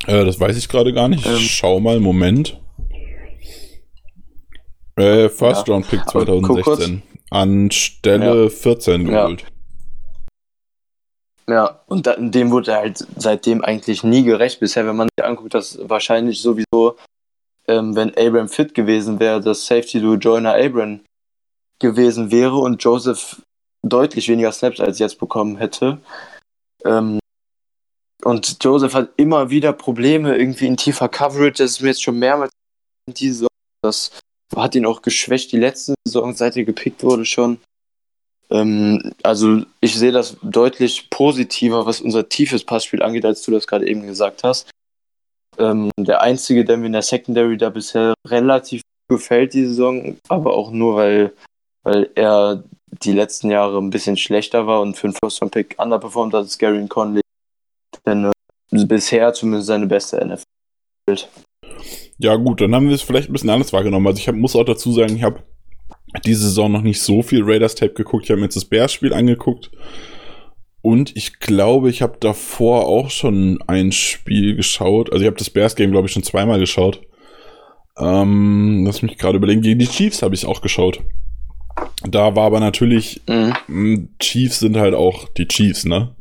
Äh, das weiß ich gerade gar nicht. Ähm, Schau mal, Moment. Äh, First-Round-Pick ja, 2016. Anstelle ja. 14 geholt. Ja. Ja, und da, dem wurde halt seitdem eigentlich nie gerecht bisher, wenn man sich anguckt, dass wahrscheinlich sowieso, ähm, wenn Abram fit gewesen wäre, das Safety du Joiner Abram gewesen wäre und Joseph deutlich weniger Snaps als jetzt bekommen hätte. Ähm, und Joseph hat immer wieder Probleme irgendwie in tiefer Coverage. Das ist mir jetzt schon mehrmals in diese Saison. Das hat ihn auch geschwächt die letzte Saison, seit er gepickt wurde schon. Ähm, also ich sehe das deutlich positiver, was unser tiefes Passspiel angeht, als du das gerade eben gesagt hast. Ähm, der einzige, der mir in der Secondary da bisher relativ gefällt die Saison, aber auch nur, weil, weil er die letzten Jahre ein bisschen schlechter war und für einen First Round Pick underperformed hat, ist Gary Conley. Denn äh, bisher zumindest seine beste NFL. Ja gut, dann haben wir es vielleicht ein bisschen anders wahrgenommen. Also ich hab, muss auch dazu sagen, ich habe diese Saison noch nicht so viel Raiders Tape geguckt. Ich habe mir jetzt das Bears-Spiel angeguckt. Und ich glaube, ich habe davor auch schon ein Spiel geschaut. Also ich habe das Bears-Game, glaube ich, schon zweimal geschaut. Ähm, lass mich gerade überlegen. Gegen die Chiefs habe ich auch geschaut. Da war aber natürlich, mhm. Chiefs sind halt auch die Chiefs, ne?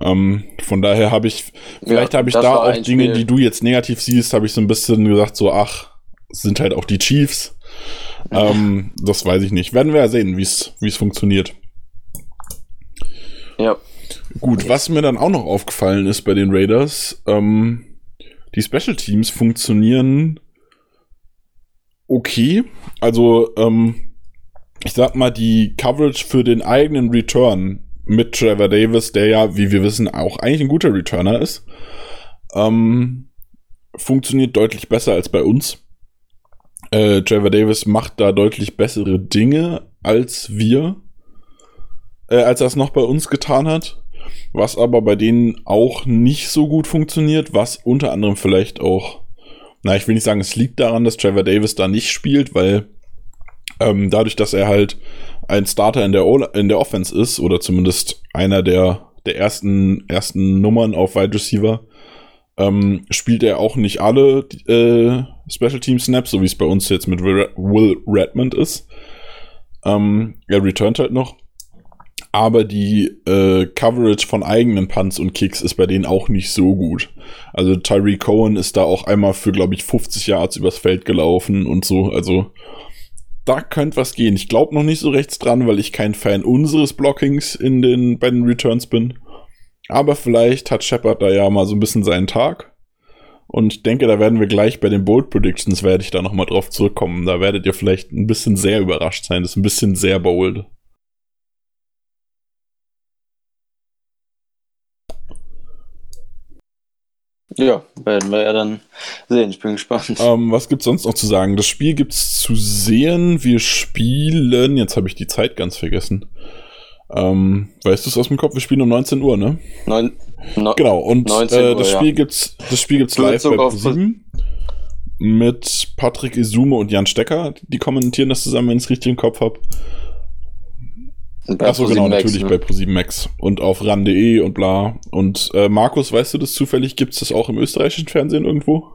Ähm, von daher habe ich, vielleicht ja, habe ich da auch Dinge, Spiel. die du jetzt negativ siehst, habe ich so ein bisschen gesagt, so, ach, sind halt auch die Chiefs. Ähm, das weiß ich nicht. Werden wir ja sehen, wie es funktioniert. Ja. Gut, was mir dann auch noch aufgefallen ist bei den Raiders, ähm, die Special Teams funktionieren okay. Also, ähm, ich sag mal, die Coverage für den eigenen Return mit Trevor Davis, der ja, wie wir wissen, auch eigentlich ein guter Returner ist, ähm, funktioniert deutlich besser als bei uns. Äh, Trevor Davis macht da deutlich bessere Dinge als wir, äh, als er es noch bei uns getan hat. Was aber bei denen auch nicht so gut funktioniert, was unter anderem vielleicht auch, na, ich will nicht sagen, es liegt daran, dass Trevor Davis da nicht spielt, weil ähm, dadurch, dass er halt ein Starter in der, o in der Offense ist, oder zumindest einer der, der ersten, ersten Nummern auf Wide Receiver, ähm, spielt er auch nicht alle äh, Special Team Snaps, so wie es bei uns jetzt mit Will Redmond ist. Ähm, er returnt halt noch. Aber die äh, Coverage von eigenen Punts und Kicks ist bei denen auch nicht so gut. Also Tyree Cohen ist da auch einmal für, glaube ich, 50 Yards übers Feld gelaufen und so. Also da könnte was gehen. Ich glaube noch nicht so rechts dran, weil ich kein Fan unseres Blockings in den, bei den Returns bin. Aber vielleicht hat Shepard da ja mal so ein bisschen seinen Tag. Und ich denke, da werden wir gleich bei den Bold Predictions, werde ich da nochmal drauf zurückkommen. Da werdet ihr vielleicht ein bisschen sehr überrascht sein. Das ist ein bisschen sehr bold. Ja, werden wir ja dann sehen. Ich bin gespannt. Ähm, was gibt's sonst noch zu sagen? Das Spiel gibt's zu sehen. Wir spielen. Jetzt habe ich die Zeit ganz vergessen. Ähm, weißt du es aus dem Kopf? Wir spielen um 19 Uhr, ne? Neun, no, genau, und äh, das, Spiel ja. gibt's, das Spiel gibt's live bei ProSieben mit Patrick Isume und Jan Stecker. Die kommentieren das zusammen, wenn ich es richtig im Kopf habe. Achso, genau, Max, natürlich ne? bei ProSieben Max und auf ran.de und bla. Und äh, Markus, weißt du das zufällig? Gibt es das auch im österreichischen Fernsehen irgendwo?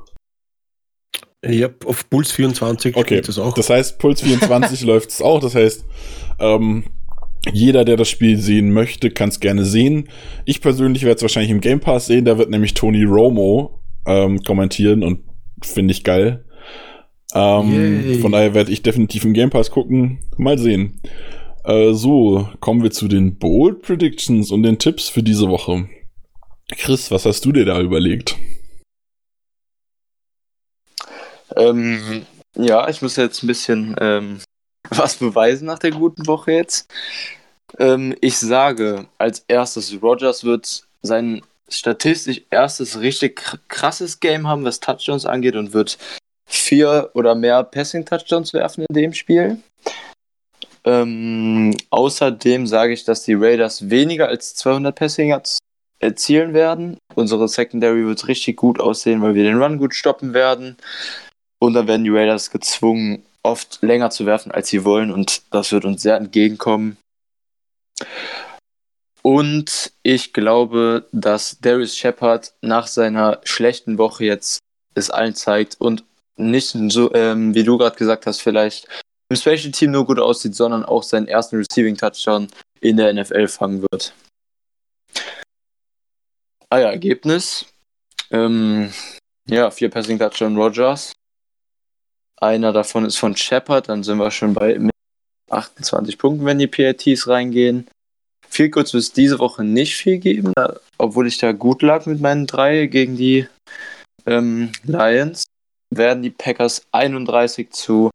Ja, auf Puls 24 okay. das auch. Das heißt, Puls 24 läuft es auch. Das heißt, ähm, jeder, der das Spiel sehen möchte, kann es gerne sehen. Ich persönlich werde es wahrscheinlich im Game Pass sehen. Da wird nämlich Tony Romo ähm, kommentieren und finde ich geil. Ähm, von daher werde ich definitiv im Game Pass gucken. Mal sehen. Äh, so, kommen wir zu den Bold Predictions und den Tipps für diese Woche. Chris, was hast du dir da überlegt? Ähm, ja, ich muss jetzt ein bisschen ähm, was beweisen nach der guten Woche jetzt. Ähm, ich sage als erstes, Rogers wird sein statistisch erstes richtig krasses Game haben, was Touchdowns angeht und wird vier oder mehr Passing-Touchdowns werfen in dem Spiel. Ähm, außerdem sage ich, dass die Raiders weniger als 200 Passing Yards erzielen werden. Unsere Secondary wird richtig gut aussehen, weil wir den Run gut stoppen werden. Und dann werden die Raiders gezwungen, oft länger zu werfen, als sie wollen. Und das wird uns sehr entgegenkommen. Und ich glaube, dass Darius Shepard nach seiner schlechten Woche jetzt es allen zeigt und nicht so, ähm, wie du gerade gesagt hast, vielleicht im Special Team nur gut aussieht, sondern auch seinen ersten Receiving Touchdown in der NFL fangen wird. Ah ja, Ergebnis. Ähm, ja, vier Passing Touchdown Rogers. Einer davon ist von Shepard, dann sind wir schon bei 28 Punkten, wenn die PATs reingehen. Viel kurz wird es diese Woche nicht viel geben, obwohl ich da gut lag mit meinen drei gegen die ähm, Lions. Werden die Packers 31 zu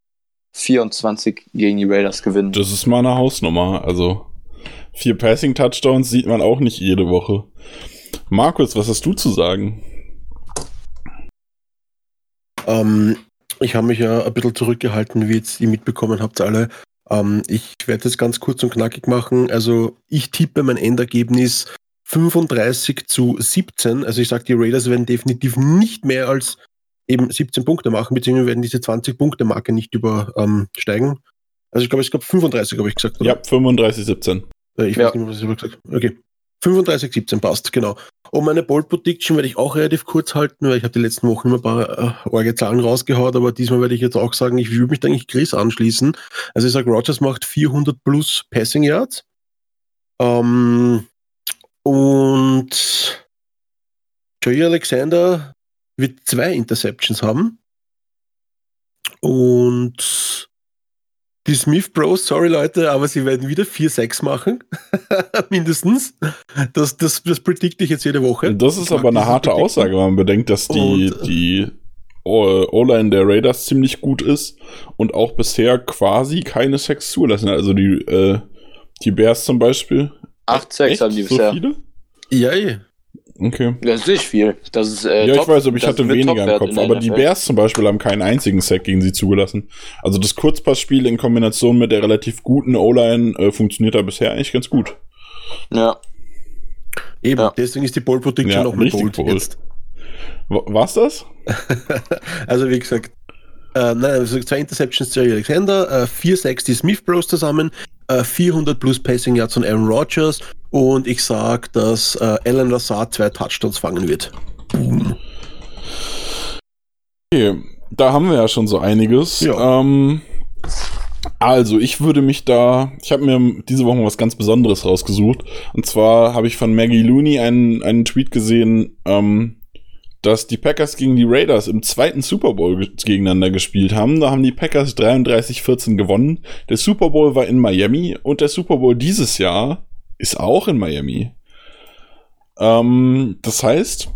24 gegen die Raiders gewinnen. Das ist mal eine Hausnummer. Also vier Passing Touchdowns sieht man auch nicht jede Woche. Markus, was hast du zu sagen? Ähm, ich habe mich ja ein bisschen zurückgehalten, wie jetzt ihr mitbekommen habt alle. Ähm, ich werde das ganz kurz und knackig machen. Also ich tippe mein Endergebnis 35 zu 17. Also ich sage, die Raiders werden definitiv nicht mehr als eben 17 Punkte machen, beziehungsweise werden diese 20-Punkte-Marke nicht übersteigen. Ähm, also ich glaube, ich glaube 35 habe ich gesagt. Oder? Ja, 35, 17. Äh, ich ja. weiß nicht, was ich habe gesagt. Okay. 35, 17 passt, genau. Und meine Bold Prediction werde ich auch relativ kurz halten, weil ich habe die letzten Wochen immer ein paar äh, orge Zahlen rausgehaut, aber diesmal werde ich jetzt auch sagen, ich würde mich da eigentlich Chris anschließen. Also ich sage, Rogers macht 400 plus Passing Yards. Ähm, und Joey Alexander wird zwei Interceptions haben. Und die Smith Bros, sorry Leute, aber sie werden wieder 4-6 machen. Mindestens. Das, das, das predikte ich jetzt jede Woche. Das ist aber eine harte Aussage, wenn man bedenkt, dass die, und, die O-Line der Raiders ziemlich gut ist und auch bisher quasi keine Sex zulassen. Also die, äh, die Bears zum Beispiel. 8 Sex haben die bisher. So viele? Ja, ja. Okay. Das ist nicht viel. Das ist, äh, ja, top, ich weiß, aber ich hatte weniger im Kopf. Aber die Bears zum Beispiel haben keinen einzigen Sack gegen sie zugelassen. Also das Kurzpassspiel in Kombination mit der relativ guten O-Line äh, funktioniert da bisher eigentlich ganz gut. Ja. Eben, ja. deswegen ist die Ball Prediction ja, noch mit Bold, Bold jetzt. War's das? also wie gesagt, äh, nein, also zwei Interceptions Jerry Alexander, äh, vier Sacks die Smith Bros zusammen, äh, 400 plus Passing Yards von Aaron Rodgers und ich sage, dass äh, Alan Lazard zwei Touchdowns fangen wird. Boom. Okay, da haben wir ja schon so einiges. Ja. Ähm, also, ich würde mich da, ich habe mir diese Woche was ganz Besonderes rausgesucht. Und zwar habe ich von Maggie Looney einen, einen Tweet gesehen, ähm, dass die Packers gegen die Raiders im zweiten Super Bowl gegeneinander gespielt haben. Da haben die Packers 33-14 gewonnen. Der Super Bowl war in Miami und der Super Bowl dieses Jahr ist auch in Miami. Ähm, das heißt,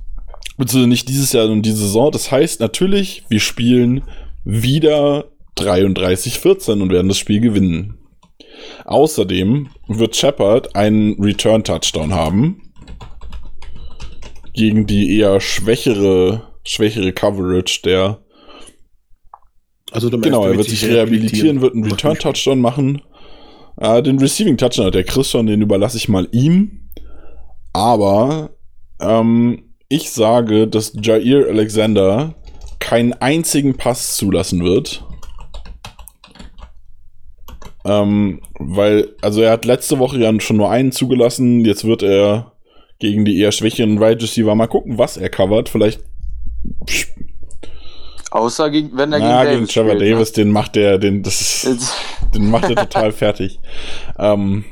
beziehungsweise nicht dieses Jahr und diese Saison, das heißt natürlich, wir spielen wieder 33-14 und werden das Spiel gewinnen. Außerdem wird Shepard einen Return-Touchdown haben gegen die eher schwächere, schwächere Coverage der. Also genau, er wird sich rehabilitieren, wird einen Return-Touchdown machen äh, den Receiving Touchdown hat der Chris schon, den überlasse ich mal ihm. Aber ähm, ich sage, dass Jair Alexander keinen einzigen Pass zulassen wird. Ähm, weil, also er hat letzte Woche ja schon nur einen zugelassen, jetzt wird er gegen die eher schwächeren Wide Receiver mal gucken, was er covert. Vielleicht Außer gegen, wenn er na, gegen, gegen Davis Trevor spielt, ne? Davis, den macht er, den, das ist, den macht er total fertig. Ähm,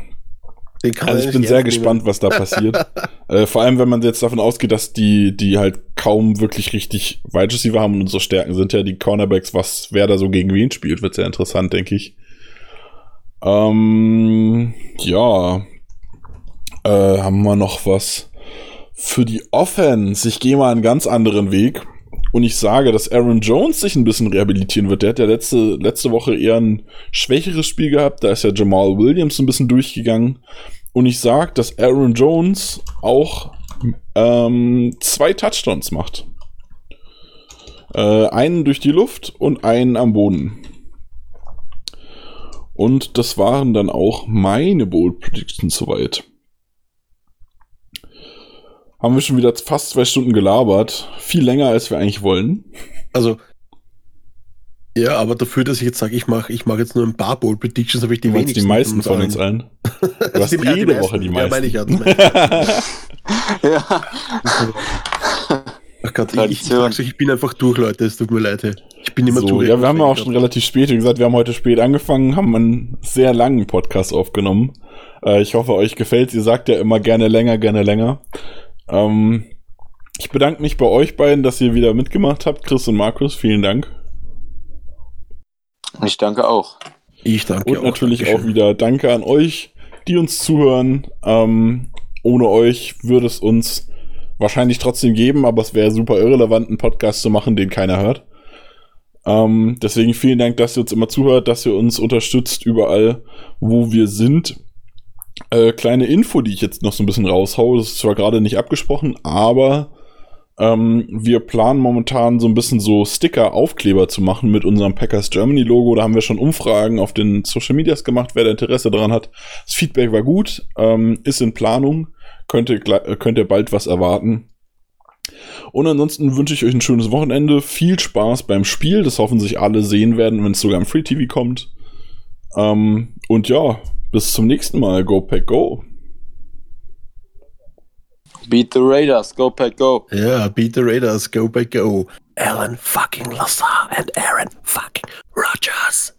Den kann man also ich bin sehr nehmen. gespannt, was da passiert. äh, vor allem, wenn man jetzt davon ausgeht, dass die, die halt kaum wirklich richtig Wide Receiver haben und unsere Stärken sind ja die Cornerbacks, was wer da so gegen wen spielt, wird sehr interessant, denke ich. Ähm, ja. Äh, haben wir noch was für die Offense? Ich gehe mal einen ganz anderen Weg. Und ich sage, dass Aaron Jones sich ein bisschen rehabilitieren wird. Der hat ja letzte, letzte Woche eher ein schwächeres Spiel gehabt. Da ist ja Jamal Williams ein bisschen durchgegangen. Und ich sage, dass Aaron Jones auch ähm, zwei Touchdowns macht. Äh, einen durch die Luft und einen am Boden. Und das waren dann auch meine Bold Predictions soweit. Haben wir schon wieder fast zwei Stunden gelabert. Viel länger, als wir eigentlich wollen. Also, ja, aber dafür, dass ich jetzt sage, ich mache ich mach jetzt nur ein paar Bold Predictions, habe ich die Du wenigsten. die meisten von uns allen. Du hast ja, die jede meisten. Woche die Ja, meine ich meisten. ja. das meine ich. ja. Ach Gott, ich, ich, Tradition. sag's euch, ich bin einfach durch, Leute. Es tut mir leid. hey. Ich bin immer So, zu ja, wir haben ja auch schon relativ spät, wie gesagt, wir haben heute spät angefangen, haben einen sehr langen Podcast aufgenommen. Äh, ich hoffe, euch gefällt's. Ihr sagt ja immer gerne länger, gerne länger. Ähm, ich bedanke mich bei euch beiden, dass ihr wieder mitgemacht habt. Chris und Markus, vielen Dank. Ich danke auch. Ich danke Und auch. natürlich auch Dankeschön. wieder Danke an euch, die uns zuhören. Ähm, ohne euch würde es uns wahrscheinlich trotzdem geben, aber es wäre super irrelevant, einen Podcast zu machen, den keiner hört. Ähm, deswegen vielen Dank, dass ihr uns immer zuhört, dass ihr uns unterstützt überall, wo wir sind. Äh, kleine Info, die ich jetzt noch so ein bisschen raushaue, das ist zwar gerade nicht abgesprochen, aber ähm, wir planen momentan so ein bisschen so Sticker-Aufkleber zu machen mit unserem Packers Germany Logo. Da haben wir schon Umfragen auf den Social Medias gemacht, wer da Interesse daran hat. Das Feedback war gut, ähm, ist in Planung, könnt ihr, äh, könnt ihr bald was erwarten. Und ansonsten wünsche ich euch ein schönes Wochenende, viel Spaß beim Spiel, das hoffen sich alle sehen werden, wenn es sogar im Free TV kommt. Ähm, und ja, bis zum nächsten Mal. Go Pack Go. Beat the Raiders. Go, Pack, go. Ja, beat the Raiders, go by go. Alan fucking Lassar and Aaron fucking Rodgers.